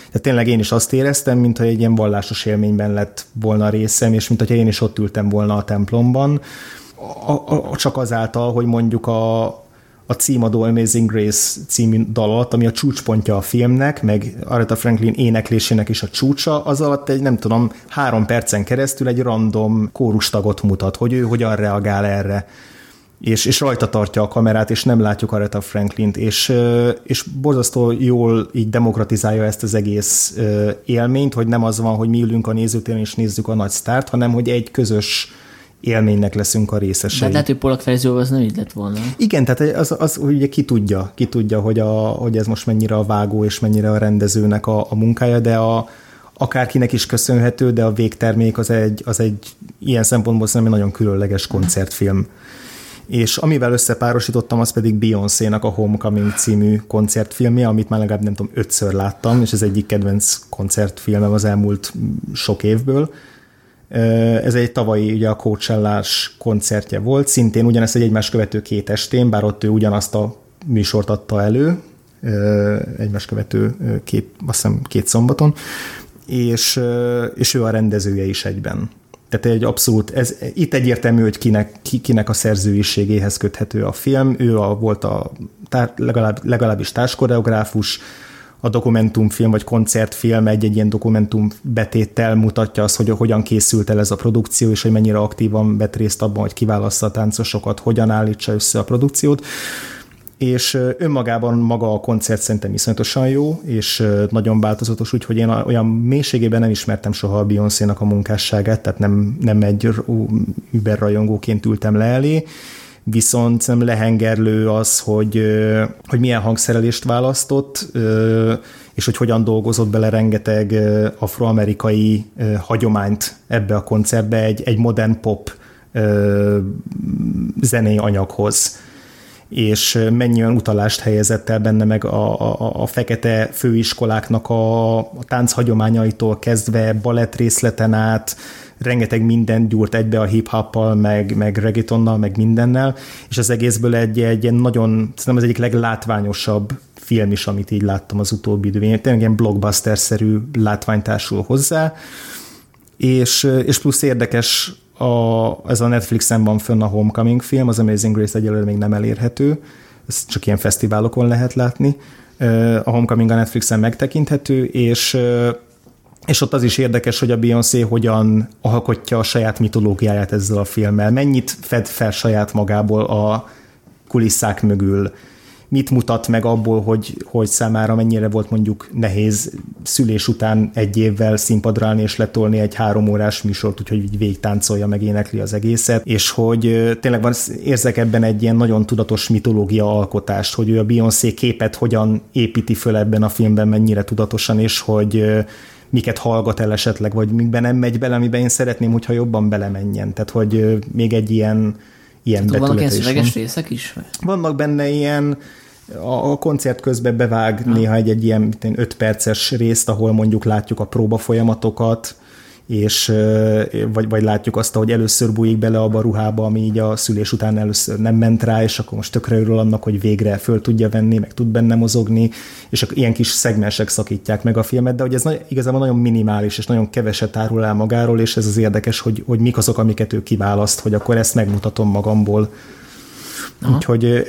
Speaker 2: Tehát tényleg én is azt éreztem, mintha egy ilyen vallásos élményben lett volna részem, és mintha én is ott ültem volna a templomban, a, a, csak azáltal, hogy mondjuk a, a címadó Amazing Grace című dal alatt, ami a csúcspontja a filmnek, meg Aretha Franklin éneklésének is a csúcsa, az alatt egy, nem tudom, három percen keresztül egy random kórustagot mutat, hogy ő hogyan reagál erre és, és rajta tartja a kamerát, és nem látjuk Aretha Franklint, és, és borzasztó jól így demokratizálja ezt az egész élményt, hogy nem az van, hogy mi ülünk a nézőtéren és nézzük a nagy sztárt, hanem hogy egy közös élménynek leszünk a részesei.
Speaker 1: De lehet, hogy Polak verzióval az nem így lett volna.
Speaker 2: Igen, tehát az, az ugye ki tudja, ki tudja, hogy, a, hogy ez most mennyire a vágó és mennyire a rendezőnek a, a munkája, de a, akárkinek is köszönhető, de a végtermék az egy, az egy ilyen szempontból szerintem egy nagyon különleges koncertfilm és amivel összepárosítottam, az pedig Beyoncé-nak a Homecoming című koncertfilmje, amit már legalább nem tudom, ötször láttam, és ez egyik kedvenc koncertfilmem az elmúlt sok évből. Ez egy tavalyi ugye a coachella koncertje volt, szintén ugyanezt egy egymás követő két estén, bár ott ő ugyanazt a műsort adta elő, egymás követő két, azt hiszem két szombaton, és, és ő a rendezője is egyben. Tehát egy abszolút, ez, itt egyértelmű, hogy kinek, ki, kinek a szerzőiségéhez köthető a film. Ő a, volt a tár, legalább, legalábbis társkoreográfus, a dokumentumfilm vagy koncertfilm egy-egy ilyen dokumentum betéttel mutatja azt, hogy hogyan készült el ez a produkció, és hogy mennyire aktívan vett részt abban, hogy kiválassza a táncosokat, hogyan állítsa össze a produkciót és önmagában maga a koncert szerintem iszonyatosan jó, és nagyon változatos, úgyhogy én olyan mélységében nem ismertem soha a Beyoncé-nak a munkásságát, tehát nem, nem egy über rajongóként ültem le elé, viszont nem lehengerlő az, hogy, hogy milyen hangszerelést választott, és hogy hogyan dolgozott bele rengeteg afroamerikai hagyományt ebbe a koncertbe egy, egy modern pop zenei anyaghoz és mennyi olyan utalást helyezett el benne meg a, a, a fekete főiskoláknak a, a tánchagyományaitól kezdve balett részleten át, rengeteg minden gyúrt egybe a hip-hoppal, meg, meg reggaetonnal, meg mindennel, és az egészből egy, egy nagyon, szerintem az egyik leglátványosabb film is, amit így láttam az utóbbi időben. Tényleg ilyen blockbuster-szerű látvány hozzá, és, és plusz érdekes, a, ez a Netflixen van fönn a Homecoming film, az Amazing Grace egyelőre még nem elérhető, ezt csak ilyen fesztiválokon lehet látni. A Homecoming a Netflixen megtekinthető, és és ott az is érdekes, hogy a Beyoncé hogyan alkotja a saját mitológiáját ezzel a filmmel. Mennyit fed fel saját magából a kulisszák mögül mit mutat meg abból, hogy, hogy számára mennyire volt mondjuk nehéz szülés után egy évvel színpadra állni és letolni egy három órás műsort, úgyhogy így végtáncolja, meg énekli az egészet, és hogy tényleg van, érzek ebben egy ilyen nagyon tudatos mitológia alkotást, hogy ő a Beyoncé képet hogyan építi föl ebben a filmben, mennyire tudatosan, és hogy miket hallgat el esetleg, vagy mikben nem megy bele, amiben én szeretném, hogyha jobban belemenjen. Tehát, hogy még egy ilyen ilyen
Speaker 1: Tehát vannak ilyen szöveges részek is?
Speaker 2: Vannak benne ilyen, a koncert közben bevág ha. néha egy, egy ilyen 5 perces részt, ahol mondjuk látjuk a próba folyamatokat, és vagy, vagy látjuk azt, hogy először bújik bele abba a ruhába, ami így a szülés után először nem ment rá, és akkor most tökre örül annak, hogy végre föl tudja venni, meg tud benne mozogni, és akkor ilyen kis szegmensek szakítják meg a filmet, de hogy ez nagy, igazából nagyon minimális, és nagyon keveset árul el magáról, és ez az érdekes, hogy, hogy mik azok, amiket ő kiválaszt, hogy akkor ezt megmutatom magamból. Aha. Úgyhogy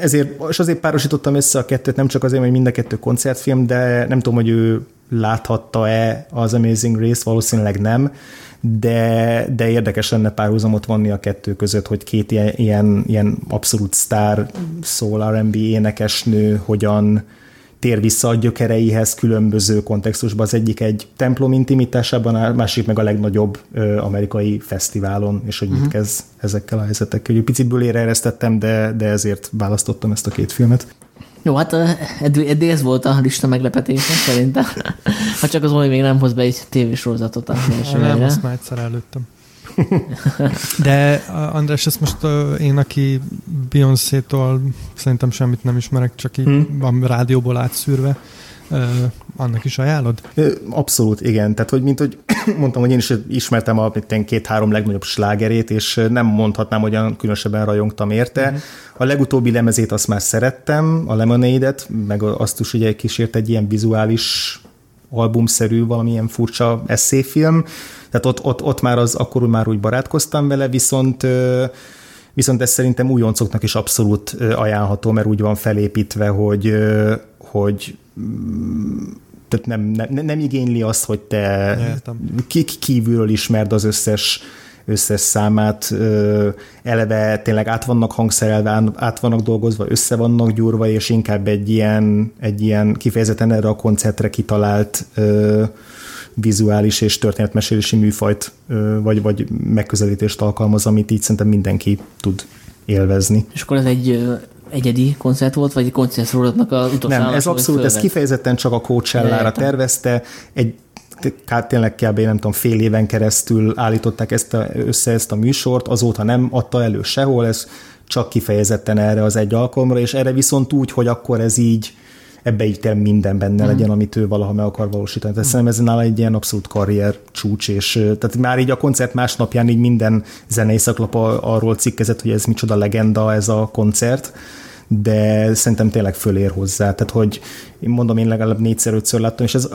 Speaker 2: ezért, és azért párosítottam össze a kettőt, nem csak azért, hogy mind a kettő koncertfilm, de nem tudom, hogy ő láthatta-e az Amazing Race, valószínűleg nem, de, de érdekes lenne párhuzamot vanni a kettő között, hogy két ilyen, ilyen, ilyen abszolút sztár soul R&B énekesnő hogyan tér vissza a gyökereihez különböző kontextusban. Az egyik egy templom intimitásában, a másik meg a legnagyobb ö, amerikai fesztiválon, és hogy uh-huh. mit mhm. kezd ezekkel a helyzetekkel. Picit bőlére eresztettem, de, de ezért választottam ezt a két filmet.
Speaker 1: Jó, hát eddig, eddig ez volt a lista meglepetése szerintem. Ha csak az hogy még nem hoz be egy tévésorozatot a
Speaker 3: első Nem, azt már egyszer előttem. De András, ezt most én, aki Beyoncé-tól szerintem semmit nem ismerek, csak így hmm. van rádióból átszűrve, annak is ajánlod?
Speaker 2: Abszolút, igen. Tehát, hogy mint hogy mondtam, hogy én is ismertem a két-három legnagyobb slágerét, és nem mondhatnám, hogy olyan különösebben rajongtam érte. Uh-huh. A legutóbbi lemezét azt már szerettem, a Lemonade-et, meg azt is ugye kísért egy ilyen vizuális albumszerű, valamilyen furcsa eszéfilm. Tehát ott, ott, ott már az, akkor már úgy barátkoztam vele, viszont viszont ez szerintem újoncoknak is abszolút ajánlható, mert úgy van felépítve, hogy, hogy mm, tehát nem, nem, nem igényli azt, hogy te ki, kívülről ismerd az összes összes számát, eleve tényleg át vannak hangszerelve, át vannak dolgozva, össze vannak gyúrva, és inkább egy ilyen, egy ilyen kifejezetten erre a koncertre kitalált vizuális és történetmesélési műfajt, vagy, vagy megközelítést alkalmaz, amit így szerintem mindenki tud élvezni.
Speaker 1: És akkor ez egy egyedi koncert volt, vagy egy koncertsorozatnak az utolsó
Speaker 2: Nem, ez abszolút, ez kifejezetten csak a Coachellára tervezte, egy tényleg kb. nem tudom, fél éven keresztül állították ezt a, össze ezt a műsort, azóta nem adta elő sehol, ez csak kifejezetten erre az egy alkalomra, és erre viszont úgy, hogy akkor ez így ebbe így tényleg minden benne mm. legyen, amit ő valaha meg akar valósítani. Tehát mm. szerintem ez nála egy ilyen abszolút karrier csúcs, és tehát már így a koncert másnapján így minden zenei szaklap arról cikkezett, hogy ez micsoda legenda ez a koncert, de szerintem tényleg fölér hozzá. Tehát, hogy én mondom, én legalább négyszer-ötször láttam, és ez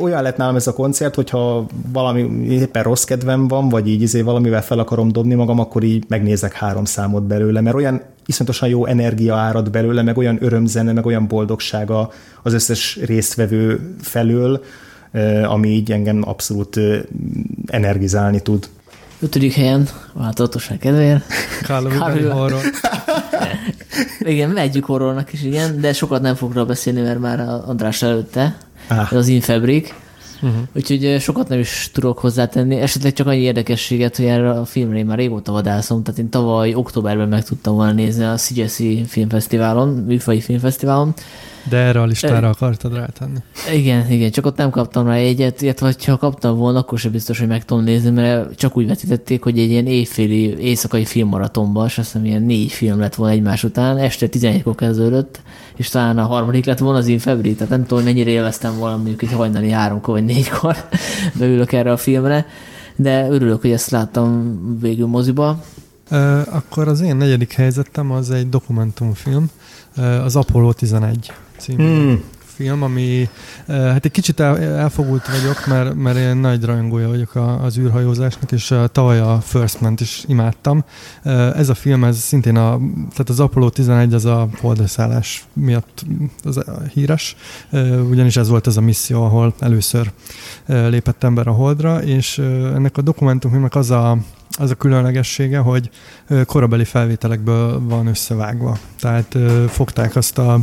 Speaker 2: olyan lett nálam ez a koncert, hogyha valami éppen rossz kedvem van, vagy így izé valamivel fel akarom dobni magam, akkor így megnézek három számot belőle, mert olyan iszonyatosan jó energia árad belőle, meg olyan örömzene, meg olyan boldogsága az összes résztvevő felől, ami így engem abszolút energizálni tud.
Speaker 1: Ötödik helyen, változatosság kedvéért.
Speaker 3: Halloween horror.
Speaker 1: igen, megyük horrornak is, igen, de sokat nem fog rá beszélni, mert már András előtte. Ah. Ez az Infabrik. Uh-huh. Úgyhogy sokat nem is tudok hozzátenni. Esetleg csak annyi érdekességet, hogy erre a filmre én már régóta vadászom, tehát én tavaly októberben meg tudtam volna nézni a CGSI filmfesztiválon, műfai filmfesztiválon,
Speaker 3: de erre a listára akartad rátenni.
Speaker 1: Igen, igen, csak ott nem kaptam rá egyet, illetve ha kaptam volna, akkor sem biztos, hogy meg tudom nézni, mert csak úgy vetítették, hogy egy ilyen éjféli, éjszakai filmmaratonban, és azt hiszem ilyen négy film lett volna egymás után, este 11-kor kezdődött, és talán a harmadik lett volna az Infebri, tehát nem tudom, mennyire élveztem volna mondjuk egy hajnali háromkor vagy négykor beülök erre a filmre de örülök, hogy ezt láttam végül moziba.
Speaker 3: Akkor az én negyedik helyzetem az egy dokumentumfilm, az Apollo 11 című hmm film, ami hát egy kicsit el, elfogult vagyok, mert, mert én nagy rajongója vagyok az űrhajózásnak, és tavaly a First Man-t is imádtam. Ez a film, ez szintén a, tehát az Apollo 11 az a holdleszállás miatt az híres, ugyanis ez volt ez a misszió, ahol először lépett ember a holdra, és ennek a dokumentumfilmnek az a az a különlegessége, hogy korabeli felvételekből van összevágva. Tehát fogták azt a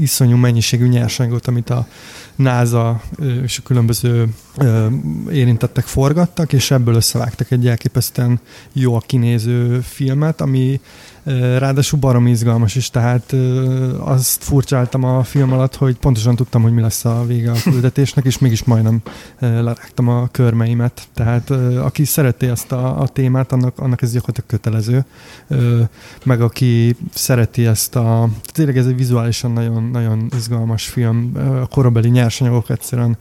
Speaker 3: iszonyú mennyiségű nyersanyagot, amit a NASA és a különböző érintettek forgattak, és ebből összevágtak egy elképesztően jó a kinéző filmet, ami Ráadásul barom izgalmas is, tehát azt furcsáltam a film alatt, hogy pontosan tudtam, hogy mi lesz a vége a küldetésnek, és mégis majdnem lerágtam a körmeimet. Tehát aki szereti ezt a, a témát, annak, annak ez gyakorlatilag kötelező. Meg aki szereti ezt a... Tényleg ez egy vizuálisan nagyon, nagyon izgalmas film. A korabeli nyersanyagok egyszerűen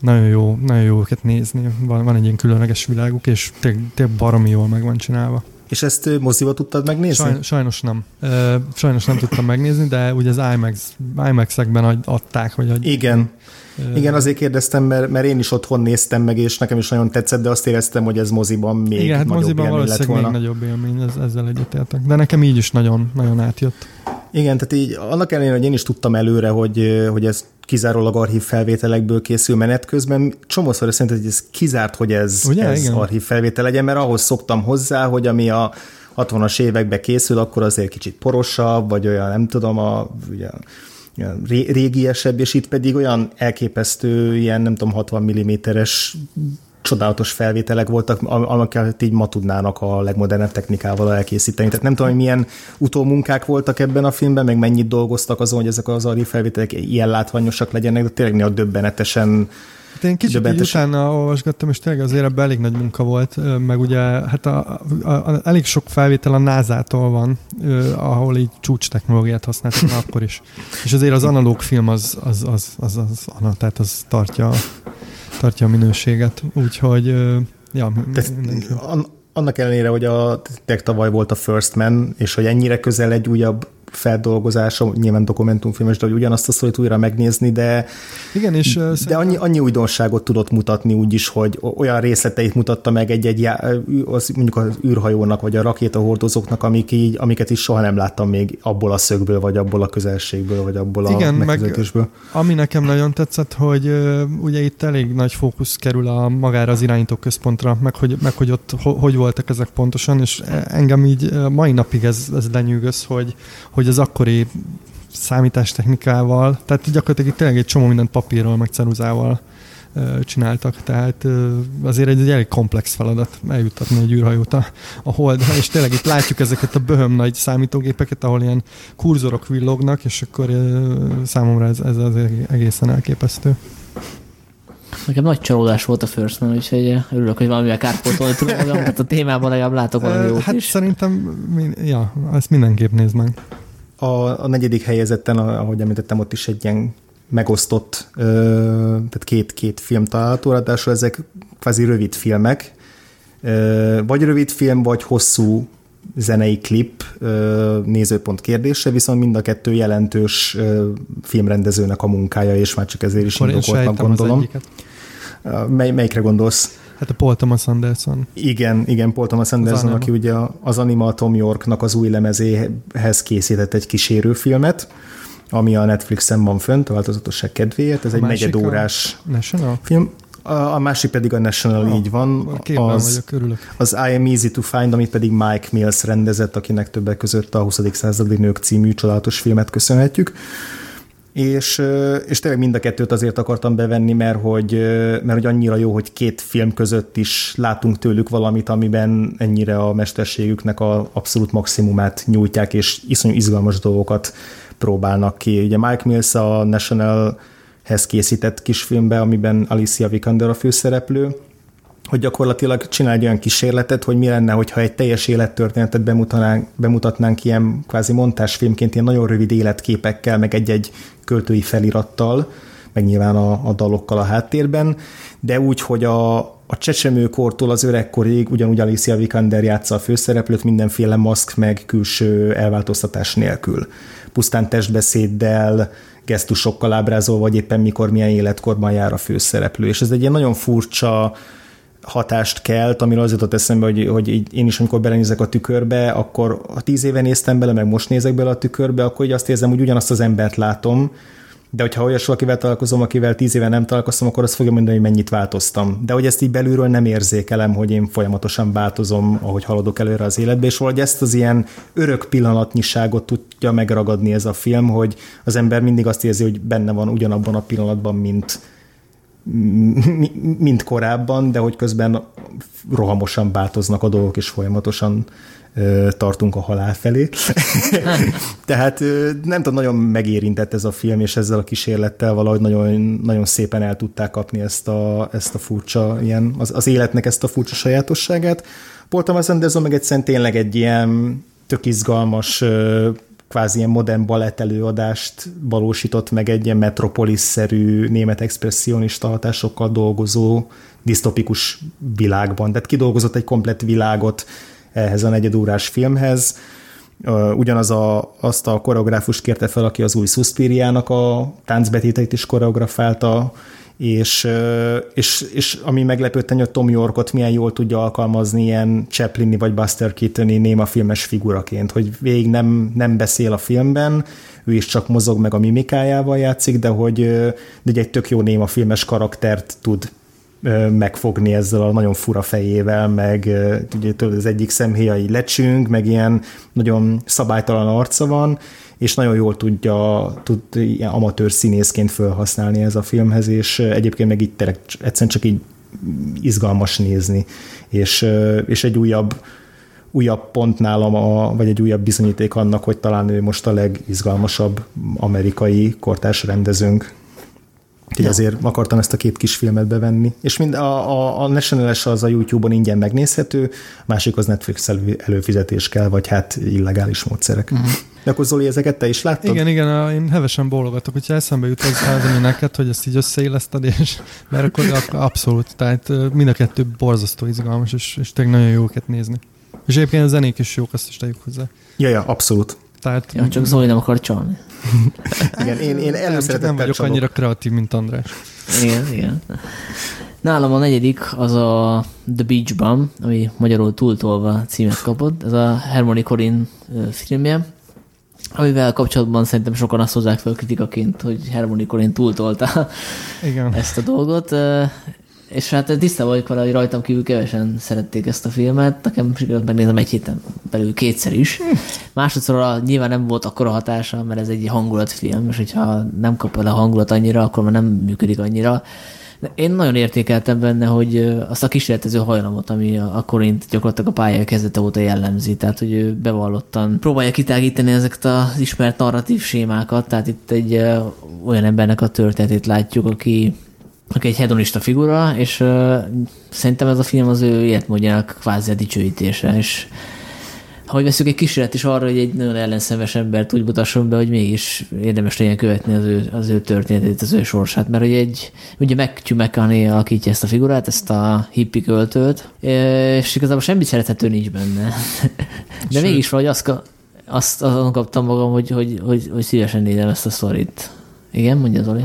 Speaker 3: nagyon jó, nagyon jó őket nézni. Van, van egy ilyen különleges világuk, és tényleg, tényleg baromi jól meg van csinálva.
Speaker 2: És ezt moziba tudtad megnézni? Saj,
Speaker 3: sajnos nem. Sajnos nem tudtam megnézni, de ugye az IMAX, IMAX-ekben adták, hogy... Adj,
Speaker 2: Igen. Igen, azért kérdeztem, mert, mert én is otthon néztem meg, és nekem is nagyon tetszett, de azt éreztem, hogy ez moziban még Igen, hát nagyobb moziban élmény lett volna.
Speaker 3: még nagyobb élmény, ez, ezzel egyetértek. De nekem így is nagyon, nagyon átjött.
Speaker 2: Igen, tehát így annak ellenére, hogy én is tudtam előre, hogy, hogy ez kizárólag archív felvételekből készül menet közben, csomószor szerintem, hogy ez kizárt, hogy ez, Ugye? ez archív felvétel legyen, mert ahhoz szoktam hozzá, hogy ami a 60-as években készül, akkor azért kicsit porosabb, vagy olyan, nem tudom, a, ugye, régiesebb, és itt pedig olyan elképesztő, ilyen nem tudom, 60 mm-es csodálatos felvételek voltak, amiket így ma tudnának a legmodernebb technikával elkészíteni. Tehát nem tudom, hogy milyen utómunkák voltak ebben a filmben, meg mennyit dolgoztak azon, hogy ezek az arri felvételek ilyen látványosak legyenek, de tényleg a döbbenetesen
Speaker 3: Hát én kicsit döbbentesen... így utána olvasgattam, és tényleg azért ebben elég nagy munka volt, meg ugye hát a, a, a, elég sok felvétel a NASA-tól van, ahol így csúcs technológiát használtak akkor is. És azért az analóg film az, az, az, az, az, az tehát az tartja tartja a minőséget, úgyhogy ja,
Speaker 2: annak ellenére, hogy a tavaly volt a First Man, és hogy ennyire közel egy újabb feldolgozása, nyilván dokumentumfilmes, de hogy ugyanazt a sztorit újra megnézni, de,
Speaker 3: Igen, és,
Speaker 2: de szerintem... annyi, annyi újdonságot tudott mutatni úgy is, hogy olyan részleteit mutatta meg egy-egy, az, mondjuk az űrhajónak, vagy a rakétahordozóknak, amik így, amiket is soha nem láttam még abból a szögből, vagy abból a közelségből, vagy abból Igen, a megközelítésből.
Speaker 3: Meg, ami nekem nagyon tetszett, hogy ugye itt elég nagy fókusz kerül a magára az irányító központra, meg hogy, meg hogy ott hogy voltak ezek pontosan, és engem így mai napig ez, ez lenyűgöz, hogy, hogy az akkori számítástechnikával, tehát gyakorlatilag itt tényleg egy csomó mindent papírról, meg ceruzával csináltak, tehát azért egy, egy elég komplex feladat eljuttatni egy űrhajót a, a holdra, és tényleg itt látjuk ezeket a böhöm nagy számítógépeket, ahol ilyen kurzorok villognak, és akkor számomra ez, ez az egészen elképesztő.
Speaker 1: Nekem nagy csalódás volt a First Man, úgyhogy örülök, hogy valamivel kárpótolni tudom magam, tehát a témában legalább látok valami jót
Speaker 3: Hát
Speaker 1: is.
Speaker 3: szerintem, ja, ezt mindenképp nézd meg.
Speaker 2: A, a negyedik helyezetten, ahogy említettem, ott is egy ilyen megosztott, tehát két, két film található, ráadásul ezek kvázi rövid filmek, vagy rövid film, vagy hosszú zenei klip nézőpont kérdése, viszont mind a kettő jelentős filmrendezőnek a munkája, és már csak ezért is indokoltnak gondolom. Mely, melyikre gondolsz?
Speaker 3: Hát a Paul Thomas Anderson.
Speaker 2: Igen, igen, Paul Thomas Anderson, az aki ugye az Anima Tom Yorknak az új lemezéhez készített egy kísérőfilmet, ami a Netflixen van fönt, a változatosság kedvéért. Ez a egy negyedórás film. A, a másik pedig a National, oh, így van.
Speaker 3: Az, vagyok, örülök.
Speaker 2: az I Am Easy to Find, amit pedig Mike Mills rendezett, akinek többek között a 20. századi nők című csodálatos filmet köszönhetjük és, és tényleg mind a kettőt azért akartam bevenni, mert hogy, mert hogy annyira jó, hogy két film között is látunk tőlük valamit, amiben ennyire a mesterségüknek a abszolút maximumát nyújtják, és iszonyú izgalmas dolgokat próbálnak ki. Ugye Mike Mills a National-hez készített kisfilmbe, amiben Alicia Vikander a főszereplő, hogy gyakorlatilag csinálj egy olyan kísérletet, hogy mi lenne, hogyha egy teljes élettörténetet bemutatnánk, bemutatnánk ilyen kvázi montásfilmként, ilyen nagyon rövid életképekkel, meg egy-egy költői felirattal, meg nyilván a, a dalokkal a háttérben, de úgy, hogy a, a csecsemőkortól az öregkorig ugyanúgy Alicia Vikander játsza a főszereplőt mindenféle maszk meg külső elváltoztatás nélkül. Pusztán testbeszéddel, gesztusokkal ábrázolva, vagy éppen mikor, milyen életkorban jár a főszereplő. És ez egy ilyen nagyon furcsa hatást kelt, amiről az jutott eszembe, hogy, hogy így én is, amikor belenézek a tükörbe, akkor ha tíz éve néztem bele, meg most nézek bele a tükörbe, akkor így azt érzem, hogy ugyanazt az embert látom, de hogyha olyas valakivel találkozom, akivel tíz éve nem találkoztam, akkor azt fogja mondani, hogy mennyit változtam. De hogy ezt így belülről nem érzékelem, hogy én folyamatosan változom, ahogy haladok előre az életbe, és valahogy ezt az ilyen örök pillanatnyiságot tudja megragadni ez a film, hogy az ember mindig azt érzi, hogy benne van ugyanabban a pillanatban, mint, mint korábban, de hogy közben rohamosan változnak a dolgok, és folyamatosan tartunk a halál felé. Tehát nem tudom, nagyon megérintett ez a film, és ezzel a kísérlettel valahogy nagyon, nagyon szépen el tudták kapni ezt a, ezt a furcsa, ilyen, az, az életnek ezt a furcsa sajátosságát. Paul Thomas Anderson meg egyszerűen tényleg egy ilyen tök izgalmas kvázi ilyen modern balett előadást valósított meg egy ilyen metropolis-szerű német expressionista hatásokkal dolgozó disztopikus világban. Tehát kidolgozott egy komplett világot ehhez a negyedórás filmhez. Ugyanaz a, azt a koreográfust kérte fel, aki az új Suspiriának a táncbetéteit is koreografálta, és, és, és ami meglepődten, hogy Tom Yorkot milyen jól tudja alkalmazni ilyen Chaplini vagy Buster Keatoni néma filmes figuraként, hogy végig nem, nem beszél a filmben, ő is csak mozog meg a mimikájával játszik, de hogy, de egy tök jó néma filmes karaktert tud megfogni ezzel a nagyon fura fejével, meg ugye az egyik szemhéja így lecsünk, meg ilyen nagyon szabálytalan arca van, és nagyon jól tudja tud ilyen amatőr színészként felhasználni ez a filmhez, és egyébként meg itt tényleg egyszerűen csak így izgalmas nézni, és, és egy újabb újabb pont nálam, a, vagy egy újabb bizonyíték annak, hogy talán ő most a legizgalmasabb amerikai kortárs rendezőnk. Úgyhogy ja. azért akartam ezt a két kis filmet bevenni. És mind a, a, a national az a YouTube-on ingyen megnézhető, másik az Netflix elő, előfizetés kell, vagy hát illegális módszerek. Uh-huh. De akkor Zoli, ezeket te is láttad?
Speaker 3: Igen, igen, a, én hevesen bólogatok, hogyha eszembe jut az, az neked, hogy ezt így összeilleszted, és mert akkor abszolút, tehát mind a kettő borzasztó izgalmas, és, és tényleg nagyon jó őket nézni. És egyébként a zenék is jók, azt is tegyük hozzá.
Speaker 2: Ja, ja, abszolút.
Speaker 1: Tehát, ja, csak Zoli nem akar csalni.
Speaker 2: igen, én, én előszeretettel
Speaker 3: Nem vagyok csalok. annyira kreatív, mint András.
Speaker 1: Igen, igen. Nálam a negyedik az a The Beach Bum, ami magyarul túltolva címet kapott. Ez a Harmony Corin filmje, amivel kapcsolatban szerintem sokan azt hozzák fel kritikaként, hogy Harmony Corin túltolta Igen. ezt a dolgot és hát tiszta vagyok vele, hogy rajtam kívül kevesen szerették ezt a filmet. Nekem sikerült megnézem egy héten belül kétszer is. Másodszor nyilván nem volt akkora hatása, mert ez egy hangulatfilm, és hogyha nem kap el a hangulat annyira, akkor már nem működik annyira. Én nagyon értékeltem benne, hogy azt a kísérletező hajlamot, ami a Korint gyakorlatilag a pályája kezdete óta jellemzi, tehát hogy ő bevallottan próbálja kitágítani ezeket az ismert narratív sémákat, tehát itt egy olyan embernek a történetét látjuk, aki aki egy hedonista figura, és uh, szerintem ez a film az ő életmódjának kvázi a dicsőítése, és ha veszük egy kísérlet is arra, hogy egy nagyon ellenszenves embert úgy mutasson be, hogy mégis érdemes legyen követni az ő, az ő történetét, az ő sorsát, mert hogy egy, ugye Matthew McConaughey alakítja ezt a figurát, ezt a hippi költőt, és igazából semmi szerethető nincs benne. De Sőt. mégis valahogy azt, azt azon kaptam magam, hogy, hogy, hogy, hogy szívesen nézem ezt a sztorit. Igen, mondja Zoli?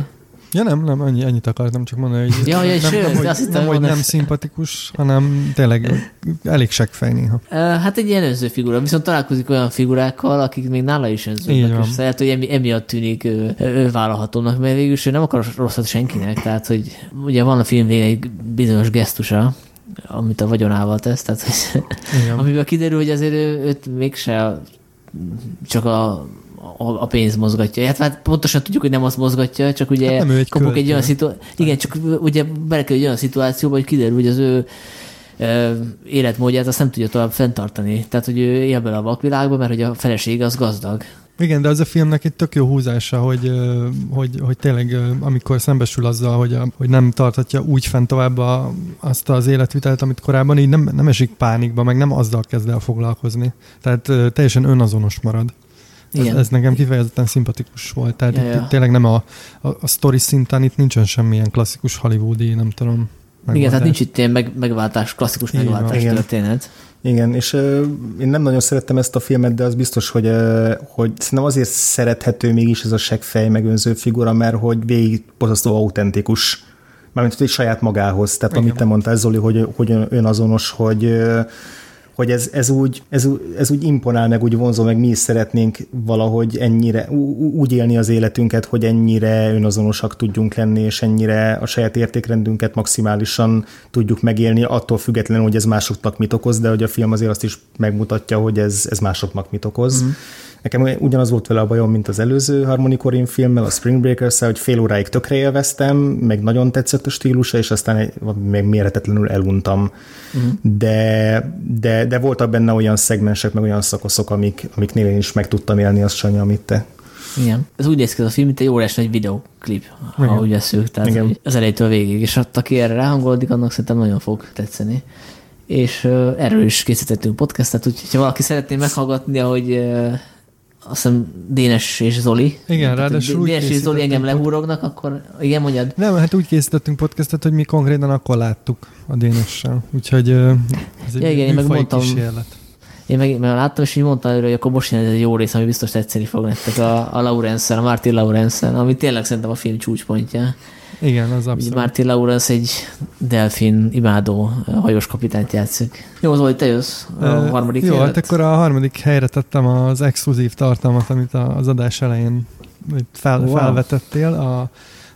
Speaker 3: Ja nem, nem, annyi, ennyit akartam csak mondani, hogy
Speaker 1: ja,
Speaker 3: nem,
Speaker 1: sőt,
Speaker 3: nem, hogy, nem, hogy nem szimpatikus, hanem tényleg elég seggfej néha.
Speaker 1: Hát egy ilyen önző figura, viszont találkozik olyan figurákkal, akik még nála is önzőnek, és lehet, hogy emi, emiatt tűnik vállalhatónak, mert végül ő nem akar rosszat senkinek, tehát hogy ugye van a film egy bizonyos gesztusa, amit a vagyonával tesz, tehát hogy, amiből kiderül, hogy azért ő, őt mégse csak a a, a pénz mozgatja. Hát, hát pontosan tudjuk, hogy nem azt mozgatja, csak ugye hát nem egy kapok egy olyan szituáció. Igen, csak ugye belekerül egy olyan szituációba, hogy kiderül, hogy az ő életmódját azt nem tudja tovább fenntartani. Tehát, hogy ő él bele a vakvilágba, mert hogy a feleség az gazdag.
Speaker 3: Igen, de az a filmnek egy tök jó húzása, hogy, hogy, hogy tényleg amikor szembesül azzal, hogy, hogy nem tartatja úgy fent tovább a, azt az életvitelt, amit korábban, így nem, nem esik pánikba, meg nem azzal kezd el foglalkozni. Tehát teljesen önazonos marad. Ez, ez nekem kifejezetten szimpatikus volt. Tehát ja, itt, ja. itt tényleg nem a, a, a story szinten itt nincsen semmilyen klasszikus hollywoodi, nem tudom,
Speaker 1: Igen, tehát nincs itt ilyen meg, megváltás, klasszikus
Speaker 3: Igen,
Speaker 1: megváltás
Speaker 2: igen.
Speaker 1: történet.
Speaker 2: Igen, és uh, én nem nagyon szerettem ezt a filmet, de az biztos, hogy, uh, hogy szerintem azért szerethető mégis ez a seggfej megönző figura, mert hogy végig borzasztó autentikus. Mármint hogy saját magához. Tehát
Speaker 3: Igen.
Speaker 2: amit te mondtál, Zoli, hogy, hogy önazonos, hogy hogy ez, ez, úgy, ez, ez úgy imponál, meg úgy vonzó, meg mi is szeretnénk valahogy ennyire, úgy élni az életünket, hogy ennyire önazonosak tudjunk lenni, és ennyire a saját értékrendünket maximálisan tudjuk megélni, attól függetlenül, hogy ez másoknak mit okoz, de hogy a film azért azt is megmutatja, hogy ez, ez másoknak mit okoz. Mm. Nekem ugyanaz volt vele a bajom, mint az előző Harmony Korine filmmel, a Spring breakers hogy fél óráig tökre élveztem, meg nagyon tetszett a stílusa, és aztán meg méretetlenül eluntam. Uh-huh. De, de, de voltak benne olyan szegmensek, meg olyan szakaszok, amik, amiknél én is meg tudtam élni azt Sanyi, amit te.
Speaker 1: Igen. Ez úgy néz ki ez a film, mint egy órás nagy videoklip, ha
Speaker 3: Igen.
Speaker 1: úgy veszük. Tehát
Speaker 2: Igen.
Speaker 1: hogy az elejétől végig. És ott, aki erre ráhangolódik, annak szerintem nagyon fog tetszeni. És erről is készítettünk podcastet, úgyhogy ha valaki szeretné meghallgatni, ahogy uh, azt hiszem Dénes és Zoli.
Speaker 3: Igen, ráadásul
Speaker 1: Dénes és Zoli engem lehúrognak, akkor igen, mondjad.
Speaker 3: Nem, hát úgy készítettünk podcastet, hogy mi konkrétan akkor láttuk a Dénessel. Úgyhogy ez egy
Speaker 1: Ja, igen, én meg mondtam-
Speaker 3: kísérlet.
Speaker 1: Én meg mert láttam, és így mondtam előre, hogy akkor most jön ez egy jó rész, ami biztos tetszeni fog nektek a, a Laurensen, a Martin Laurensen, ami tényleg szerintem a film csúcspontja.
Speaker 3: Igen, az abszolút.
Speaker 1: Martin Lawrence egy delfin imádó hajós kapitányt játszik. Jó, Zoli, te jössz a
Speaker 3: Ö,
Speaker 1: harmadik
Speaker 3: Jó,
Speaker 1: helyet?
Speaker 3: hát akkor a harmadik helyre tettem az exkluzív tartalmat, amit az adás elején fel,
Speaker 1: Wow.
Speaker 3: felvetettél. A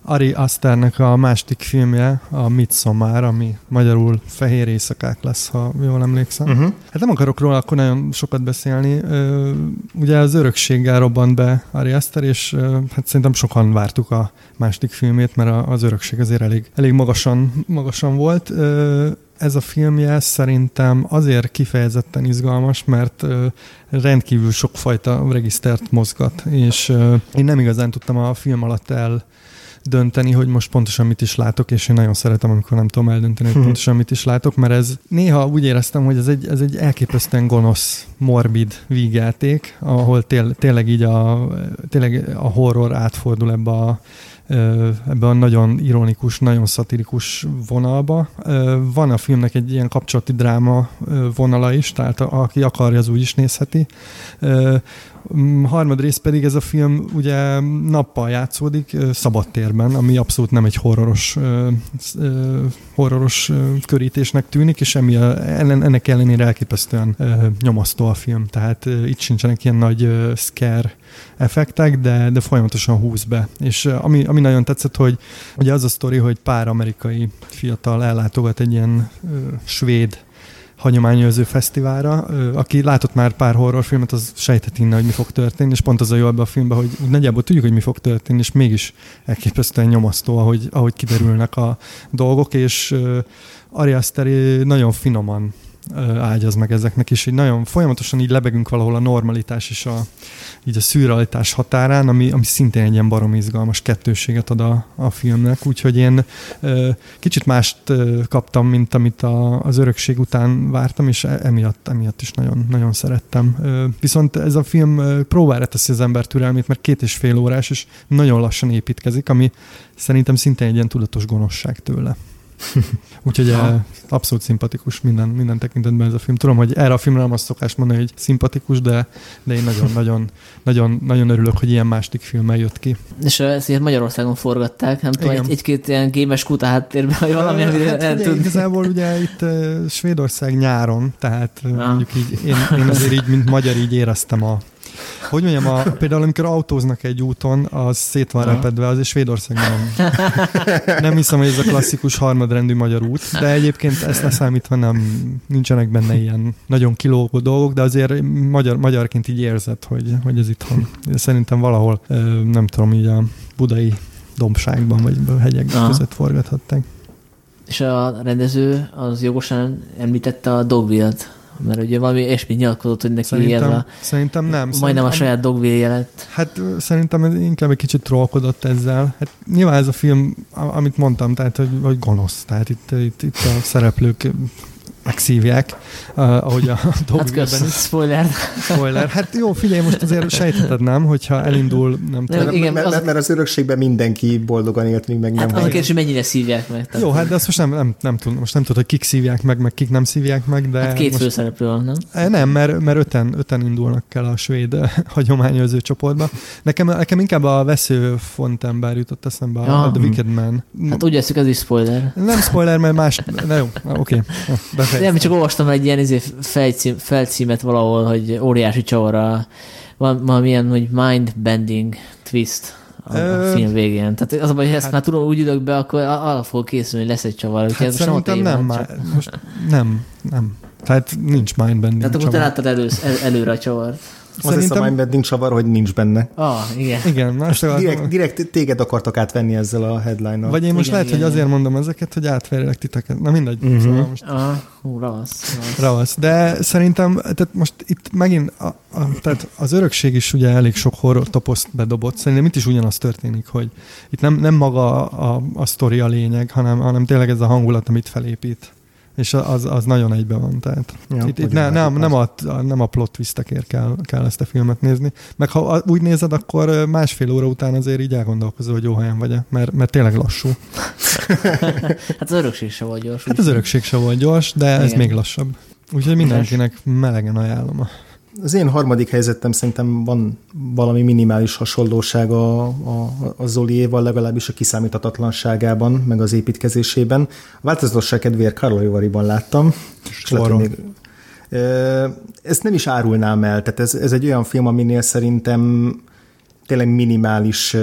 Speaker 3: Ari Asternek a másik filmje, a Midsommar, ami magyarul Fehér éjszakák lesz, ha jól emlékszem.
Speaker 2: Uh-huh.
Speaker 3: Hát nem akarok róla akkor nagyon sokat beszélni. Ugye az örökséggel robbant be Ari Aster, és hát szerintem sokan vártuk a második filmét, mert az örökség azért elég, elég magasan, magasan volt. Ez a filmje szerintem azért kifejezetten izgalmas, mert rendkívül sokfajta regisztert mozgat, és én nem igazán tudtam a film alatt el dönteni, hogy most pontosan mit is látok, és én nagyon szeretem, amikor nem tudom eldönteni, hogy
Speaker 2: Mhm.
Speaker 3: pontosan mit is látok, mert ez néha úgy éreztem, hogy ez egy, ez egy elképesztően gonosz, morbid vígjáték, ahol tél, tényleg így a, tényleg a horror átfordul ebbe a, ebbe a nagyon ironikus, nagyon szatirikus vonalba. Van a filmnek egy ilyen kapcsolati dráma vonala is, tehát aki akarja, az úgy is nézheti. Mm, Harmadrészt pedig ez a film ugye nappal játszódik, szabadtérben, ami abszolút nem egy horroros, horroros körítésnek tűnik, és emi a, ennek ellenére elképesztően nyomasztó a film. Tehát itt sincsenek ilyen nagy scare effektek, de, de folyamatosan húz be. És ami, ami nagyon tetszett, hogy ugye az a sztori, hogy pár amerikai fiatal ellátogat egy ilyen ö, svéd hagyományőrző fesztiválra. Aki látott már pár horrorfilmet, az sejthet innen, hogy mi fog történni, és pont az a jó ebbe a filmben, hogy nagyjából tudjuk, hogy mi fog történni, és mégis elképesztően nyomasztó, ahogy, ahogy kiderülnek a dolgok, és Ari Aster nagyon finoman ágyaz meg ezeknek, és így nagyon folyamatosan így lebegünk valahol a normalitás és a, így a szürrealitás határán, ami, ami szintén egy ilyen barom izgalmas kettőséget ad a, a filmnek, úgyhogy én ö, kicsit mást ö, kaptam, mint amit a, az örökség után vártam, és e- emiatt, emiatt is nagyon, nagyon szerettem. Ö, viszont ez a film próbára teszi az ember türelmét, mert két és fél órás, és nagyon lassan építkezik, ami szerintem szinte egy ilyen tudatos gonoszság tőle. Úgyhogy
Speaker 1: Ha.
Speaker 3: eh, abszolút szimpatikus minden, minden tekintetben ez a film. Tudom, hogy erre a filmre nem azt szokás mondani, hogy szimpatikus, de, de én nagyon, nagyon, nagyon, nagyon örülök, hogy ilyen másik filmmel jött ki.
Speaker 1: És ö, ezt ilyen Magyarországon forgatták, nem tudom, egy, egy-két ilyen gémes kuta háttérben, vagy valami, amire
Speaker 3: hát,
Speaker 1: el
Speaker 3: ugye,
Speaker 1: tud.
Speaker 3: Igazából ugye itt uh, Svédország nyáron, tehát uh, mondjuk így, én, én azért így, mint magyar így éreztem a hogy mondjam, a, például amikor autóznak egy úton, az szét van repedve, az és Svédország nem. Nem hiszem, hogy ez a klasszikus harmadrendű magyar út, de egyébként ezt leszámítva nem, nincsenek benne ilyen nagyon kilógó dolgok, de azért magyar, magyarként így érzed, hogy, hogy ez itthon. Szerintem valahol, nem tudom, így a budai dombságban vagy a hegyek
Speaker 1: Aha.
Speaker 3: között forgathatták.
Speaker 1: És a rendező az jogosan említette a Dogville-t, mert ugye valami ilyesmit nyilatkozott, hogy neki
Speaker 3: Szerintem,
Speaker 1: ez a,
Speaker 3: szerintem nem.
Speaker 1: majdnem
Speaker 3: szerintem,
Speaker 1: a saját Dogville jelet.
Speaker 3: Hát szerintem inkább egy kicsit trollkodott ezzel. Hát nyilván ez a film, amit mondtam, tehát hogy, hogy gonosz. Tehát itt, itt, itt a szereplők megszívják, uh, ahogy a
Speaker 1: Hát kösz,
Speaker 3: is.
Speaker 1: spoiler.
Speaker 3: Spoiler. Hát jó, figyelj, most azért sejtheted nem, hogyha elindul, nem tudom.
Speaker 2: Mert,
Speaker 1: igen,
Speaker 2: mert,
Speaker 1: az-
Speaker 2: mert az örökségben mindenki boldogan élt, míg meg nem
Speaker 1: Hát annak
Speaker 2: hal.
Speaker 1: kérdés, hogy mennyire szívják meg. Tehát,
Speaker 3: Jó, hát de azt most nem, nem, nem tudom, most nem tudom, hogy kik szívják meg, meg kik nem szívják meg, de
Speaker 1: hát két
Speaker 3: most,
Speaker 1: főszereplő van, nem?
Speaker 3: Eh, Nem, mert, mert öten, öten indulnak el a svéd eh, hagyományőrző csoportba. Nekem, nekem inkább a vesző fontember jutott eszembe, a,
Speaker 1: Ja.
Speaker 3: a The Wicked Man.
Speaker 1: Hát úgy eszik, ez is spoiler.
Speaker 3: Nem spoiler, mert más... Na jó, oké. Befejeztem.
Speaker 1: Nem, csak olvastam egy ilyen izé felcím, felcímet valahol, hogy óriási csavara, van valamilyen, hogy mind-bending twist a, a
Speaker 3: Ö,
Speaker 1: film végén. Tehát az a baj, hogy ezt
Speaker 3: hát-
Speaker 1: már tudom, úgy ülök be, akkor a- arra fog készülni, hogy lesz egy csavar.
Speaker 3: Hát
Speaker 1: ez most nem a
Speaker 3: szerintem nem,
Speaker 1: csak-
Speaker 3: már, most nem, nem. Tehát nincs mindbending
Speaker 1: Tehát akkor te
Speaker 3: csavar.
Speaker 1: láttad elő, el, előre a csavart.
Speaker 2: Az lesz a
Speaker 3: Szerintem,
Speaker 2: mindbending csavar, hogy nincs benne.
Speaker 1: Ah, igen.
Speaker 3: igen, más
Speaker 2: Direkt, direkt téged akartak átvenni ezzel a headline-nal.
Speaker 3: Vagy én most
Speaker 1: Igen,
Speaker 3: lehet,
Speaker 1: igen,
Speaker 3: hogy azért
Speaker 1: igen.
Speaker 3: mondom ezeket, hogy átverjelek titeket. Na mindegy. Uh-huh. Szóval most
Speaker 1: Ah, hú, ravasz. ravasz.
Speaker 3: ravasz. De szerintem, tehát most itt megint, a, a, tehát az örökség is ugye elég sok horror toposzt bedobott. Szerintem itt is ugyanaz történik, hogy itt nem, nem maga a, a, a sztori a lényeg, hanem, hanem tényleg ez a hangulat, amit felépít. És az, az nagyon egybe van. Tehát
Speaker 2: Ja,
Speaker 3: itt, itt ne, nem, nem, a, nem a plot twistekért kell, kell ezt a filmet nézni. Meg ha úgy nézed, akkor másfél óra után azért így elgondolkozol, hogy jó helyen vagy mert, mert tényleg lassú.
Speaker 1: Hát az örökség se volt gyors.
Speaker 3: Hát az örökség se volt gyors, de ez
Speaker 1: Igen.
Speaker 3: még lassabb. Úgyhogy mindenkinek melegen ajánlom. a-
Speaker 2: Az én harmadik helyzetem szerintem van valami minimális hasonlóság a, a, a Zoliéval, legalábbis a kiszámíthatatlanságában, meg az építkezésében. A változatosság kedvéért Karlovariban láttam. és még- Ezt nem is árulnám el, tehát ez, ez egy olyan film, aminél szerintem tényleg minimális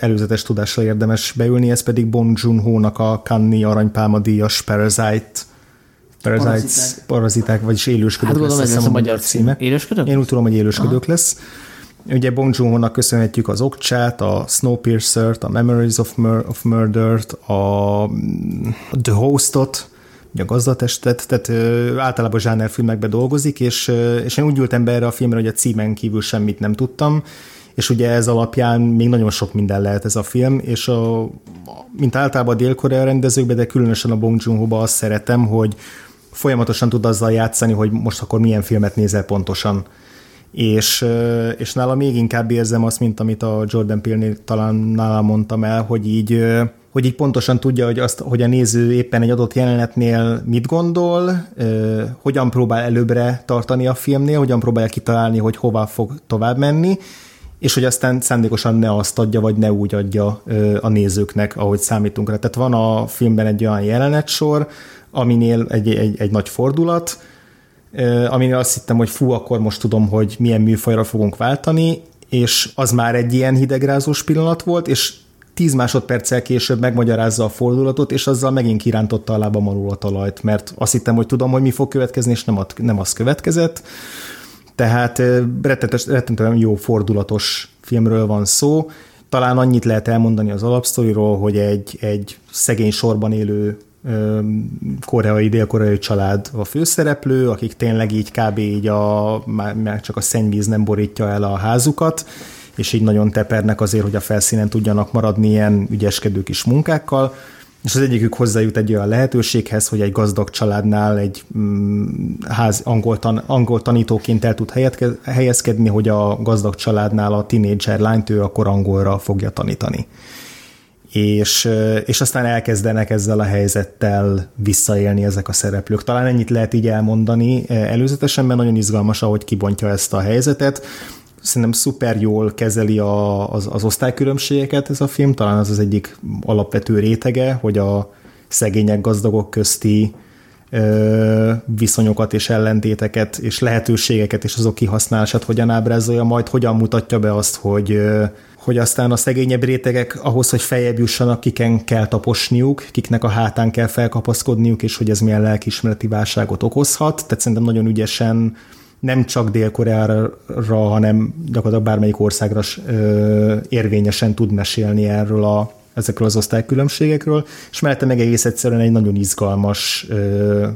Speaker 2: előzetes tudással érdemes beülni, ez pedig Bon Joon-ho-nak a Cannes aranypálma díjas Parasite, Parasites,
Speaker 1: Paraziták.
Speaker 2: paraziták, vagyis élősködők
Speaker 1: Hát gondolom
Speaker 2: azt
Speaker 1: lesz a magyar címe. Élősködök?
Speaker 2: én úgy tudom, hogy élősködők lesz. Ugye Bong joon köszönhetjük az Okcsát, a Snowpiercer-t, a Memories of, Mur- of Murder-t, a The Host-ot, a gazdatestet, tehát ö, általában zsánerfilmekben dolgozik, és, ö, és én úgy ültem be erre a filmre, hogy a címen kívül semmit nem tudtam, és ugye ez alapján még nagyon sok minden lehet ez a film, és a, mint általában a dél-korea rendezőkben, de különösen a Bong joon azt szeretem, hogy folyamatosan tud azzal játszani, hogy most akkor milyen filmet nézel pontosan. És, és nála még inkább érzem azt, mint amit a Jordan Peele-nél talán nálam mondtam el, hogy így, hogy így pontosan tudja, hogy, azt, hogy a néző éppen egy adott jelenetnél mit gondol, hogyan próbál előbbre tartani a filmnél, hogyan próbálja kitalálni, hogy hova fog tovább menni, és hogy aztán szándékosan ne azt adja, vagy ne úgy adja a nézőknek, ahogy számítunk rá. Tehát van a filmben egy olyan jelenetsor, aminél egy, egy, egy nagy fordulat, aminél azt hittem, hogy fú, akkor most tudom, hogy milyen műfajra fogunk váltani, és az már egy ilyen hidegrázós pillanat volt, és 10 másodperccel később megmagyarázza a fordulatot, és azzal megint kirántotta a lábam alul a talajt, mert azt hittem, hogy tudom, hogy mi fog következni, és nem, ad, nem az következett. Tehát rettentően jó fordulatos filmről van szó. Talán annyit lehet elmondani az alapsztoriról, hogy egy, egy szegény sorban élő koreai, dél-koreai család a főszereplő, akik tényleg így kb. így a, már, csak a szennyvíz nem borítja el a házukat, és így nagyon tepernek azért, hogy a felszínen tudjanak maradni ilyen ügyeskedő kis munkákkal, és az egyikük hozzájut egy olyan lehetőséghez, hogy egy gazdag családnál egy mm, ház, angol, tan, angol tanítóként el tud helyezkedni, hogy a gazdag családnál a tinédzser lányt ő akkor angolra fogja tanítani. És, és aztán elkezdenek ezzel a helyzettel visszaélni ezek a szereplők. Talán ennyit lehet így elmondani előzetesen, mert nagyon izgalmas, ahogy kibontja ezt a helyzetet. Szerintem szuper jól kezeli a, az, az osztálykülönbségeket ez a film, talán az az egyik alapvető rétege, hogy a szegények, gazdagok közti ö, viszonyokat és ellentéteket és lehetőségeket és azok kihasználását hogyan ábrázolja, majd hogyan mutatja be azt, hogy, hogy aztán a szegényebb rétegek ahhoz, hogy feljebb jussanak, kiken kell taposniuk, kiknek a hátán kell felkapaszkodniuk, és hogy ez milyen lelkismereti válságot okozhat. Tehát szerintem nagyon ügyesen nem csak Dél-Koreára, hanem gyakorlatilag bármelyik országra érvényesen tud mesélni erről a, ezekről az osztálykülönbségekről, és mellette meg egész egyszerűen egy nagyon izgalmas ö,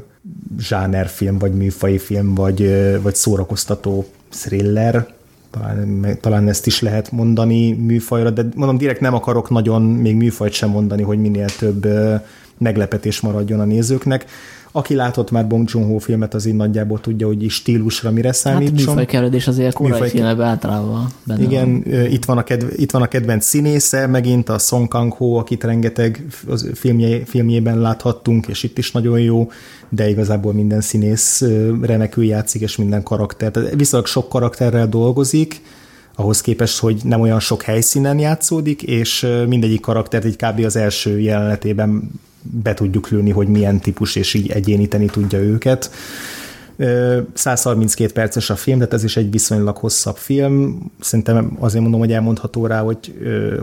Speaker 2: zsánerfilm, vagy műfai film, vagy, ö, vagy szórakoztató thriller, talán, talán ezt is lehet mondani műfajra, de mondom, direkt nem akarok nagyon még műfajt sem mondani, hogy minél több meglepetés maradjon a nézőknek. Aki látott már Bong Joon-ho filmet, az így nagyjából tudja, hogy is stílusra mire
Speaker 1: Hát
Speaker 2: számítson.
Speaker 1: műfajkerülés azért korai
Speaker 2: Műfaj-
Speaker 1: filmekben általában benne
Speaker 2: Igen, ö, itt van, a kedv, itt van a kedvenc színésze, megint a Song Kang-ho, akit rengeteg az filmje, filmjében láthattunk, és itt is nagyon jó, de igazából minden színész remekül játszik, és minden karakter. Tehát viszonylag sok karakterrel dolgozik, ahhoz képest, hogy nem olyan sok helyszínen játszódik, és mindegyik karaktert így kb. az első jelenetében be tudjuk lőni, hogy milyen típus, és így egyéníteni tudja őket. Ö, 132 perces a film, tehát ez is egy viszonylag hosszabb film. Szerintem azért mondom, hogy elmondható rá, hogy,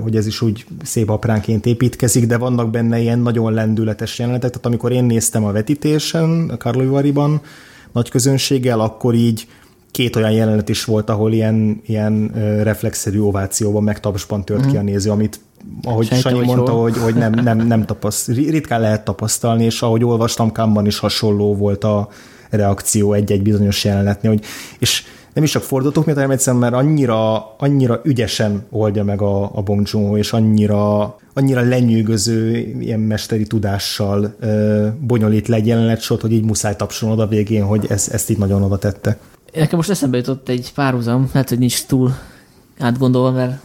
Speaker 2: hogy ez is úgy szép apránként építkezik, de vannak benne ilyen nagyon lendületes jelenetek. Tehát amikor én néztem a vetítésen, a Karlovariban, nagy közönséggel, akkor így két olyan jelenet is volt, ahol ilyen, ilyen reflexzerű ovációban, meg tapsban tört ki a néző, amit ahogy
Speaker 1: Sejtem,
Speaker 2: Sanyi
Speaker 1: hogy
Speaker 2: mondta,
Speaker 1: hol.
Speaker 2: hogy, hogy nem, nem, nem tapaszt, ritkán lehet tapasztalni, és ahogy olvastam, Kámban is hasonló volt a reakció egy-egy bizonyos jelenetnél, hogy, és nem is csak fordulatok miatt, hanem egyszerűen, mert annyira, annyira ügyesen oldja meg a, a Bong Joon-ho, és annyira, annyira lenyűgöző ilyen mesteri tudással ö, bonyolít le egy jelenetsort, hogy így muszáj tapsolnod a végén, hogy ez, ezt így nagyon oda tette.
Speaker 1: Nekem most eszembe jutott egy párhuzam, lehet, hogy nincs túl átgondolva, mert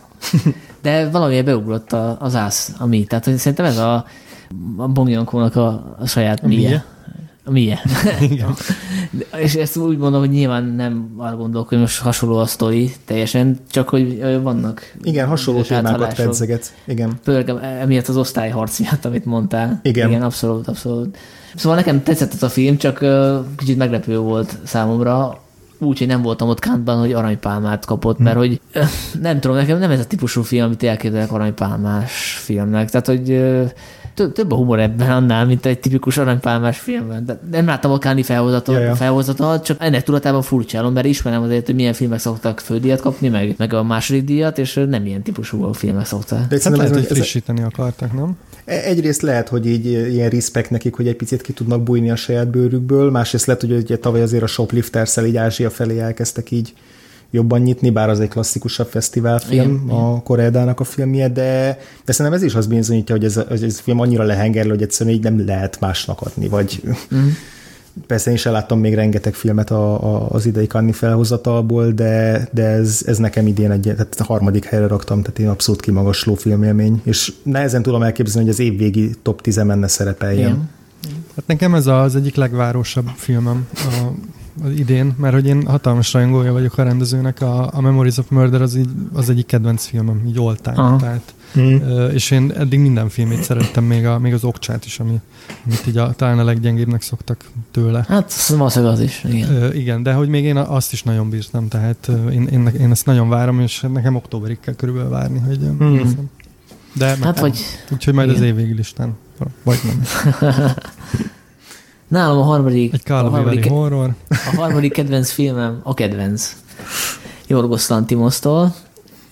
Speaker 1: de valamiért beugrott a, az ász, a mi. Tehát hogy szerintem ez a, a Bong Joon-ho-nak a, a saját a
Speaker 3: milye.
Speaker 1: A.
Speaker 3: Igen.
Speaker 1: De- És ezt úgy mondom, hogy nyilván nem arra gondolok, hogy most hasonló a sztori teljesen, csak hogy vannak
Speaker 2: Igen, hasonló témákat pedzeget. Igen.
Speaker 1: Főleg emiatt az osztályharc miatt, amit mondtál.
Speaker 2: Igen.
Speaker 1: Igen, abszolút, abszolút. Szóval nekem tetszett ez a film, csak kicsit meglepő volt számomra, úgy, hogy nem voltam ott Kantban, hogy aranypálmát kapott, mert hogy ö, nem tudom, nekem nem ez a típusú film, amit elképzelek aranypálmás filmnek. Tehát, hogy több a humor ebben annál, mint egy tipikus aranypálmás filmben. De nem láttam a Káni felhozatot,
Speaker 2: Ja, ja.
Speaker 1: felhozatot, csak ennek tudatában furcsálom, mert ismerem azért, hogy milyen filmek szoktak fődíjat kapni, meg, meg a második díjat, és nem ilyen típusú filmek szoktak.
Speaker 2: De
Speaker 3: Hát lehet,
Speaker 2: ez,
Speaker 3: hogy
Speaker 2: ez,
Speaker 3: frissíteni akartak, nem?
Speaker 2: Egyrészt lehet, hogy így ilyen respekt nekik, hogy egy picit ki tudnak bújni a saját bőrükből, másrészt lehet, hogy ugye tavaly azért a shoplifters így Ázsia felé elkezdtek így jobban nyitni, bár az egy klasszikusabb fesztiválfilm,
Speaker 1: Igen,
Speaker 2: a Koreedának a filmje, de, de szerintem ez is azt bizonyítja, hogy ez, ez a film annyira lehengerlő, hogy egyszerűen így nem lehet másnak adni, vagy
Speaker 1: Mm.
Speaker 2: Persze én sem láttam még rengeteg filmet a, a, az idei Kanni felhozatalból, de, de ez, ez nekem idén egy, tehát a harmadik helyre raktam, tehát én abszolút kimagasló filmélmény, és nehezen tudom elképzelni, hogy az évvégi top 10 menne szerepeljen.
Speaker 1: Igen.
Speaker 3: Hát nekem ez az egyik legvárosabb filmem a, az idén, mert hogy én hatalmas rajongója vagyok a rendezőnek, a, a Memories of Murder az, így, az egyik kedvenc filmem, így all time. Tehát, Ö, és én eddig minden filmét szerettem, még, a, még az okcsát is, ami, amit így a, talán a leggyengébbnek szoktak tőle.
Speaker 1: Hát valószínűleg az is, igen.
Speaker 3: Igen, de hogy még én azt is nagyon bírtam, tehát én, én, én ezt nagyon várom, és nekem októberig kell körülbelül várni, hogy nézzem. De
Speaker 1: Hát
Speaker 3: meg-
Speaker 1: vagy
Speaker 3: Úgyhogy majd az
Speaker 1: igen.
Speaker 3: évvégi listán. Vagy nem.
Speaker 1: nálam a harmadik,
Speaker 3: Egy
Speaker 1: a harmadik,
Speaker 3: horror.
Speaker 1: a harmadik kedvenc filmem, a kedvenc. Jorgos Lantimostól.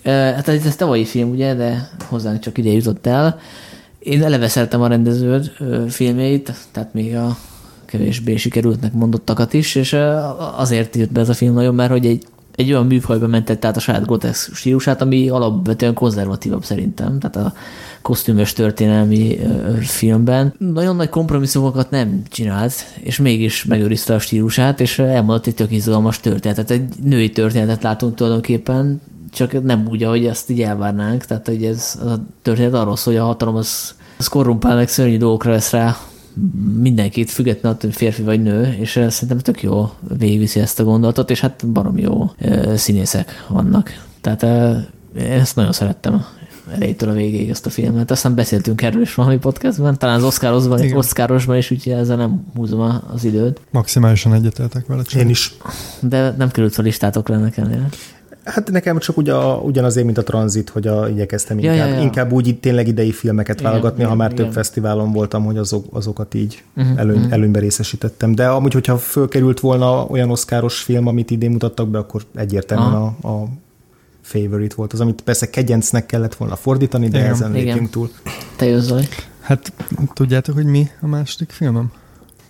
Speaker 1: Hát ez, ez tavalyi film, ugye, de hozzánk csak ide jutott el. Én eleve szeretem a rendező ö, filmjeit, tehát még a kevésbé sikerültnek mondottakat is, és azért jött be ez a film nagyon, mert hogy egy, egy olyan műfajba mentett át a saját groteszk stílusát, ami alapvetően konzervatívabb szerintem, tehát a kosztümös történelmi filmben. Nagyon nagy kompromisszumokat nem csinált, és mégis megőrizte a stílusát, és elmondott egy tök izgalmas történetet. Egy női történetet látunk tulajdonképpen, csak nem úgy, ahogy azt így elvárnánk. Tehát, hogy ez a történet arról szól, hogy a hatalom az, az korrumpál, meg szörnyű dolgokra vesz rá mindenkit, függetlenül attól, hogy férfi vagy nő, és eh, szerintem tök jó végigviszi ezt a gondolatot, és hát barom jó eh, színészek vannak. Tehát eh, én ezt nagyon szerettem elejétől a végéig ezt a filmet. Aztán beszéltünk erről is valami podcastban, talán az Oscarosban,
Speaker 3: Igen.
Speaker 1: Oscarosban is, úgyhogy ezzel nem húzom az időt.
Speaker 3: Maximálisan egyetértek vele. Csak.
Speaker 2: Én is.
Speaker 1: De nem került fel listátok nekem.
Speaker 2: Hát nekem csak ugye, ugyanazért, mint a tranzit, hogy a, igyekeztem
Speaker 1: Ja,
Speaker 2: inkább,
Speaker 1: ja, ja.
Speaker 2: inkább úgy itt tényleg idei filmeket
Speaker 1: Igen,
Speaker 2: válogatni, ha
Speaker 1: igen,
Speaker 2: már több
Speaker 1: igen.
Speaker 2: fesztiválon voltam, hogy azok, azokat így
Speaker 1: Mhm,
Speaker 2: előny,
Speaker 1: mhm.
Speaker 2: előnybe részesítettem. De amúgy, hogyha fölkerült volna olyan oszkáros film, amit idén mutattak be, akkor egyértelműen a, a favorite volt az, amit persze kegyencnek kellett volna fordítani, de
Speaker 3: Igen,
Speaker 2: ezen lépjünk túl.
Speaker 1: Te jössz, Zoli.
Speaker 3: Hát tudjátok, hogy mi a második filmem?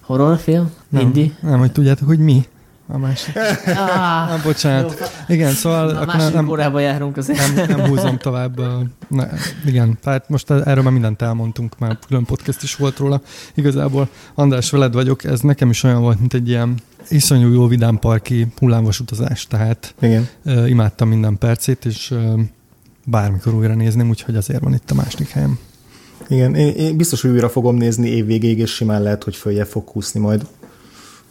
Speaker 1: Horrorfilm?
Speaker 3: Nem,
Speaker 1: Indi?
Speaker 3: Nem, hogy tudjátok, hogy mi? A másik.
Speaker 1: Ah,
Speaker 3: Ah, bocsánat. Igen, szóval
Speaker 1: a
Speaker 3: akkor
Speaker 1: másik
Speaker 3: nem, nem,
Speaker 1: járunk azért.
Speaker 3: nem, nem húzom tovább. Ne, igen, tehát most erről már mindent elmondtunk, már külön podcast is volt róla. Igazából András, veled vagyok, ez nekem is olyan volt, mint egy ilyen iszonyú jó vidámparki hullámvas utazás, tehát
Speaker 2: Igen.
Speaker 3: ö, imádtam minden percét, és ö, bármikor újra nézném, úgyhogy azért van itt a második helyem.
Speaker 2: Igen, én, én biztos, hogy újra fogom nézni évvégéig, és simán lehet, hogy följebb fog kúszni majd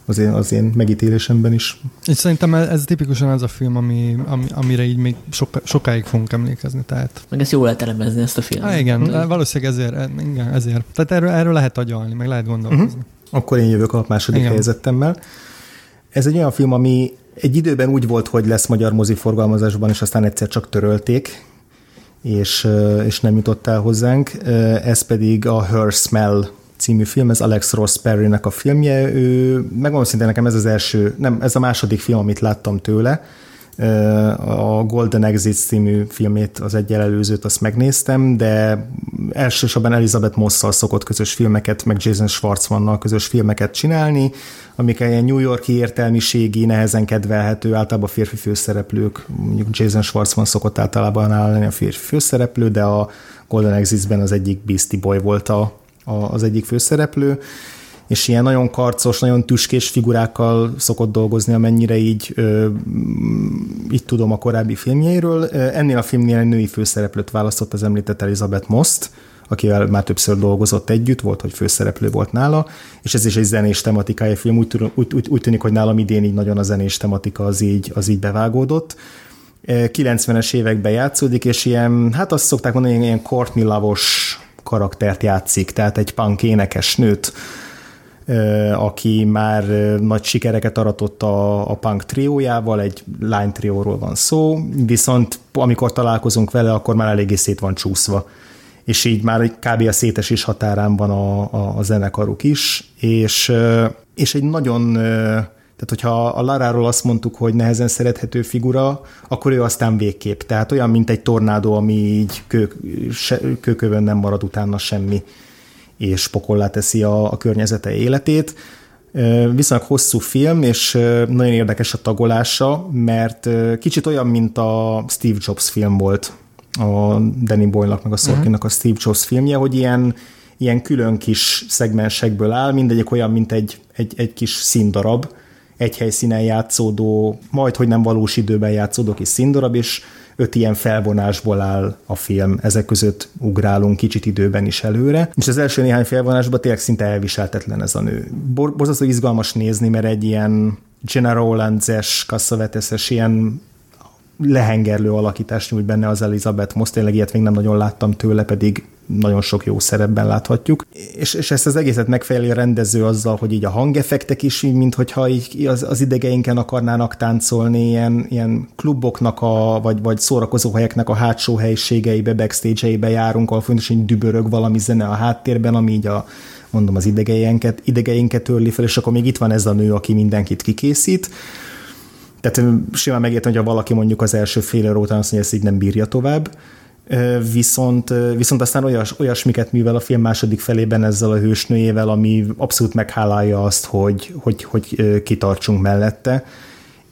Speaker 2: az én, az én megítélésemben is.
Speaker 3: És szerintem ez, tipikusan az a film, ami, ami, amire így még soka, sokáig fogunk emlékezni. Tehát,
Speaker 1: Meg ezt jól lehet elemezni, ezt a filmet.
Speaker 3: ah, igen,
Speaker 1: Hm.
Speaker 3: valószínűleg ezért, igen, ezért. Tehát erről, erről lehet agyalni, meg lehet gondolkozni. Uh-huh.
Speaker 2: Akkor én jövök a második
Speaker 3: Igen.
Speaker 2: helyezettemmel. Ez egy olyan film, ami egy időben úgy volt, hogy lesz magyar mozi forgalmazásban, és aztán egyszer csak törölték, és, és nem jutott el hozzánk. Ez pedig a Her Smell című film, ez Alex Ross Perry-nek a filmje. Ő, megmondom szintén nekem ez az első, nem, ez a második film, amit láttam tőle. A Golden Exit című filmét, az egyel előzőt, azt megnéztem, de elsősorban Elizabeth Mosszal szokott közös filmeket, meg Jason Schwartzmannal közös filmeket csinálni, amik ilyen New Yorki értelmiségi, nehezen kedvelhető, általában férfi főszereplők, mondjuk Jason Schwartzman szokott általában állni a férfi főszereplő, de a Golden Exits-ben az egyik Beastie Boy volt a, az egyik főszereplő, és ilyen nagyon karcos, nagyon tüskés figurákkal szokott dolgozni, amennyire így, így tudom a korábbi filmjeiről. Ennél a filmnél egy női főszereplőt választott az említett Elizabeth Most, akivel már többször dolgozott együtt, volt, hogy főszereplő volt nála, és ez is egy zenés tematikája film, úgy, úgy, úgy, úgy tűnik, hogy nálam idén így nagyon a zenés tematika az így, az így bevágódott. Ö, 90-es években játszódik, és ilyen, hát azt szokták mondani, ilyen Courtney Lavos karaktert játszik, tehát egy punk énekes nőt, aki már nagy sikereket aratott a, a punk triójával, egy lány trióról van szó, viszont amikor találkozunk vele, akkor már eléggé szét van csúszva és így már kb. a szétesés határán van a, a, a zenekaruk is, és, és egy nagyon, tehát hogyha a Laráról azt mondtuk, hogy nehezen szerethető figura, akkor ő aztán végképp. Tehát olyan, mint egy tornádó, ami így kő, se, kőkövön nem marad utána semmi, és pokollá teszi a, a környezete életét. Ö, Viszonylag hosszú film, és nagyon érdekes a tagolása, mert kicsit olyan, mint a Steve Jobs film volt, a Danny Boyle-nak, meg a Sorkinnak a Steve Jobs filmje, hogy ilyen, ilyen külön kis szegmensekből áll, mindegyik olyan, mint egy, egy, egy kis színdarab, egy helyszínen játszódó, majd, hogy nem valós időben játszódó kis színdarab, és öt ilyen felvonásból áll a film. Ezek között ugrálunk kicsit időben is előre. És az első néhány felvonásban tényleg szinte elviseltetlen ez a nő. Bor- Borzasztó izgalmas nézni, mert egy ilyen General Rollins-es, Cassavetes-es ilyen lehengerlő alakítást nyújt benne az Elizabeth Moss, tényleg ilyet még nem nagyon láttam tőle, pedig nagyon sok jó szerepben láthatjuk. És, és ezt az egészet megfejeli a rendező azzal, hogy így a hangeffektek is, így, mint hogyha így az, az idegeinken akarnának táncolni, ilyen, ilyen kluboknak, a, vagy, vagy szórakozóhelyeknek a hátsó helyiségeibe, backstage-eibe járunk, ahol fontosan dübörög valami zene a háttérben, ami így a mondom, az idegeinket, idegeinket törli fel, és akkor még itt van ez a nő, aki mindenkit kikészít. Tehát simán megértem, hogy ha valaki mondjuk az első fél óra után azt mondja, ezt így nem bírja tovább, viszont, viszont aztán olyas, olyasmiket művel a film második felében ezzel a hősnőjével, ami abszolút meghálálja azt, hogy, hogy, hogy kitartsunk mellette,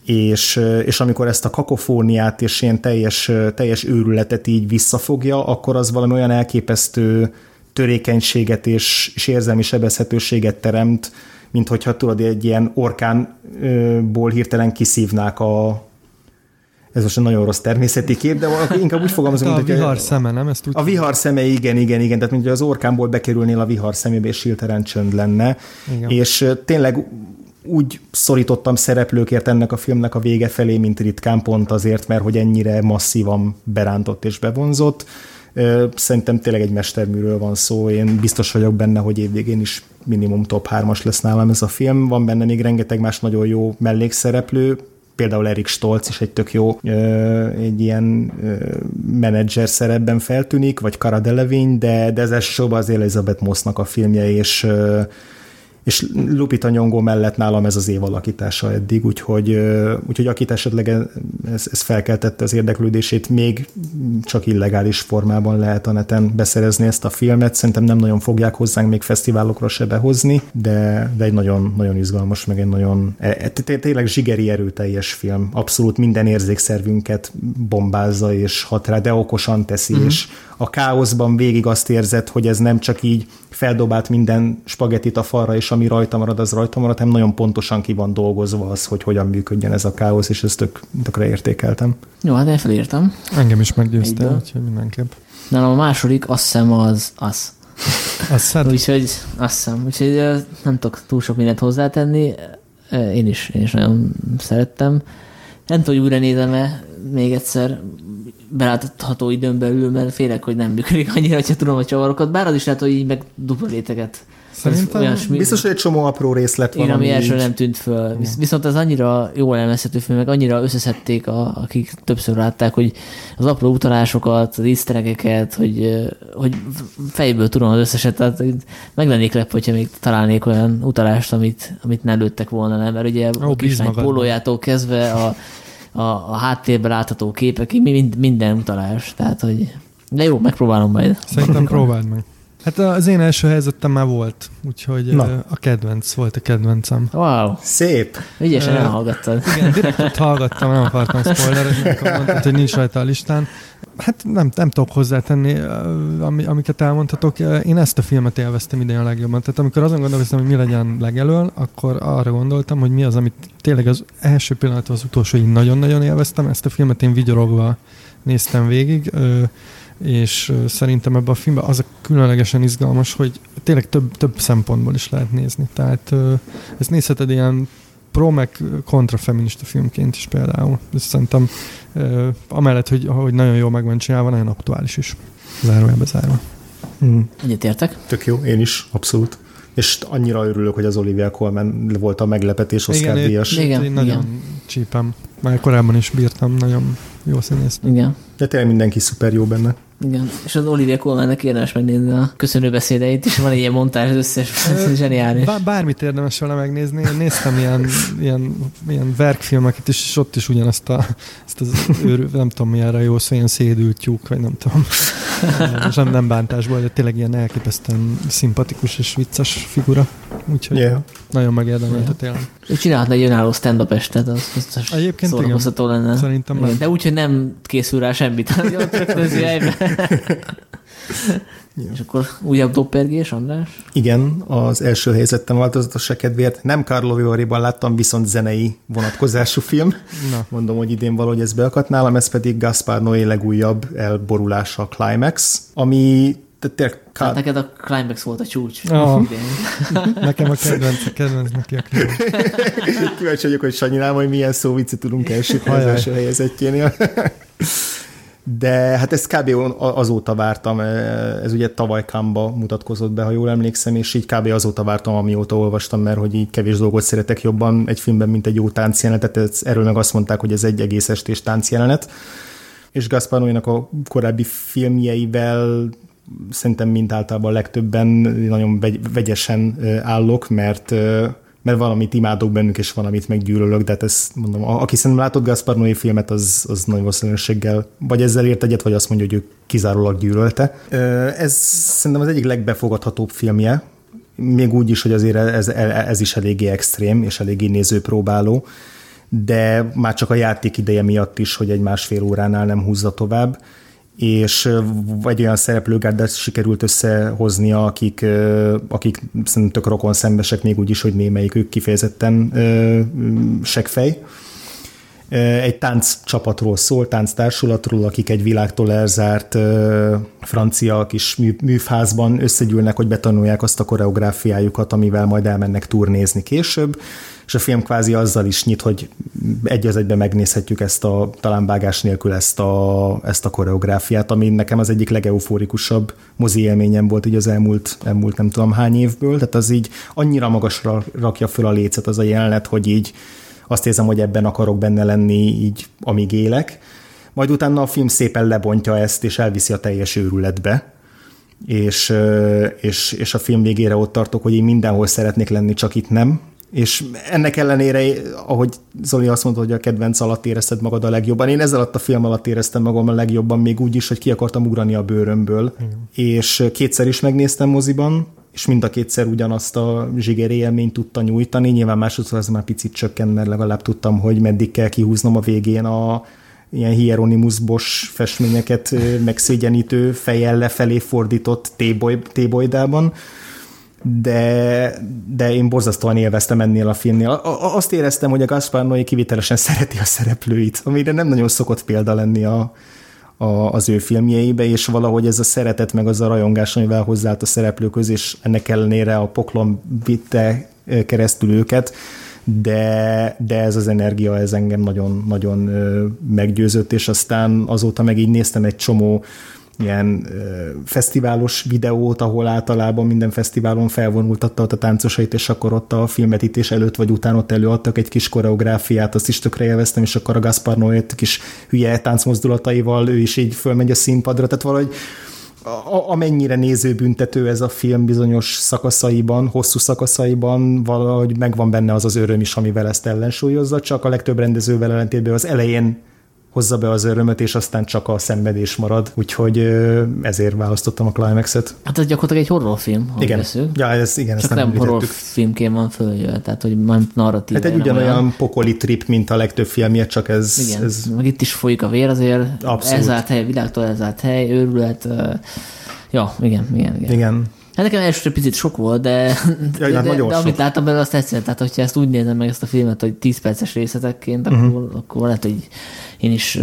Speaker 2: és, és amikor ezt a kakofóniát és ilyen teljes, teljes őrületet így visszafogja, akkor az valami olyan elképesztő törékenységet és, és érzelmi sebezhetőséget teremt, mint hogyha tudod, egy ilyen orkánból hirtelen kiszívnák a, ez most egy nagyon rossz természeti kép, de inkább úgy fogalmazom,
Speaker 3: mint, a vihar szeme, nem? Ezt úgy
Speaker 2: a vihar szeme, igen, igen, igen, tehát mint hogy az orkánból bekerülnél a vihar szemébe, és hirtelen csönd lenne. Igen. És tényleg úgy szorítottam szereplőkért ennek a filmnek a vége felé, mint ritkán pont azért, mert hogy ennyire masszívan berántott és bevonzott. Szerintem tényleg egy mesterműről van szó, én biztos vagyok benne, hogy évvégén is minimum top 3-as lesz nálam ez a film. Van benne még rengeteg más nagyon jó mellékszereplő, például Erik Stolz is egy tök jó egy ilyen menedzser szerepben feltűnik, vagy Cara Delevingne, de, de ez elsősorban az Elizabeth Mossnak a filmje, és és Lupita Nyongó mellett nálam ez az év alakítása eddig, úgyhogy, úgyhogy akit esetleg ez, ez felkeltette az érdeklődését, még csak illegális formában lehet a neten beszerezni ezt a filmet. Szerintem nem nagyon fogják hozzánk még fesztiválokra se behozni, de, de egy nagyon, nagyon izgalmas, meg egy nagyon e, e, tényleg zsigeri erőteljes film. Abszolút minden érzékszervünket bombázza és hat rá, de okosan teszi, mm-hmm. és a káoszban végig azt érzed, hogy ez nem csak így feldobált minden spagettit a falra, és ami rajta marad, az rajta marad, hanem nagyon pontosan ki van dolgozva az, hogy hogyan működjön ez a káosz, és ezt tök, tökre értékeltem.
Speaker 1: Jó, hát felírtam.
Speaker 3: Engem is meggyőzte, úgyhogy mindenképp.
Speaker 1: Nálam a második, azt hiszem az az.
Speaker 3: Azt
Speaker 1: Úgyhogy azt hiszem, úgyhogy nem tudok túl sok mindent hozzátenni. Én is, én is nagyon szerettem. Nem tudom, hogy újra nézem-e még egyszer, belátható időn belül, mert félek, hogy nem működik annyira, hogyha tudom a csavarokat, bár az is lehet, hogy így meg dupla réteget
Speaker 2: Szerintem olyan smi- biztos, hogy egy csomó apró részlet van.
Speaker 1: Igen, ami első nem tűnt föl. Visz- viszont az annyira jól elmeszhető film, meg annyira összeszedték, a, akik többször látták, hogy az apró utalásokat, az easter hogy, hogy fejből tudom az összeset, tehát meg lennék lep, hogyha még találnék olyan utalást, amit, amit ne lőttek volna, nem? Mert ugye Ó, a kislány pólójától kezdve a a, a háttérben látható képek, mind, minden utalás. Tehát, hogy de jó, megpróbálom majd.
Speaker 3: Szerintem próbáld meg. Hát az én első helyzetem már volt, úgyhogy Na. a kedvenc volt a kedvencem.
Speaker 1: Wow.
Speaker 2: Szép.
Speaker 1: Ügyesen uh, elhallgattad.
Speaker 3: Igen, direkt hallgattam, nem akartam spoilerezni, amikor mondtad, hogy nincs rajta a listán. Hát nem, nem tudok hozzátenni, ami, amiket elmondhatok. Én ezt a filmet élveztem idén a legjobban. Tehát amikor azon gondolkoztam, hogy mi legyen legelől, akkor arra gondoltam, hogy mi az, amit tényleg az első pillanat az utolsó, én nagyon-nagyon élveztem. Ezt a filmet én vigyorogva néztem végig és szerintem ebben a filmben az a különlegesen izgalmas, hogy tényleg több, több szempontból is lehet nézni. Tehát ezt nézheted ilyen pro meg kontrafeminista filmként is például. Ez szerintem amellett, hogy, hogy nagyon jól meg van csinálva, nagyon aktuális is. Zárójelbe zárva.
Speaker 1: Hmm. Egyetértek?
Speaker 2: Tök jó, én is, abszolút. És annyira örülök, hogy az Olivia Colman volt a meglepetés Oscar igen, díjas.
Speaker 3: Igen, én, én nagyon igen. csípem. Már korábban is bírtam, nagyon jó színész.
Speaker 1: Igen.
Speaker 2: De tényleg mindenki szuper jó benne.
Speaker 1: Igen, és az Olivia Colmannek érdemes megnézni a köszönő beszédeit, és van egy ilyen montázs az összes, zseniális.
Speaker 3: Bár, bármit érdemes volna megnézni. Én néztem ilyen, ilyen, ilyen verkfilmeket is, és ott is ugyanazt a, ezt az őr, nem tudom mi erre jó szó, ilyen szédült tyúk, vagy nem tudom. és nem, nem bántásból, de tényleg ilyen elképesztően szimpatikus és vicces figura. Úgyhogy yeah. nagyon megérdemelte yeah. tényleg.
Speaker 1: Ő csinálhatna egy önálló stand-up estet, az biztos Egyébként szórakoztató lenne.
Speaker 3: Szerintem
Speaker 1: igen, De úgy, hogy nem készül rá semmit, És akkor újabb doppergés, András?
Speaker 2: Igen, az első helyzetem változatos se kedvéért. Nem Carlo Vioriban láttam, viszont zenei vonatkozású film. Na. Mondom, hogy idén valahogy ez beakadt nálam, ez pedig Gaspar Noé legújabb elborulása Climax, ami
Speaker 1: tehát Hát neked a Climax volt a csúcs.
Speaker 3: Oh. Nekem a kedvenc, kedvenc neki a
Speaker 2: Climax. Kíváncsi vagyok, hogy Sanyinál majd milyen szó vicci tudunk az első helyezettjénél. De hát ezt kb. azóta vártam, ez ugye tavaly Kamba mutatkozott be, ha jól emlékszem, és így kb. azóta vártam, amióta olvastam, mert hogy így kevés dolgot szeretek jobban egy filmben, mint egy jó táncjelenetet, erről meg azt mondták, hogy ez egy egész estés táncjelenet, és Gaspar a korábbi filmjeivel szerintem mint általában legtöbben nagyon vegyesen állok, mert mert valamit imádok bennük, és valamit meggyűlölök, de hát ezt mondom, aki szerintem látott Gaspar Noé filmet, az, az nagy valószínűséggel vagy ezzel ért egyet, vagy azt mondja, hogy ő kizárólag gyűlölte. Ez szerintem az egyik legbefogadhatóbb filmje, még úgy is, hogy azért ez, ez is eléggé extrém, és eléggé nézőpróbáló, de már csak a játék ideje miatt is, hogy egy másfél óránál nem húzza tovább és egy olyan szereplőgárdát sikerült összehoznia, akik, akik szerintem tök rokon szembesek, még úgy is, hogy némelyikük kifejezetten segfej. Egy tánc csapatról szól, társulatról, akik egy világtól elzárt francia kis mű, műfházban összegyűlnek, hogy betanulják azt a koreográfiájukat, amivel majd elmennek turnézni később. És a film kvázi azzal is nyit, hogy egy az egyben megnézhetjük ezt a, talán vágás nélkül ezt a, ezt a koreográfiát, ami nekem az egyik legeufórikusabb mozi élményem volt így az elmúlt, elmúlt nem tudom hány évből, tehát az így annyira magasra rakja föl a lécet az a jelenet, hogy így azt érzem, hogy ebben akarok benne lenni így, amíg élek. Majd utána a film szépen lebontja ezt, és elviszi a teljes őrületbe. És, és, és a film végére ott tartok, hogy én mindenhol szeretnék lenni, csak itt nem, és ennek ellenére, ahogy Zoli azt mondta, hogy a kedvenc alatt érezted magad a legjobban, én ezzel alatt a film alatt éreztem magam a legjobban, még úgy is, hogy ki akartam ugrani a bőrömből, mm. és kétszer is megnéztem moziban, és mind a kétszer ugyanazt a zsigeri élményt tudta nyújtani, nyilván másodszor ez már picit csökkent, mert legalább tudtam, hogy meddig kell kihúznom a végén a ilyen Hieronymus Bosch festményeket megszégyenítő fejjel lefelé fordított tébolydában, de, de én borzasztóan élveztem ennél a filmnél. Azt éreztem, hogy a Gaspar Noé kivitelesen szereti a szereplőit, amire nem nagyon szokott példa lenni a, a, az ő filmjeibe, és valahogy ez a szeretet, meg az a rajongás, amivel hozzáállt a szereplőköz, és ennek ellenére a poklon vitte keresztül őket, de, de ez az energia, ez engem nagyon, nagyon meggyőzött, és aztán azóta meg így néztem egy csomó ilyen fesztiválos videót, ahol általában minden fesztiválon felvonultatta a táncosait, és akkor ott a filmetítés előtt vagy után ott előadtak egy kis koreográfiát, azt is tökre élveztem, és akkor a Gaspar Noé kis hülye táncmozdulataival ő is így fölmegy a színpadra, tehát valahogy amennyire nézőbüntető ez a film bizonyos szakaszaiban, hosszú szakaszaiban, valahogy megvan benne az az öröm is, amivel ezt ellensúlyozza, csak a legtöbb rendezővel ellentétben az elején hozza be az örömöt, és aztán csak a szenvedés marad, úgyhogy ezért választottam a Climax-et.
Speaker 1: Hát ez gyakorlatilag egy horrorfilm,
Speaker 2: igen. Beszélünk. Ja, ez, igen,
Speaker 1: Csak nem, nem horrorfilmként van följön, tehát hogy már narratív.
Speaker 2: Hát egy ugyanolyan olyan... pokoli trip, mint a legtöbb filmje, csak ez...
Speaker 1: Igen,
Speaker 2: ez...
Speaker 1: meg itt is folyik a vér azért. Abszolút. Elzárt hely, világtól elzárt hely, őrület. Ja, igen, igen, igen.
Speaker 2: Igen.
Speaker 1: Hát nekem elsőre picit sok volt, de, ja, de, de, de amit láttam belőle, azt tetszett. Tehát, hogyha ezt úgy nézem meg ezt a filmet, hogy 10 perces részletekként, uh-huh. akkor, akkor lehet, hogy én is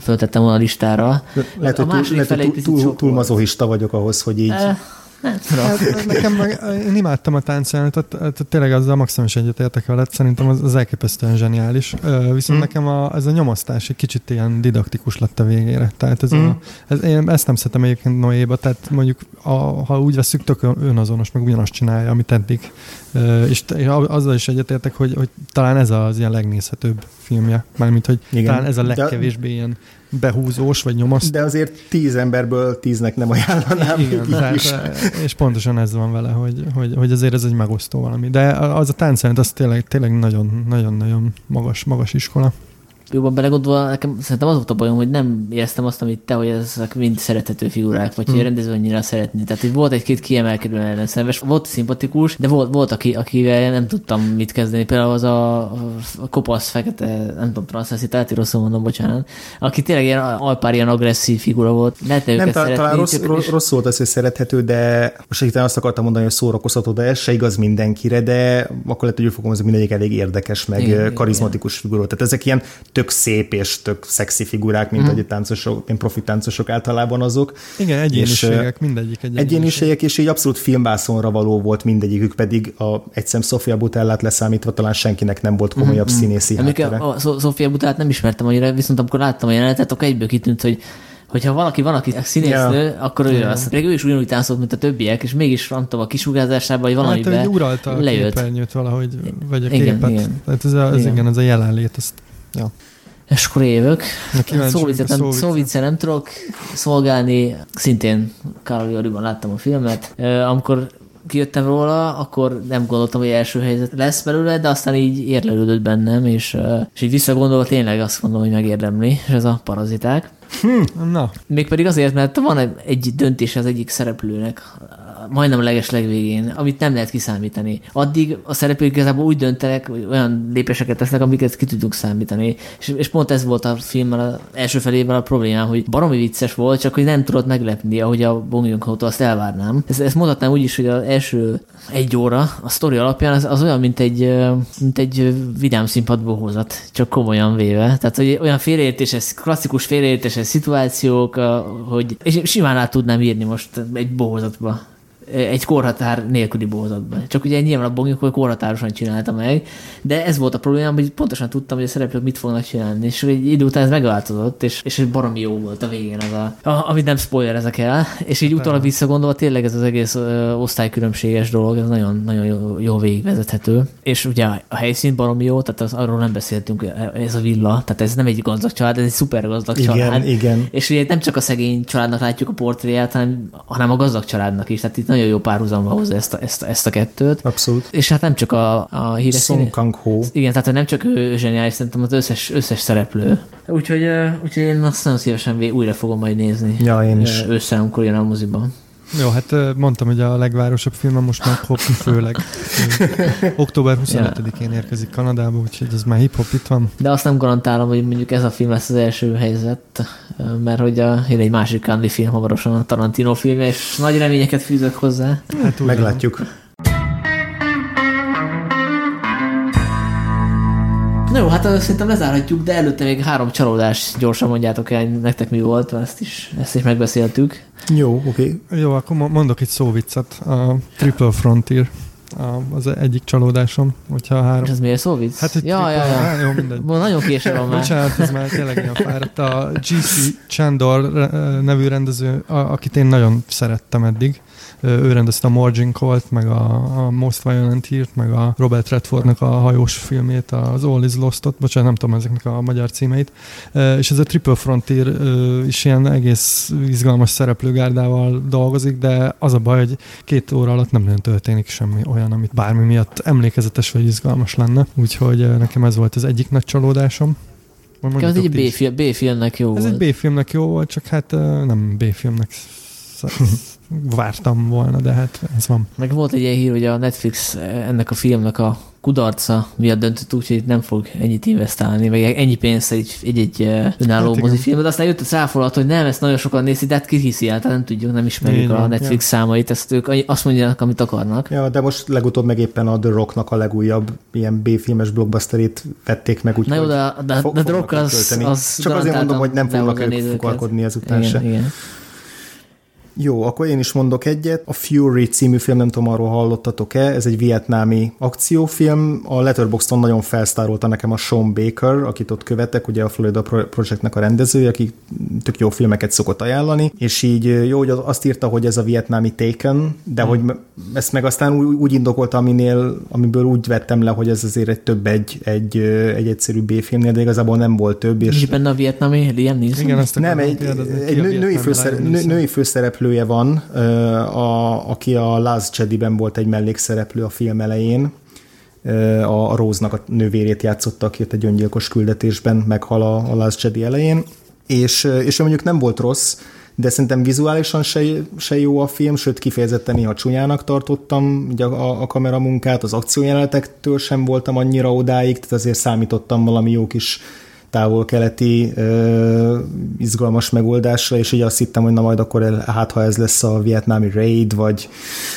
Speaker 1: föltettem volna a listára.
Speaker 2: Lehet, hogy, túl, lehet, hogy túl, túl, túl mazohista vagyok ahhoz, hogy így... Uh,
Speaker 3: nem. Hát, nekem meg, én imádtam a táncjelenetet, tehát tényleg azzal maximális egyetértek veled, szerintem az, az elképesztően zseniális. Viszont hmm. nekem a, ez a nyomasztás egy kicsit ilyen didaktikus lett a végére. Tehát ez hmm. a, ez, én ezt nem szeretem egyébként Noéba, tehát mondjuk a, ha úgy veszük, tök önazonos, meg ugyanazt csinálja, amit eddig. És azzal is egyetértek, hogy, hogy talán ez az ilyen legnézhetőbb filmje. Mármint, hogy Igen. talán ez a legkevésbé ilyen behúzós vagy nyomasztó.
Speaker 2: De azért tíz emberből tíznek nem ajánlanám.
Speaker 3: Igen, tehát, is. és pontosan ez van vele, hogy, hogy, hogy azért ez egy megosztó valami. De az a táncjelent, az tényleg, tényleg nagyon, nagyon, nagyon magas, magas iskola
Speaker 1: jobban belegondolva, nekem szerintem az volt a bajom, hogy nem éreztem azt, amit te, hogy ezek mind szerethető figurák, vagy hmm. hogy rendező annyira szeretni. Tehát hogy volt egy-két kiemelkedő ellenszenves, volt szimpatikus, de volt, volt aki, akivel nem tudtam mit kezdeni. Például az a, a kopasz, fekete, nem tudom, transzenszitált, rosszul mondom, bocsánat, aki tényleg ilyen alpár ilyen agresszív figura volt. Lehet nem,
Speaker 2: ta, szeretni, talán rossz, rossz, rossz, volt az, hogy szerethető, de most itt azt akartam mondani, hogy szórakoztató, de ez se igaz mindenkire, de akkor lehet, hogy fogom, hogy mindegyik elég érdekes, meg igen, karizmatikus igen. figura. Tehát ezek ilyen tök szép és tök szexi figurák, mint mm. hogy táncosok, mint profi táncosok általában azok.
Speaker 3: Igen, egyéniségek, és, mindegyik egy
Speaker 2: egyéniségek. és így abszolút filmbászonra való volt mindegyikük, pedig a egyszem Sofia Butellát leszámítva talán senkinek nem volt komolyabb mm. színészi
Speaker 1: háttere. A Sofia Butellát nem ismertem annyira, viszont amikor láttam a jelenetet, akkor egyből kitűnt, hogy hogyha valaki van, aki színésznő, yeah. akkor ő yeah. az. Pedig ő is ugyanúgy táncolt, mint a többiek, és mégis nem tudom, a kisugázásában, vagy valamiben hát, hogy
Speaker 3: uralta a lejött. képernyőt valahogy, vagy a igen, képet. Igen. Tehát ez, a, ez igen. igen, ez a jelenlét, ezt, ja.
Speaker 1: És akkor évök. Szóvicet nem, tudok szolgálni. Szintén Karol láttam a filmet. Amikor kijöttem róla, akkor nem gondoltam, hogy első helyzet lesz belőle, de aztán így érlelődött bennem, és, és így visszagondolva tényleg azt mondom, hogy megérdemli, és ez a paraziták.
Speaker 3: Hm, na.
Speaker 1: Mégpedig azért, mert van egy döntés az egyik szereplőnek, majdnem a leges legvégén, amit nem lehet kiszámítani. Addig a szereplők igazából úgy döntenek, hogy olyan lépéseket tesznek, amiket ki tudunk számítani. És, és pont ez volt a filmmel az első felében a problémám, hogy baromi vicces volt, csak hogy nem tudott meglepni, ahogy a Bong joon azt elvárnám. Ezt, ezt mondhatnám úgy is, hogy az első egy óra a sztori alapján az, az olyan, mint egy, mint egy vidám színpadbohózat, csak komolyan véve. Tehát, hogy olyan félreértéses, klasszikus félreértéses szituációk, hogy és simán át tudnám írni most egy bohózatba egy korhatár nélküli bohozatban. Csak ugye nyilván a bongjuk, hogy korhatárosan csinálta meg, de ez volt a probléma, hogy pontosan tudtam, hogy a szereplők mit fognak csinálni, és egy idő után ez megváltozott, és, és egy baromi jó volt a végén az a, a amit nem spoiler ezek el, és így utólag visszagondolva tényleg ez az egész ö, osztálykülönbséges dolog, ez nagyon, nagyon jó, jó végigvezethető, és ugye a helyszín baromi jó, tehát az, arról nem beszéltünk, ez a villa, tehát ez nem egy gazdag család, ez egy szuper gazdag
Speaker 2: Igen,
Speaker 1: család.
Speaker 2: igen.
Speaker 1: És ugye nem csak a szegény családnak látjuk a portréját, hanem, hanem a gazdag családnak is. Tehát itt nagyon jó párhuzamba hozza ezt a, ezt, a- ezt a kettőt.
Speaker 2: Abszolút.
Speaker 1: És hát nem csak a, a híres
Speaker 2: Song Kang Ho.
Speaker 1: igen, tehát nem csak ő zseniális, szerintem az összes, összes szereplő. Úgyhogy, úgyhogy én azt nagyon szívesen újra fogom majd nézni.
Speaker 2: Ja, én is.
Speaker 1: Ősszel, amikor jön a moziban.
Speaker 3: Jó, hát mondtam, hogy a legvárosabb filmem most már hop főleg. Október 25-én érkezik Kanadába, úgyhogy ez már hip-hop itt van.
Speaker 1: De azt nem garantálom, hogy mondjuk ez a film lesz az első helyzet, mert hogy a, jön egy másik Candy film hamarosan, a Tarantino filmje, és nagy reményeket fűzök hozzá.
Speaker 3: Hát
Speaker 2: Meglátjuk.
Speaker 1: Na jó, hát szerintem lezárhatjuk, de előtte még három csalódás gyorsan mondjátok el, nektek mi volt, mert ezt is, ezt is megbeszéltük.
Speaker 2: Jó, oké.
Speaker 3: van. Jó, akkor mo- mondok egy szóviccet. A Triple Frontier a, az egyik csalódásom, hogyha a három...
Speaker 1: És ez miért szó vicc?
Speaker 3: Hát egy
Speaker 1: ja, ja,
Speaker 3: triple-
Speaker 1: ja.
Speaker 3: Jó, mindegy.
Speaker 1: Bon, nagyon késő van már.
Speaker 3: Bocsánat, ez már tényleg ilyen fáradt. A G.C. Chandor eh, nevű rendező, a- akit én nagyon szerettem eddig. Ő rendezte a Margin Colt, meg a, a Most Violent Hírt, meg a Robert Redfordnak a hajós filmét, az All is Lost-ot, bocsánat, nem tudom ezeknek a magyar címeit. És ez a Triple Frontier is ilyen egész izgalmas szereplőgárdával dolgozik, de az a baj, hogy két óra alatt nem nagyon történik semmi olyan, amit bármi miatt emlékezetes vagy izgalmas lenne. Úgyhogy nekem ez volt az egyik nagy csalódásom.
Speaker 1: Ez
Speaker 3: mondjatok
Speaker 1: egy B-filmnek jó
Speaker 3: Ez
Speaker 1: volt.
Speaker 3: egy B-filmnek jó volt, csak hát nem B-filmnek vártam volna, de hát ez van.
Speaker 1: Meg volt egy ilyen hír, hogy a Netflix ennek a filmnek a kudarca miatt döntött úgy, hogy nem fog ennyit investálni, meg ennyi pénzt egy, egy, egy eh, önálló
Speaker 3: Hát igen.
Speaker 1: mozifilmbe, de aztán jött a cáfolat, hogy nem, ezt nagyon sokan nézik, de hát ki hiszi el, tehát nem tudjuk, nem ismerjük
Speaker 3: Így
Speaker 1: a Netflix számait, ezt ők azt mondják, amit akarnak.
Speaker 2: Ja, de most legutóbb meg éppen a The Rocknak a legújabb ilyen B-filmes blockbusterét vették meg, úgyhogy
Speaker 1: Na jó, de, de,
Speaker 2: fo-
Speaker 1: de The Rock az, az
Speaker 2: Csak azért mondom, hogy nem fognak ők fogalkodni ezután se.
Speaker 1: Igen, igen.
Speaker 2: Jó, akkor én is mondok egyet. A Fury című film, nem tudom, arról hallottatok-e, ez egy vietnámi akciófilm. A Letterboxdon nagyon felsztárolta nekem a Sean Baker, akit ott követek, ugye a Florida Pro- Projectnek a rendezője, aki tök jó filmeket szokott ajánlani, és így jó, hogy azt írta, hogy ez a vietnámi Taken, de hmm. hogy ezt meg aztán úgy, úgy indokolta, aminél, amiből úgy vettem le, hogy ez azért egy több egy, egy, egy egyszerű B-filmnél, de igazából nem volt több, és
Speaker 1: És benne a vietnami Liam Neeson?
Speaker 3: Igen, ezt
Speaker 2: nem, egy, egy
Speaker 3: a
Speaker 2: nő, női,
Speaker 3: vietnámi
Speaker 2: főszereplője van, a, aki a Last Jedi-ben volt egy mellékszereplő a film elején. A, a Rose-nak a nővérét játszotta, aki egy öngyilkos küldetésben meghal a, a Last Jedi elején. És, és mondjuk nem volt rossz, de szerintem vizuálisan se, se jó a film, sőt kifejezetten néha csúnyának tartottam ugye a, a kameramunkát, az akciójelenetektől sem voltam annyira odáig, tehát azért számítottam valami jó kis távol-keleti ö, izgalmas megoldásra, és így azt hittem, hogy na majd akkor hát ha ez lesz a vietnámi raid, vagy,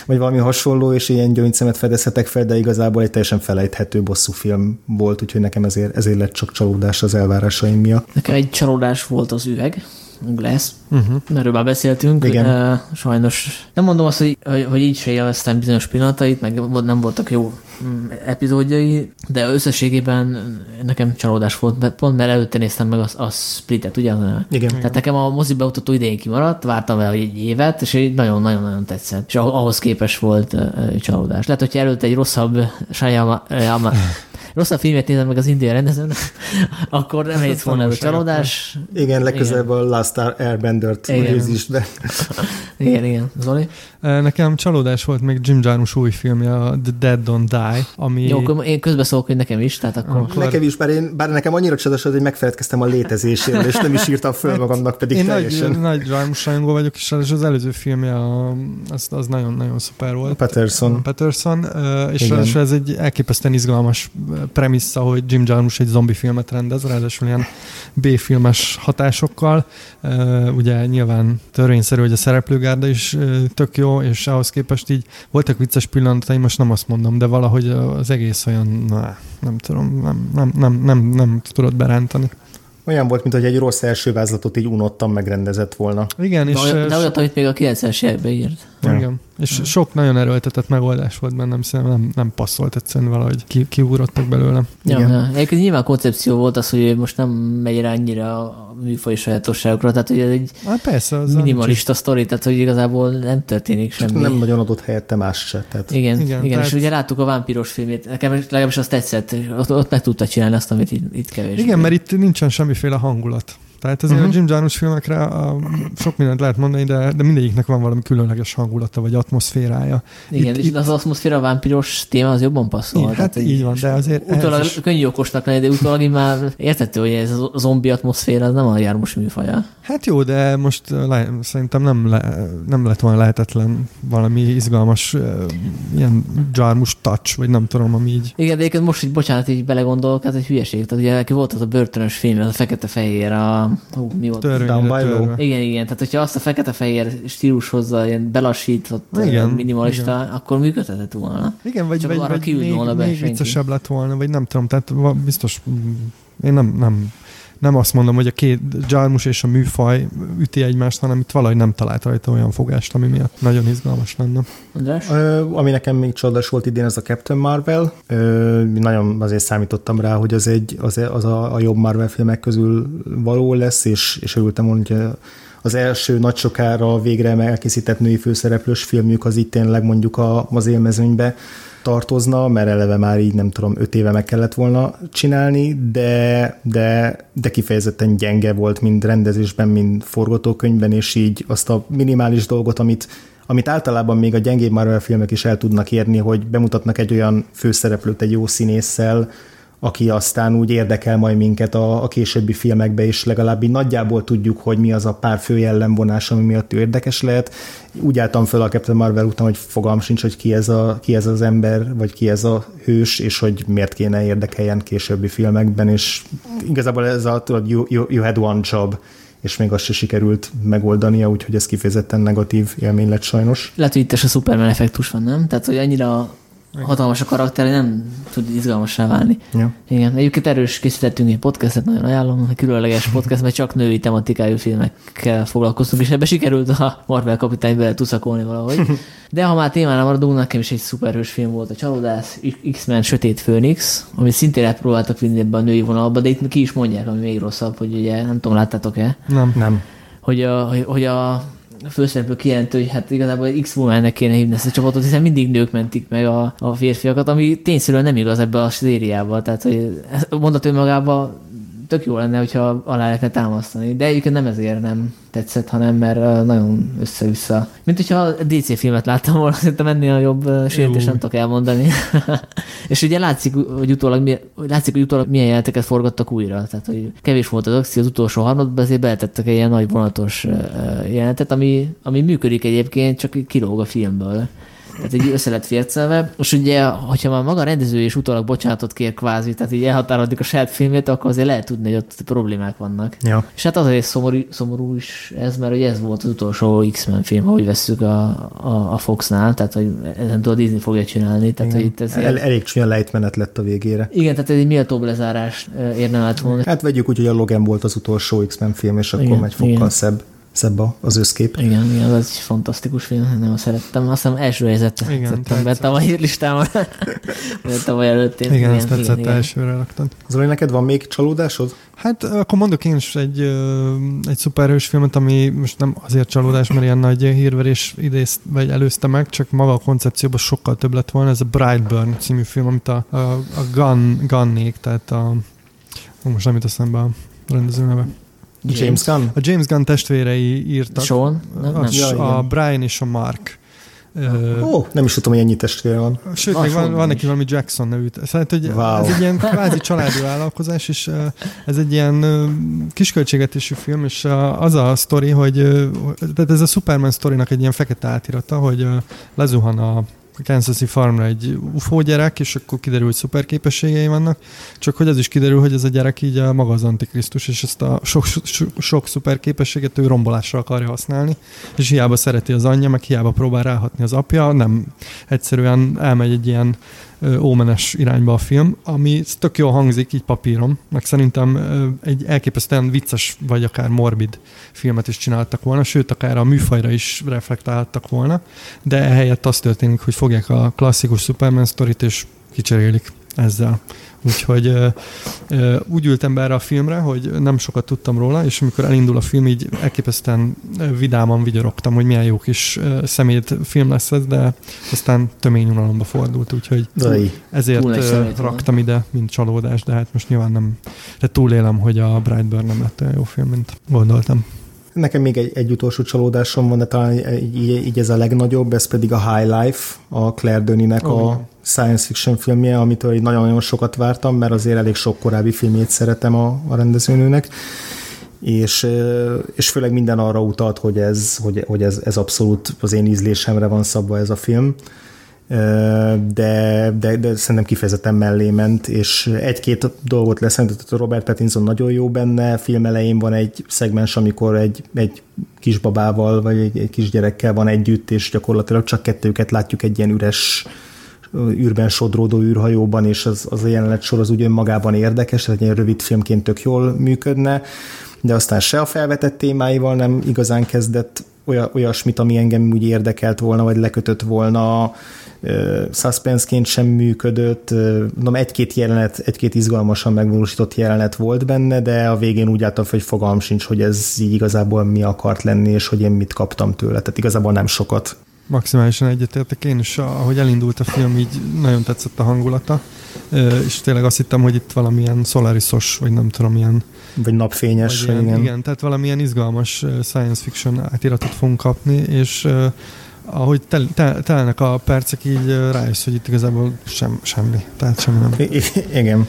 Speaker 2: vagy valami hasonló, és ilyen gyöngycemet fedezhetek fel, de igazából egy teljesen felejthető bosszúfilm volt, úgyhogy nekem ezért, ezért lett csak csalódás az elvárásaim miatt.
Speaker 1: Nekem egy csalódás volt az üveg, Glass,
Speaker 3: Uh-huh.
Speaker 1: erről már beszéltünk.
Speaker 2: Igen.
Speaker 1: Sajnos nem mondom azt, hogy, hogy, így se élveztem bizonyos pillanatait, meg nem voltak jó mm, epizódjai, de összességében nekem csalódás volt, mert pont mert előtte néztem meg a, a Splitet, ugye?
Speaker 2: Igen.
Speaker 1: Tehát nekem a mozi beutató idején kimaradt, vártam vele egy évet, és így nagyon-nagyon-nagyon tetszett. És ah- ahhoz képes volt csalódás. Lehet, hogyha előtte egy rosszabb Shyama, Yama, rosszabb filmet nézem meg az indiai rendezőn, akkor nem egy volna ez a csalódás.
Speaker 2: Igen, legközelebb a Last Airbender-t
Speaker 1: Igen.
Speaker 2: nézd be.
Speaker 1: Igen, igen. Zoli?
Speaker 3: Nekem csalódás volt még Jim Jarmusch új filmje, a The Dead Don't Die, ami...
Speaker 1: Jó, akkor én közbeszólok, hogy nekem is, tehát akkor...
Speaker 3: Akkor-
Speaker 2: Nekem is, bár, én, bár nekem annyira csodálatos, hogy megfeledkeztem a létezéséről, és nem is írtam föl magamnak, pedig
Speaker 3: Én
Speaker 2: teljesen.
Speaker 3: nagy, nagy Jarmusch rajongó vagyok, és és az előző filmje, a, az, az nagyon-nagyon szuper volt.
Speaker 2: Patterson.
Speaker 3: Patterson, ö, és
Speaker 2: Igen.
Speaker 3: ráadásul ez egy elképesztően izgalmas premissza, hogy Jim Jarmusch egy zombi filmet rendez, ráadásul ilyen B-filmes hatásokkal. Ugye nyilván törvényszerű, hogy a szereplőgárda is tök jó, és ahhoz képest így voltak vicces pillanataim, most nem azt mondom, de valahogy az egész olyan, na, nem tudom, nem, nem, nem, nem, nem tudod berántani.
Speaker 2: Olyan volt, mint hogy egy rossz első vázlatot így unottam megrendezett volna.
Speaker 3: Igen,
Speaker 1: De,
Speaker 3: és...
Speaker 1: olyan, de olyat, amit még a 90-es években írt.
Speaker 3: Igen. És sok nagyon erőltetett megoldás volt bennem, szerintem nem, nem passzolt egyszerűen valahogy ki, kiugrottak belőle.
Speaker 1: Ja,
Speaker 2: Igen.
Speaker 1: ja. Egyébként nyilván koncepció volt az, hogy most nem megy rá annyira a műfaj sajátosságokra, tehát hogy ez egy
Speaker 3: Hát persze, az
Speaker 1: minimalista sztori, tehát hogy igazából nem történik semmi.
Speaker 2: Nem nagyon adott helyette más se. Tehát
Speaker 1: Igen, igen,
Speaker 3: Igen,
Speaker 1: igen
Speaker 3: tehát-
Speaker 1: és ugye láttuk a vámpiros filmét, nekem legalábbis azt tetszett, ott, ott meg tudta csinálni azt, amit itt, itt kevés.
Speaker 3: Igen, mert itt nincsen semmiféle hangulat. Tehát azért uh-huh. a Jim Jarmusch filmekre a, sok mindent lehet mondani, de, de mindegyiknek van valami különleges hangulata, vagy atmoszférája.
Speaker 1: Igen,
Speaker 3: itt-
Speaker 1: és az atmoszféra vámpiros téma az jobban passzol.
Speaker 3: Igen, hát így van, de azért
Speaker 1: Utólag
Speaker 3: is-
Speaker 1: könnyű okosnak lenni, de utólag így már értető, hogy ez a zombi atmoszféra az nem a jármus műfaja.
Speaker 3: Hát jó, de most le, szerintem nem, le, nem lett volna lehetetlen valami izgalmas uh, ilyen Jarmusch touch, vagy nem tudom, ami így.
Speaker 1: Igen, de most, hogy bocsánat, így belegondolok, ez egy hülyeség. Tehát ugye volt az a börtönös film, az a fekete-fehér, a... Hú, mi volt?
Speaker 3: Törvényre
Speaker 2: Down by
Speaker 3: törve.
Speaker 1: Igen, igen. Tehát, hogyha azt a fekete-fehér stílus hozza, ilyen belassított,
Speaker 3: Igen,
Speaker 1: minimalista,
Speaker 3: igen.
Speaker 1: akkor működhetett volna.
Speaker 3: Igen, vagy,
Speaker 1: Csak
Speaker 3: vagy,
Speaker 1: arra
Speaker 3: vagy még,
Speaker 1: volna
Speaker 3: még viccesebb lett volna, vagy nem tudom, tehát biztos, mm, én nem, nem, nem azt mondom, hogy a két Jarmusch és a műfaj üti egymást, hanem itt valahogy nem talált rajta olyan fogást, ami miatt nagyon izgalmas lenne.
Speaker 2: Ö, ami nekem még csodás volt idén, az a Captain Marvel. Ö, nagyon azért számítottam rá, hogy az, egy, az, az a, a jobb Marvel filmek közül való lesz, és, és örültem volna, hogy az első nagy sokára végre elkészített női főszereplős filmjük az itt tényleg mondjuk a, az élmezőnybe tartozna, mert eleve már így nem tudom, öt éve meg kellett volna csinálni, de, de, de kifejezetten gyenge volt mind rendezésben, mind forgatókönyvben, és így azt a minimális dolgot, amit amit általában még a gyengébb Marvel filmek is el tudnak érni, hogy bemutatnak egy olyan főszereplőt egy jó színésszel, aki aztán úgy érdekel majd minket a, a későbbi filmekbe, és legalább így nagyjából tudjuk, hogy mi az a pár fő jellemvonás, ami miatt ő érdekes lehet. Úgy álltam fel a Captain Marvel után, hogy fogalm sincs, hogy ki ez, a, ki ez az ember, vagy ki ez a hős, és hogy miért kéne érdekeljen későbbi filmekben, és igazából ez a, tudod, you, you, you had one job, és még azt se sikerült megoldania, úgyhogy ez kifejezetten negatív élmény lett sajnos.
Speaker 1: Lehet, hogy itt is a Superman effektus van, nem? Tehát, hogy annyira hatalmas a karakter, hogy nem tud izgalmassá válni.
Speaker 2: Ja.
Speaker 1: Igen, egyébként erős készítettünk egy podcastet, nagyon ajánlom, egy különleges podcast, mert csak női tematikájú filmekkel foglalkoztunk, és ebbe sikerült a Marvel kapitány bele tuszakolni valahogy. De ha már témánál maradunk, nekem is egy szuperhős film volt a Csalódász, X-Men Sötét Főnix, amit szintén elpróbáltak vinni ebbe a női vonalba, de itt ki is mondják, ami még rosszabb, hogy ugye, nem tudom, láttátok-e,
Speaker 3: Nem.
Speaker 2: Nem.
Speaker 1: hogy a, hogy- hogy a főszereplő kijelentő, hogy hát igazából x woman kéne hívni ezt a csapatot, hiszen mindig nők mentik meg a, a férfiakat, ami tényszerűen nem igaz ebbe a szériába. Tehát, hogy mondat önmagában tök jó lenne, hogyha alá lehetne támasztani. De egyébként nem ezért nem tetszett, hanem mert nagyon össze-vissza. Mint hogyha a DC filmet láttam volna, szerintem ennél a jobb sértés nem tudok elmondani. és ugye látszik, hogy utólag, látszik, hogy utólag milyen jeleneteket forgattak újra. Tehát, hogy kevés volt az akció az utolsó harmadban, ezért beletettek egy ilyen nagy vonatos jelenetet, ami, ami működik egyébként, csak kilóg a filmből. Tehát így össze lett fércelve. És ugye, hogyha már maga a rendező és utólag bocsánatot kér kvázi, tehát így elhatárodik a saját filmét, akkor azért lehet tudni, hogy ott problémák vannak.
Speaker 2: Ja.
Speaker 1: És hát azért szomorú, szomorú is ez, mert ugye ez volt az utolsó X-Men film, ahogy vesszük a, a, a Foxnál, tehát hogy ezen a Disney fogja csinálni, tehát hogy itt ez
Speaker 2: El, elég csúnya lejtmenet lett a végére.
Speaker 1: igen, tehát ez egy méltóbb lezárás érne át volna.
Speaker 2: Hát vegyük úgy, hogy a Logan volt az utolsó X-Men film, és akkor
Speaker 1: Igen,
Speaker 2: megy fokkal
Speaker 1: igen.
Speaker 2: szebb, szebb a- az összkép.
Speaker 1: Igen, igen, az egy fantasztikus film, nem szerettem. Azt hiszem első helyzet
Speaker 3: Igen,
Speaker 1: tettem be tavalyi listámon. Vagy tavaly előtt. én-
Speaker 3: Igen, ezt tetszett elsőre raktad.
Speaker 2: Zoli, neked van még csalódásod?
Speaker 3: Hát akkor mondok én is egy, egy szuperhős filmet, ami most nem azért csalódás, mert ilyen nagy hírverés idézt, vagy előzte meg, csak maga a koncepcióban sokkal több lett volna. Ez a Brightburn című film, amit a, a, a Gun, Gunnék, tehát a, most nem jut eszembe a rendező neve.
Speaker 2: James Gunn?
Speaker 3: A James Gunn testvérei írtak.
Speaker 1: Sean? Nem,
Speaker 3: a,
Speaker 1: nem.
Speaker 2: Ja,
Speaker 3: a. Brian és a Mark. Ö,
Speaker 2: Ó, nem is tudtam, hogy ennyi testvére van.
Speaker 3: Sőt, még van, van neki valami Jackson nevű. Szóval, hogy
Speaker 2: Wow.
Speaker 3: ez egy ilyen kvázi családi vállalkozás, és ez egy ilyen kisköltségetésű film, és az a sztori, hogy tehát ez a Superman sztorinak egy ilyen fekete átirata, hogy lezuhan a Kansas-i farmra egy UFO gyerek, és akkor kiderül, hogy szuper képességei vannak, csak hogy az is kiderül, hogy ez a gyerek így a maga az antikrisztus, és ezt a sok, sok, sok szuper képességet ő rombolásra akarja használni, és hiába szereti az anyja, meg hiába próbál ráhatni az apja, nem egyszerűen elmegy egy ilyen ómenes irányba a film, ami tök jól hangzik így papíron, meg szerintem egy elképesztően vicces, vagy akár morbid filmet is csináltak volna, sőt, akár a műfajra is reflektáltak volna, de ehelyett az történik, hogy fogják a klasszikus Superman sztorit és kicserélik ezzel. Úgyhogy ö, ö, úgy ültem be erre a filmre, hogy nem sokat tudtam róla, és amikor elindul a film, így elképesztően vidáman vigyorogtam, hogy milyen jó kis szemét film lesz ez, de aztán tömény unalomba fordult, úgyhogy
Speaker 2: Dai.
Speaker 3: ezért raktam ide, mint csalódás, de hát most nyilván nem, de túlélem, hogy a Brightburn nem lett olyan jó film, mint gondoltam.
Speaker 2: Nekem még egy, egy utolsó csalódásom van, de talán így, így ez a legnagyobb, ez pedig a High Life, a Claire Denis-nek oh, a science fiction filmje, amitől így nagyon-nagyon sokat vártam, mert azért elég sok korábbi filmét szeretem a, a rendezőnőnek. És, és főleg minden arra utalt, hogy ez, hogy, hogy ez, ez abszolút az én ízlésemre van szabva ez a film. De, de, de szerintem kifejezetten mellé ment, és egy-két dolgot leszentett, Robert Pattinson nagyon jó benne, film elején van egy szegmens, amikor egy, egy kisbabával, vagy egy, egy kisgyerekkel van együtt, és gyakorlatilag csak kettőket látjuk egy ilyen üres űrben sodródó űrhajóban, és az, az a jelenet sor az úgy önmagában érdekes, egy ilyen rövid filmként tök jól működne, de aztán se a felvetett témáival nem igazán kezdett olyasmit, ami engem úgy érdekelt volna, vagy lekötött volna, suspenseként sem működött, mondom, egy-két jelenet, egy-két izgalmasan megvalósított jelenet volt benne, de a végén úgy láttam, hogy fogalm sincs, hogy ez így igazából mi akart lenni, és hogy én mit kaptam tőle, tehát igazából nem sokat.
Speaker 3: Maximálisan egyetértek én is, ahogy elindult a film, így nagyon tetszett a hangulata, és tényleg azt hittem, hogy itt valamilyen Solarisos, vagy nem tudom, ilyen...
Speaker 2: Vagy napfényes,
Speaker 3: vagy ilyen, igen. igen. tehát valamilyen izgalmas science fiction átiratot fogunk kapni, és ahogy tel, tel, telnek a percek, így rájössz, hogy itt igazából sem, semmi. Tehát semmi nem.
Speaker 2: I- igen.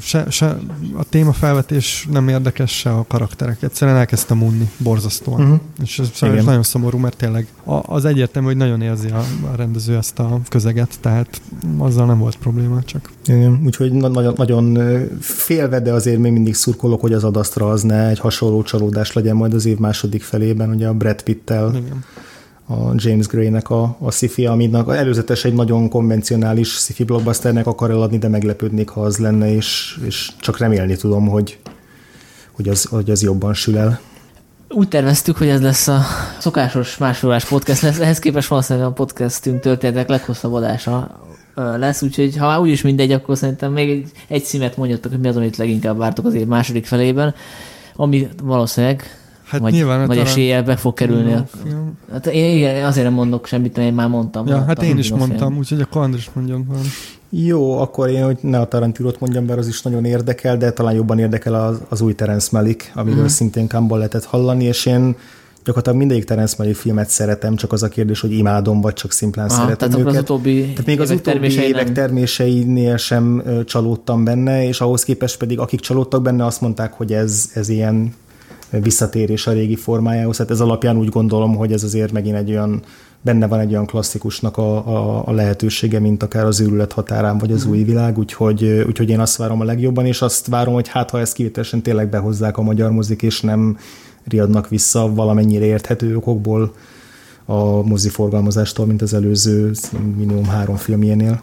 Speaker 3: Se, se, a témafelvetés nem érdekes, se a karakterek. Egyszerűen elkezdtem unni borzasztóan. Uh-huh. És ez sajnos nagyon szomorú, mert tényleg az egyértelmű, hogy nagyon érzi a, a rendező ezt a közeget, tehát azzal nem volt probléma csak.
Speaker 2: Igen, úgyhogy nagyon, nagyon félve, de azért még mindig szurkolok, hogy az adasztra az ne egy hasonló csalódás legyen majd az év második felében, ugye a Brad Pitt-tel. Igen a James Gray-nek a, a sci-fi, aminek előzetes egy nagyon konvencionális sci-fi blockbusternek akar eladni, de meglepődnék, ha az lenne, és, és csak remélni tudom, hogy, hogy, az, hogy az jobban sül el.
Speaker 1: Úgy terveztük, hogy ez lesz a szokásos másfélórás podcast lesz, ehhez képest valószínűleg a podcastünk történetek leghosszabb adása lesz, úgyhogy ha már úgyis mindegy, akkor szerintem még egy, egy címet mondjatok, hogy mi az, amit leginkább vártok az év második felében, ami valószínűleg Hát vagy, nyilván vagy eséllyel be fog kerülni. A, hát én igen, azért nem mondok semmit, mert én már mondtam.
Speaker 3: Ja, hát én is mondtam, úgyhogy akkor Andris mondjon van.
Speaker 2: Jó, akkor én, hogy ne a Tarantinot mondjam, mert az is nagyon érdekel, de talán jobban érdekel az, az új Terence Malick, amiről mm. szintén Campbell lehetett hallani, és én gyakorlatilag mindegyik Terence Malick filmet szeretem, csak az a kérdés, hogy imádom, vagy csak szimplán Aha, szeretem
Speaker 1: tehát
Speaker 2: őket.
Speaker 1: Az utóbbi
Speaker 2: tehát még az utóbbi évek nem... terméseinél sem csalódtam benne, és ahhoz képest pedig akik csalódtak benne, azt mondták, hogy ez, ez ilyen visszatérés a régi formájához. Hát ez alapján úgy gondolom, hogy ez azért megint egy olyan, benne van egy olyan klasszikusnak a, a, a lehetősége, mint akár az őrület határán, vagy az mm. új világ, úgyhogy, úgyhogy én azt várom a legjobban, és azt várom, hogy hát ha ezt kivételesen tényleg behozzák a magyar mozik, és nem riadnak vissza valamennyire érthető okokból a moziforgalmazástól, mint az előző minimum három filmjénél.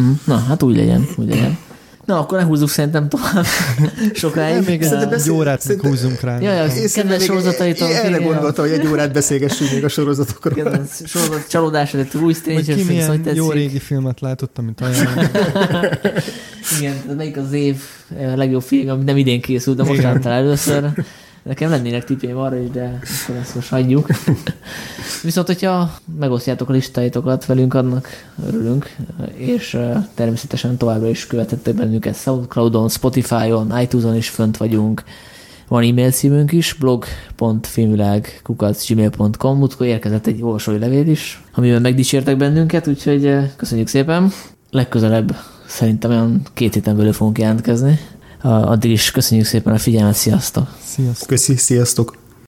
Speaker 1: Mm. Na, hát úgy legyen, úgy legyen. Na, akkor ne húzzuk szerintem tovább sokáig.
Speaker 3: még egy beszél... órát még húzzunk rá.
Speaker 1: Ja, ja, kedves sorozataitól.
Speaker 2: Erre gondoltam, hogy egy órát beszélgessünk még a sorozatokról. Igen,
Speaker 1: sorozat, csalódás előtt új Stranger
Speaker 3: Things, hogy milyen jó régi filmet látott, amit ajánlom.
Speaker 1: Igen, melyik az év legjobb film, ami nem idén készült, de most láttál először. Nekem lennének tipjeim arra is, de akkor ezt most hagyjuk. Viszont, hogyha megosztjátok a listáitokat velünk, annak örülünk, és természetesen továbbra is követhettek bennünket Soundcloudon, Spotify-on, iTunes-on is fönt vagyunk. Van e-mail címünk is, blog.filmvilág gmail.com Múltkor érkezett egy olvasói levél is, amiben megdicsértek bennünket, úgyhogy köszönjük szépen. Legközelebb szerintem olyan két héten belül fogunk jelentkezni. Addig is köszönjük szépen a figyelmet, sziasztok!
Speaker 3: Sziasztok!
Speaker 2: Köszi, sziasztok!